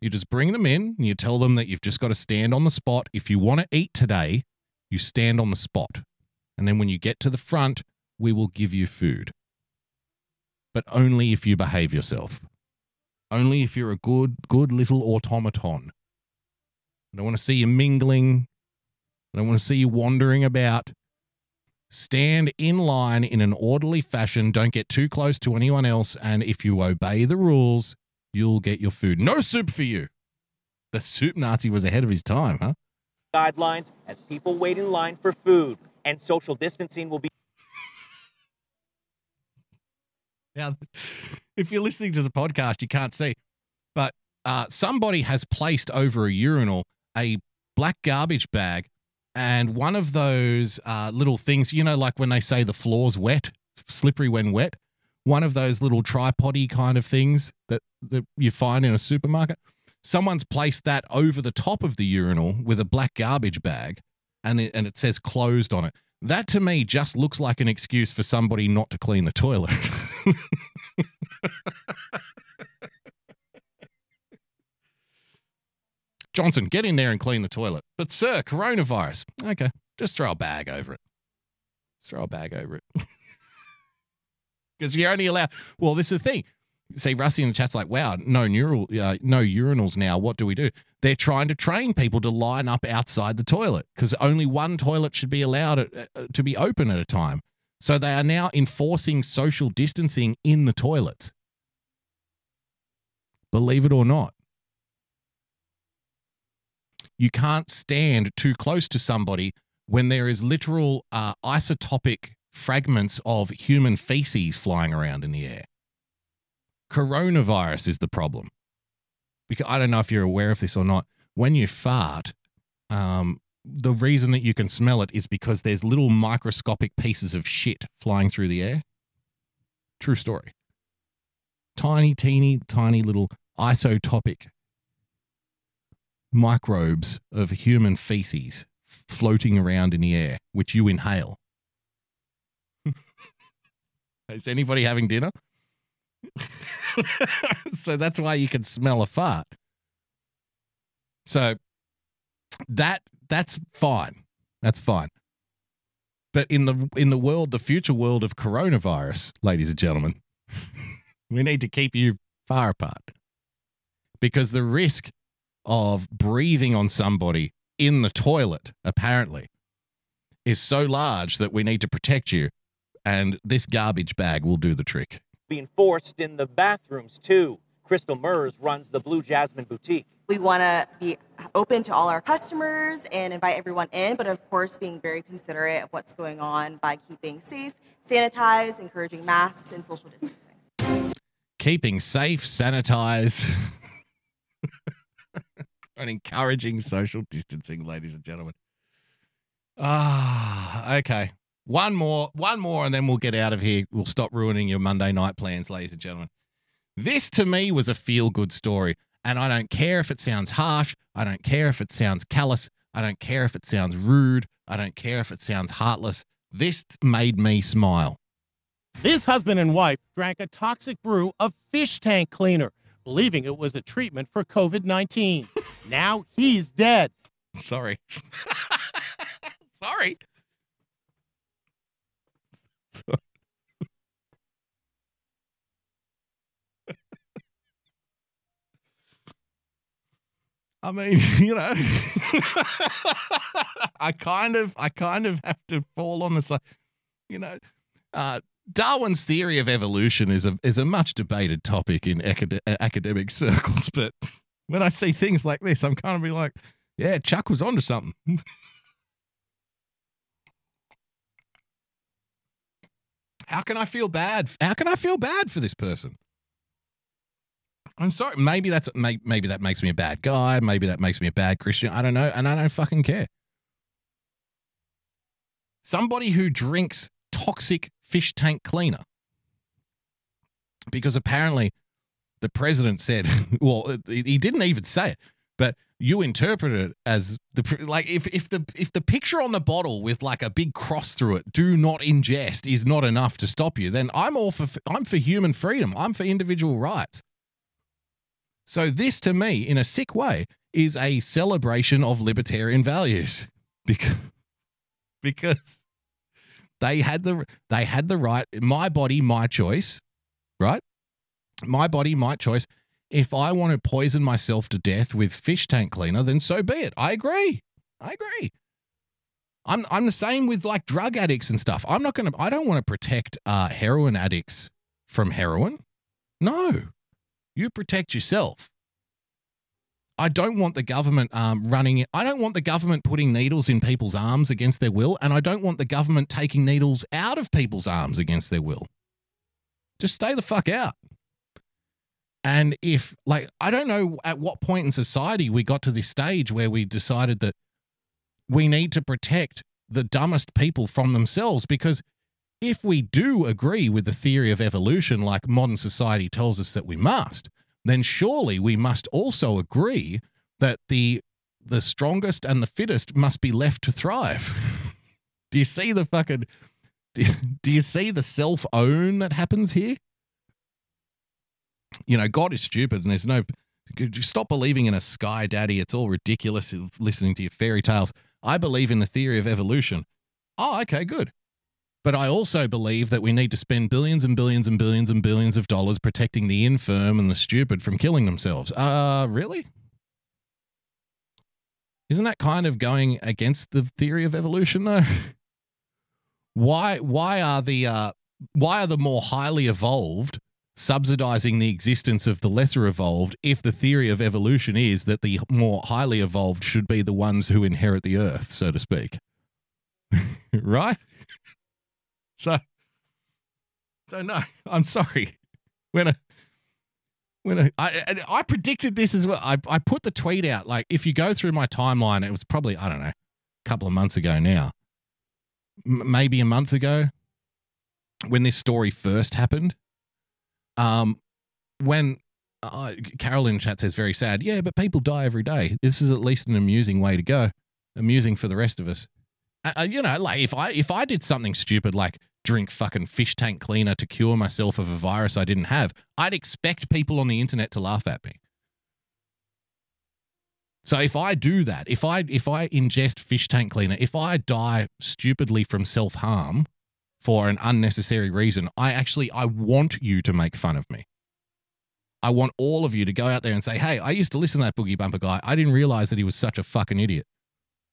You just bring them in and you tell them that you've just got to stand on the spot. If you want to eat today, you stand on the spot. And then when you get to the front, we will give you food. But only if you behave yourself. Only if you're a good, good little automaton. I don't want to see you mingling. I don't want to see you wandering about. Stand in line in an orderly fashion. Don't get too close to anyone else. And if you obey the rules, you'll get your food. No soup for you. The soup Nazi was ahead of his time, huh? Guidelines as people wait in line for food, and social distancing will be. Now, if you're listening to the podcast, you can't see, but uh, somebody has placed over a urinal a black garbage bag and one of those uh, little things, you know, like when they say the floor's wet, slippery when wet, one of those little tripody kind of things that, that you find in a supermarket. Someone's placed that over the top of the urinal with a black garbage bag and it, and it says closed on it. That to me just looks like an excuse for somebody not to clean the toilet. Johnson, get in there and clean the toilet. But, sir, coronavirus. Okay, just throw a bag over it. Just throw a bag over it. Because you're only allowed. Well, this is the thing. See, Rusty in the chat's like, wow, no neural, uh, no urinals now. What do we do? They're trying to train people to line up outside the toilet because only one toilet should be allowed at, uh, to be open at a time. So they are now enforcing social distancing in the toilets. Believe it or not. You can't stand too close to somebody when there is literal uh, isotopic fragments of human feces flying around in the air. Coronavirus is the problem. Because I don't know if you're aware of this or not. When you fart, um, the reason that you can smell it is because there's little microscopic pieces of shit flying through the air. True story. Tiny, teeny, tiny little isotopic microbes of human feces floating around in the air, which you inhale. Is anybody having dinner? so that's why you can smell a fart. So that that's fine. That's fine. But in the in the world, the future world of coronavirus, ladies and gentlemen, we need to keep you far apart. Because the risk of breathing on somebody in the toilet, apparently, is so large that we need to protect you. And this garbage bag will do the trick. Being forced in the bathrooms, too. Crystal Mers runs the Blue Jasmine Boutique. We want to be open to all our customers and invite everyone in, but of course, being very considerate of what's going on by keeping safe, sanitized, encouraging masks, and social distancing. Keeping safe, sanitized, and encouraging social distancing, ladies and gentlemen. Ah, okay. One more, one more, and then we'll get out of here. We'll stop ruining your Monday night plans, ladies and gentlemen. This to me was a feel good story. And I don't care if it sounds harsh. I don't care if it sounds callous. I don't care if it sounds rude. I don't care if it sounds heartless. This made me smile. This husband and wife drank a toxic brew of fish tank cleaner, believing it was a treatment for COVID 19. now he's dead. Sorry. Sorry. I mean, you know, I kind of, I kind of have to fall on the side. You know, uh, Darwin's theory of evolution is a is a much debated topic in acad- academic circles. But when I see things like this, I'm kind of be like, yeah, Chuck was onto something. How can I feel bad? How can I feel bad for this person? I'm sorry. Maybe that's maybe that makes me a bad guy. Maybe that makes me a bad Christian. I don't know, and I don't fucking care. Somebody who drinks toxic fish tank cleaner, because apparently the president said, well, he didn't even say it, but you interpret it as the like if if the if the picture on the bottle with like a big cross through it, do not ingest, is not enough to stop you. Then I'm all for I'm for human freedom. I'm for individual rights. So, this to me, in a sick way, is a celebration of libertarian values because, because they had the they had the right my body my choice right my body my choice if i want to poison myself to death with fish tank cleaner then so be it i agree i agree i'm i'm the same with like drug addicts and stuff i'm not to i don't want to protect uh heroin addicts from heroin no you protect yourself. I don't want the government um, running. I don't want the government putting needles in people's arms against their will, and I don't want the government taking needles out of people's arms against their will. Just stay the fuck out. And if, like, I don't know at what point in society we got to this stage where we decided that we need to protect the dumbest people from themselves because if we do agree with the theory of evolution, like modern society tells us that we must, then surely we must also agree that the the strongest and the fittest must be left to thrive. do you see the fucking do, do you see the self own that happens here? You know, God is stupid and there's no stop believing in a sky daddy. It's all ridiculous listening to your fairy tales. I believe in the theory of evolution. Oh, okay, good. But I also believe that we need to spend billions and billions and billions and billions of dollars protecting the infirm and the stupid from killing themselves. Uh, really? Isn't that kind of going against the theory of evolution, though? Why why are the uh, why are the more highly evolved subsidizing the existence of the lesser evolved if the theory of evolution is that the more highly evolved should be the ones who inherit the earth, so to speak? right? So so no, I'm sorry. When a when I, I predicted this as well. I, I put the tweet out like if you go through my timeline, it was probably I don't know, a couple of months ago now, M- maybe a month ago, when this story first happened. Um, when uh, Carol in chat says very sad, yeah, but people die every day. This is at least an amusing way to go, amusing for the rest of us. Uh, you know, like if I if I did something stupid like drink fucking fish tank cleaner to cure myself of a virus I didn't have, I'd expect people on the internet to laugh at me. So if I do that, if I if I ingest fish tank cleaner, if I die stupidly from self harm for an unnecessary reason, I actually I want you to make fun of me. I want all of you to go out there and say, "Hey, I used to listen to that boogie bumper guy. I didn't realize that he was such a fucking idiot."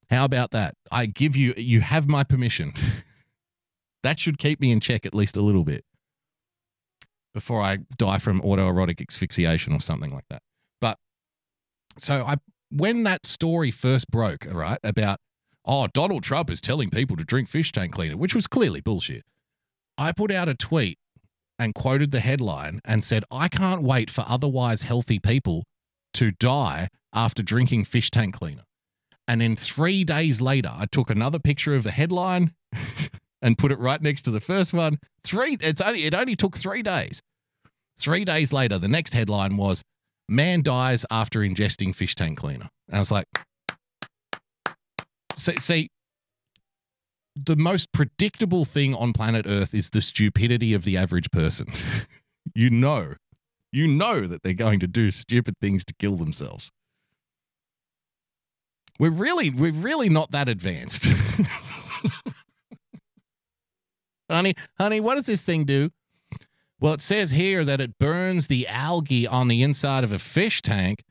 How about that? I give you you have my permission. that should keep me in check at least a little bit before I die from autoerotic asphyxiation or something like that. But so I when that story first broke, right, about oh, Donald Trump is telling people to drink fish tank cleaner, which was clearly bullshit. I put out a tweet and quoted the headline and said, I can't wait for otherwise healthy people to die after drinking fish tank cleaner. And then three days later, I took another picture of the headline and put it right next to the first one. Three, it's only it only took three days. Three days later, the next headline was Man dies after ingesting fish tank cleaner. And I was like, see, see, the most predictable thing on planet Earth is the stupidity of the average person. you know, you know that they're going to do stupid things to kill themselves. We're really, we're really not that advanced. honey, honey, what does this thing do? Well, it says here that it burns the algae on the inside of a fish tank.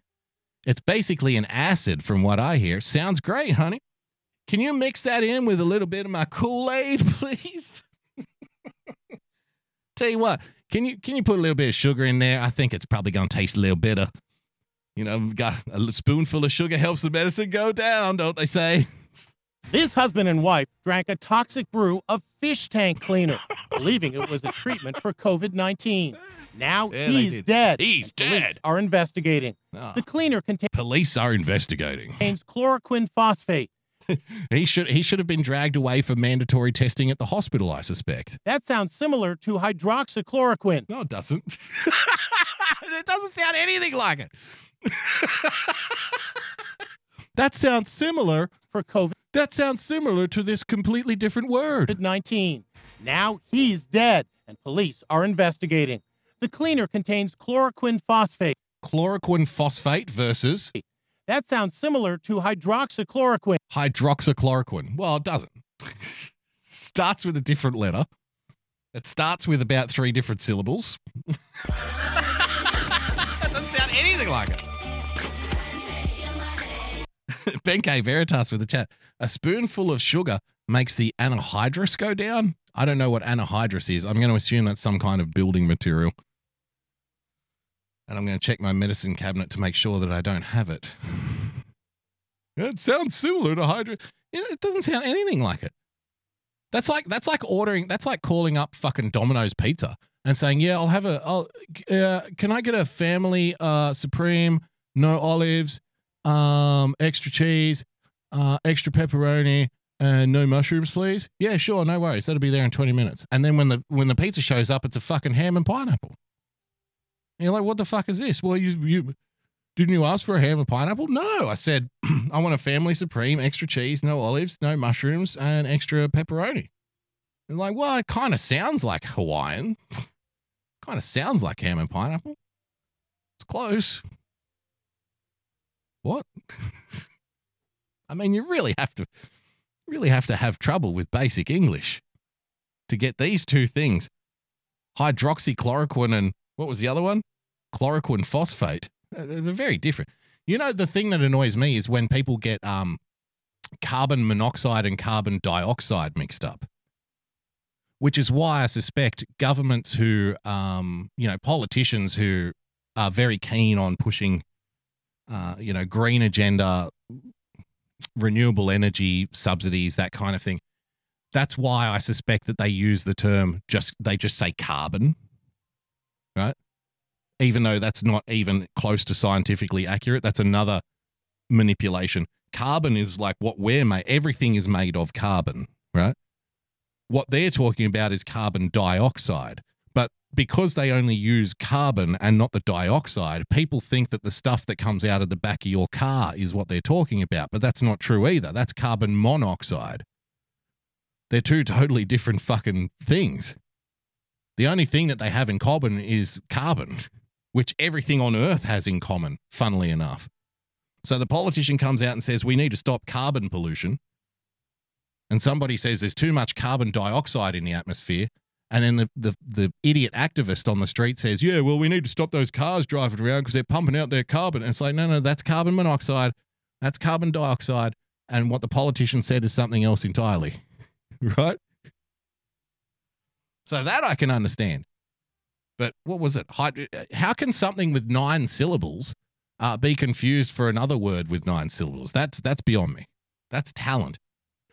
It's basically an acid, from what I hear. Sounds great, honey. Can you mix that in with a little bit of my Kool Aid, please? Tell you what, can you can you put a little bit of sugar in there? I think it's probably gonna taste a little bitter. You know, got a spoonful of sugar helps the medicine go down, don't they say? This husband and wife drank a toxic brew of fish tank cleaner, believing it was a treatment for COVID 19. Now Yeah, he's dead. He's dead. Are investigating. Ah. The cleaner contains Police are investigating. Contains chloroquine phosphate. He should he should have been dragged away for mandatory testing at the hospital, I suspect. That sounds similar to hydroxychloroquine. No, it doesn't. it doesn't sound anything like it. that sounds similar for COVID. That sounds similar to this completely different word. 19. Now he's dead, and police are investigating. The cleaner contains chloroquine phosphate. Chloroquine phosphate versus That sounds similar to hydroxychloroquine. hydroxychloroquine. Well, it doesn't. starts with a different letter. It starts with about three different syllables. that doesn't sound anything like it. Ben K. Veritas with the chat. A spoonful of sugar makes the anhydrous go down. I don't know what anhydrous is. I'm going to assume that's some kind of building material. And I'm going to check my medicine cabinet to make sure that I don't have it. It sounds similar to hydro. Yeah, It doesn't sound anything like it. That's like that's like ordering. That's like calling up fucking Domino's Pizza and saying, "Yeah, I'll have a. I'll, uh, can I get a family uh, supreme, no olives, um, extra cheese, uh, extra pepperoni, and no mushrooms, please?" Yeah, sure, no worries. That'll be there in twenty minutes. And then when the when the pizza shows up, it's a fucking ham and pineapple. You're like, "What the fuck is this?" Well, you you didn't you ask for a ham and pineapple? No, I said I want a family supreme, extra cheese, no olives, no mushrooms, and extra pepperoni. And like, well, it kind of sounds like Hawaiian. kind of sounds like ham and pineapple. It's close. What? I mean, you really have to really have to have trouble with basic English to get these two things. Hydroxychloroquine and what was the other one? Chloroquine phosphate. Uh, They're they're very different. You know, the thing that annoys me is when people get um, carbon monoxide and carbon dioxide mixed up. which is why I suspect governments who, um, you know, politicians who are very keen on pushing, uh, you know, green agenda, renewable energy subsidies, that kind of thing. That's why I suspect that they use the term just they just say carbon, right? Even though that's not even close to scientifically accurate, that's another manipulation. Carbon is like what we're made. Everything is made of carbon, right? What they're talking about is carbon dioxide. But because they only use carbon and not the dioxide, people think that the stuff that comes out of the back of your car is what they're talking about. But that's not true either. That's carbon monoxide. They're two totally different fucking things. The only thing that they have in common is carbon, which everything on Earth has in common, funnily enough. So the politician comes out and says, we need to stop carbon pollution. And somebody says there's too much carbon dioxide in the atmosphere. And then the, the, the idiot activist on the street says, yeah, well, we need to stop those cars driving around because they're pumping out their carbon. And it's like, no, no, that's carbon monoxide. That's carbon dioxide. And what the politician said is something else entirely. right? So that I can understand. But what was it? How can something with nine syllables uh, be confused for another word with nine syllables? That's that's beyond me. That's talent.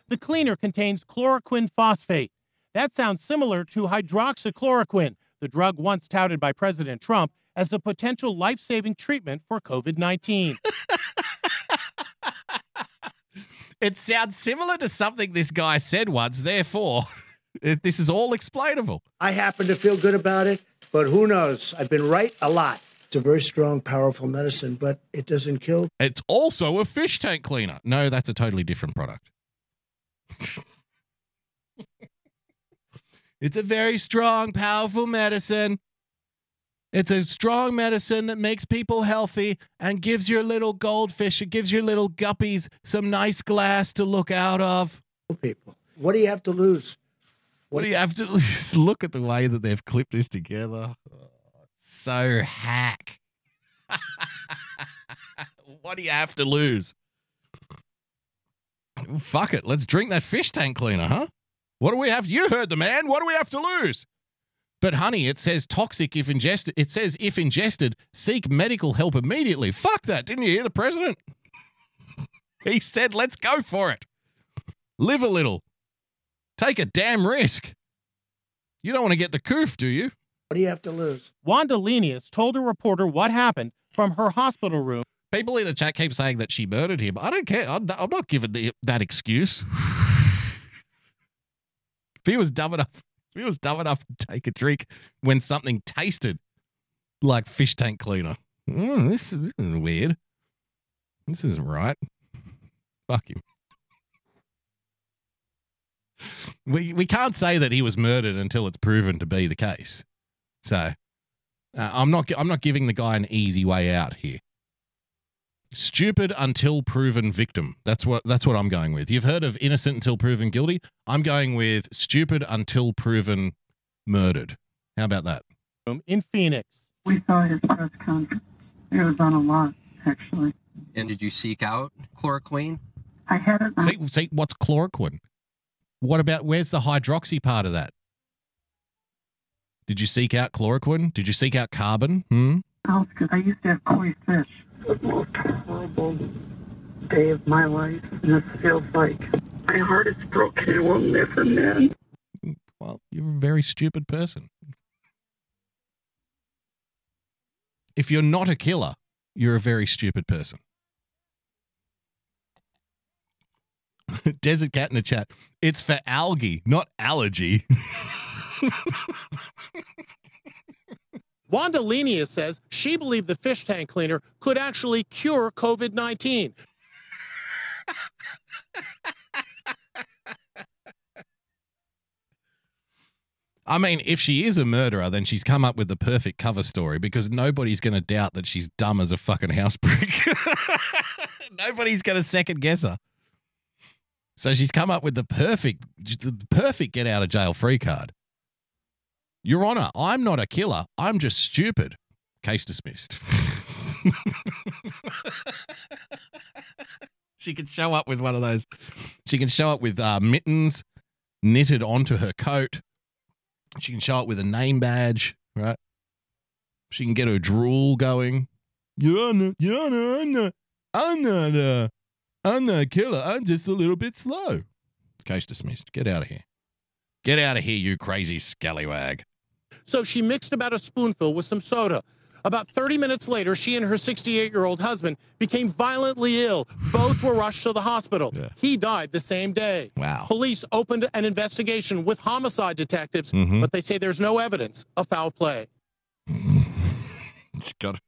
The cleaner contains chloroquine phosphate. That sounds similar to hydroxychloroquine, the drug once touted by President Trump as a potential life saving treatment for COVID 19. It sounds similar to something this guy said once. Therefore, it- this is all explainable. I happen to feel good about it, but who knows? I've been right a lot. It's a very strong, powerful medicine, but it doesn't kill. It's also a fish tank cleaner. No, that's a totally different product. it's a very strong, powerful medicine. It's a strong medicine that makes people healthy and gives your little goldfish, it gives your little guppies some nice glass to look out of. People. What do you have to lose? What do you have to look at the way that they've clipped this together? Oh, so hack. what do you have to lose? Fuck it. Let's drink that fish tank cleaner, huh? What do we have? You heard the man. What do we have to lose? But honey, it says toxic if ingested. It says if ingested, seek medical help immediately. Fuck that. Didn't you hear the president? he said, let's go for it. Live a little. Take a damn risk. You don't want to get the coof, do you? What do you have to lose? Wanda Lenius told a reporter what happened from her hospital room. People in the chat keep saying that she murdered him. I don't care. I'm I'm not giving the- that excuse. if he was dumb enough, if he was dumb enough to take a drink when something tasted like fish tank cleaner, Mm, this, this is weird. This isn't right. Fuck him. We we can't say that he was murdered until it's proven to be the case. So uh, I'm not I'm not giving the guy an easy way out here. Stupid until proven victim. That's what that's what I'm going with. You've heard of innocent until proven guilty. I'm going with stupid until proven murdered. How about that? In Phoenix. We saw his press conference. It was on a lot, actually. And did you seek out chloroquine? I had it. See, see what's chloroquine? What about where's the hydroxy part of that? Did you seek out chloroquine? Did you seek out carbon? Hmm? house because I used to have koi fish. The most horrible day of my life. And this feels like my heart is broken and will never mend. Well, you're a very stupid person. If you're not a killer, you're a very stupid person. Desert cat in the chat. It's for algae, not allergy. Wanda Lenius says she believed the fish tank cleaner could actually cure COVID 19. I mean, if she is a murderer, then she's come up with the perfect cover story because nobody's going to doubt that she's dumb as a fucking house brick. nobody's going to second guess her. So she's come up with the perfect, the perfect get out of jail free card. Your Honor, I'm not a killer. I'm just stupid. Case dismissed. she can show up with one of those. She can show up with uh, mittens knitted onto her coat, She can show up with a name badge, right? She can get her drool going. Your Honor, Your Honor, I'm not, I'm not, uh, I'm not a killer. I'm just a little bit slow. Case dismissed. Get out of here. Get out of here, you crazy scallywag. So she mixed about a spoonful with some soda. About 30 minutes later, she and her 68 year old husband became violently ill. Both were rushed to the hospital. He died the same day. Wow. Police opened an investigation with homicide detectives, Mhm. but they say there's no evidence of foul play. It's got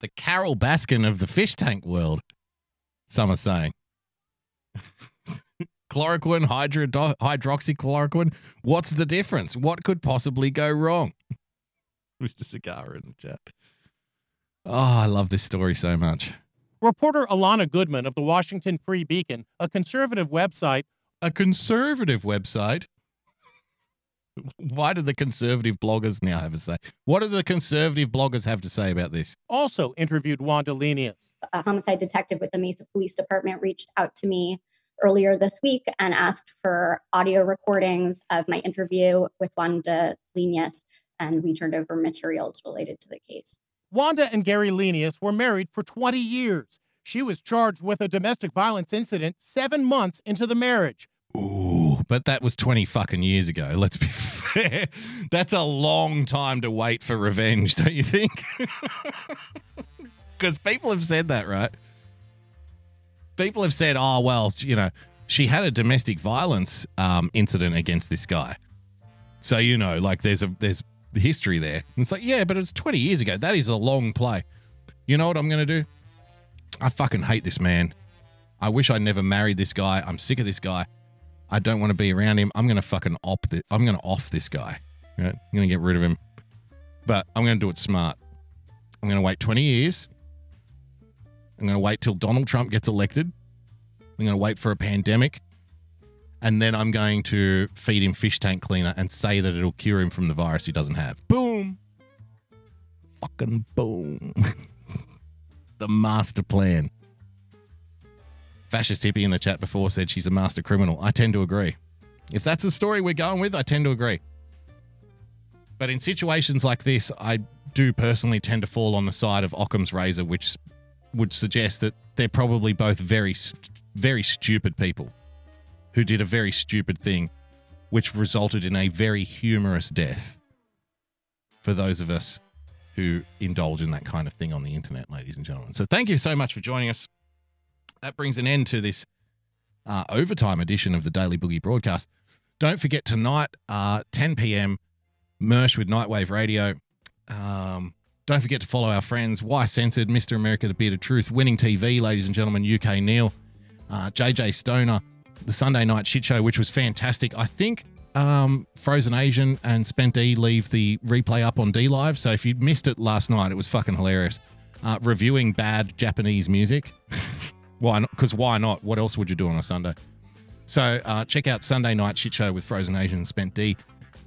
the Carole Baskin of the fish tank world. Some are saying chloroquine, hydro, hydroxychloroquine. What's the difference? What could possibly go wrong? Mr. Cigar in the chat. Oh, I love this story so much. Reporter Alana Goodman of the Washington Free Beacon, a conservative website, A conservative website. Why do the conservative bloggers now have a say? What do the conservative bloggers have to say about this? also interviewed Wanda Lenius. a homicide detective with the Mesa Police Department reached out to me earlier this week and asked for audio recordings of my interview with Wanda Lenius, and we turned over materials related to the case. Wanda and Gary Lenius were married for 20 years. She was charged with a domestic violence incident seven months into the marriage. Ooh, but that was 20 fucking years ago. Let's be fair. That's a long time to wait for revenge, don't you think? Because people have said that, right? People have said, oh, well, you know, she had a domestic violence um, incident against this guy. So, you know, like there's a there's history there. And it's like, yeah, but it's 20 years ago. That is a long play. You know what I'm going to do? I fucking hate this man. I wish I never married this guy. I'm sick of this guy. I don't want to be around him. I'm gonna fucking op. This, I'm gonna off this guy. Right? I'm gonna get rid of him. But I'm gonna do it smart. I'm gonna wait 20 years. I'm gonna wait till Donald Trump gets elected. I'm gonna wait for a pandemic, and then I'm going to feed him fish tank cleaner and say that it'll cure him from the virus he doesn't have. Boom. Fucking boom. the master plan. Fascist hippie in the chat before said she's a master criminal. I tend to agree. If that's the story we're going with, I tend to agree. But in situations like this, I do personally tend to fall on the side of Occam's razor, which would suggest that they're probably both very, very stupid people who did a very stupid thing, which resulted in a very humorous death for those of us who indulge in that kind of thing on the internet, ladies and gentlemen. So thank you so much for joining us. That brings an end to this uh, overtime edition of the Daily Boogie broadcast. Don't forget tonight, uh, 10 p.m., Mersh with Nightwave Radio. Um, don't forget to follow our friends, Why Censored, Mr. America, The Beard of Truth, Winning TV, ladies and gentlemen, UK Neil, uh, JJ Stoner, the Sunday Night Shit Show, which was fantastic. I think um, Frozen Asian and Spent D leave the replay up on D Live. So if you missed it last night, it was fucking hilarious. Uh, reviewing bad Japanese music. why not? Because why not? What else would you do on a Sunday? So uh, check out Sunday Night Shit Show with Frozen Asian and Spent D.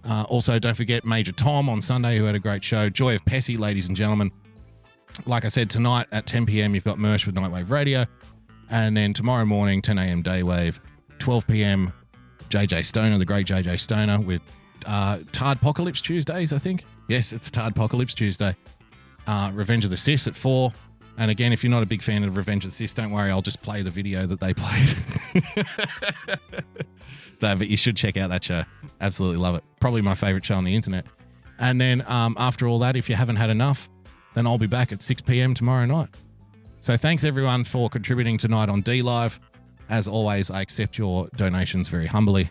Uh, also, don't forget Major Tom on Sunday, who had a great show. Joy of Pessy, ladies and gentlemen. Like I said, tonight at 10 p.m., you've got Mersh with Nightwave Radio. And then tomorrow morning, 10 a.m. Daywave. 12 p.m., JJ Stoner, the great JJ Stoner, with uh, Tard Apocalypse Tuesdays, I think. Yes, it's Tard Apocalypse Tuesday. Uh, Revenge of the Cis at 4. And again, if you're not a big fan of Revenge of the Cis, don't worry, I'll just play the video that they played. no, but you should check out that show. Absolutely love it. Probably my favorite show on the internet. And then um, after all that, if you haven't had enough, then I'll be back at 6 p.m. tomorrow night. So thanks everyone for contributing tonight on D Live. As always, I accept your donations very humbly.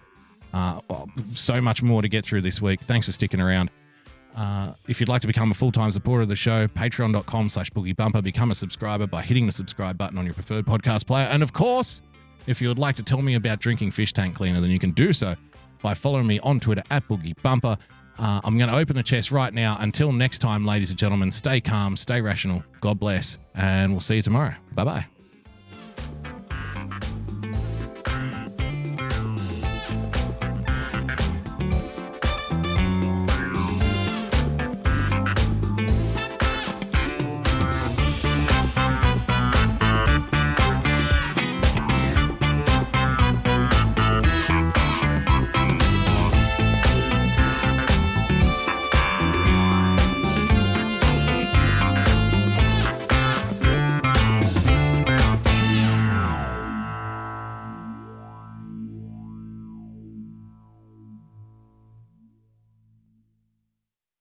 Uh, well, so much more to get through this week. Thanks for sticking around. Uh, if you'd like to become a full-time supporter of the show, patreon.com slash boogie bumper. Become a subscriber by hitting the subscribe button on your preferred podcast player. And of course, if you would like to tell me about drinking fish tank cleaner, then you can do so by following me on Twitter at boogiebumper. Uh, I'm going to open the chest right now. Until next time, ladies and gentlemen, stay calm, stay rational. God bless, and we'll see you tomorrow. Bye bye.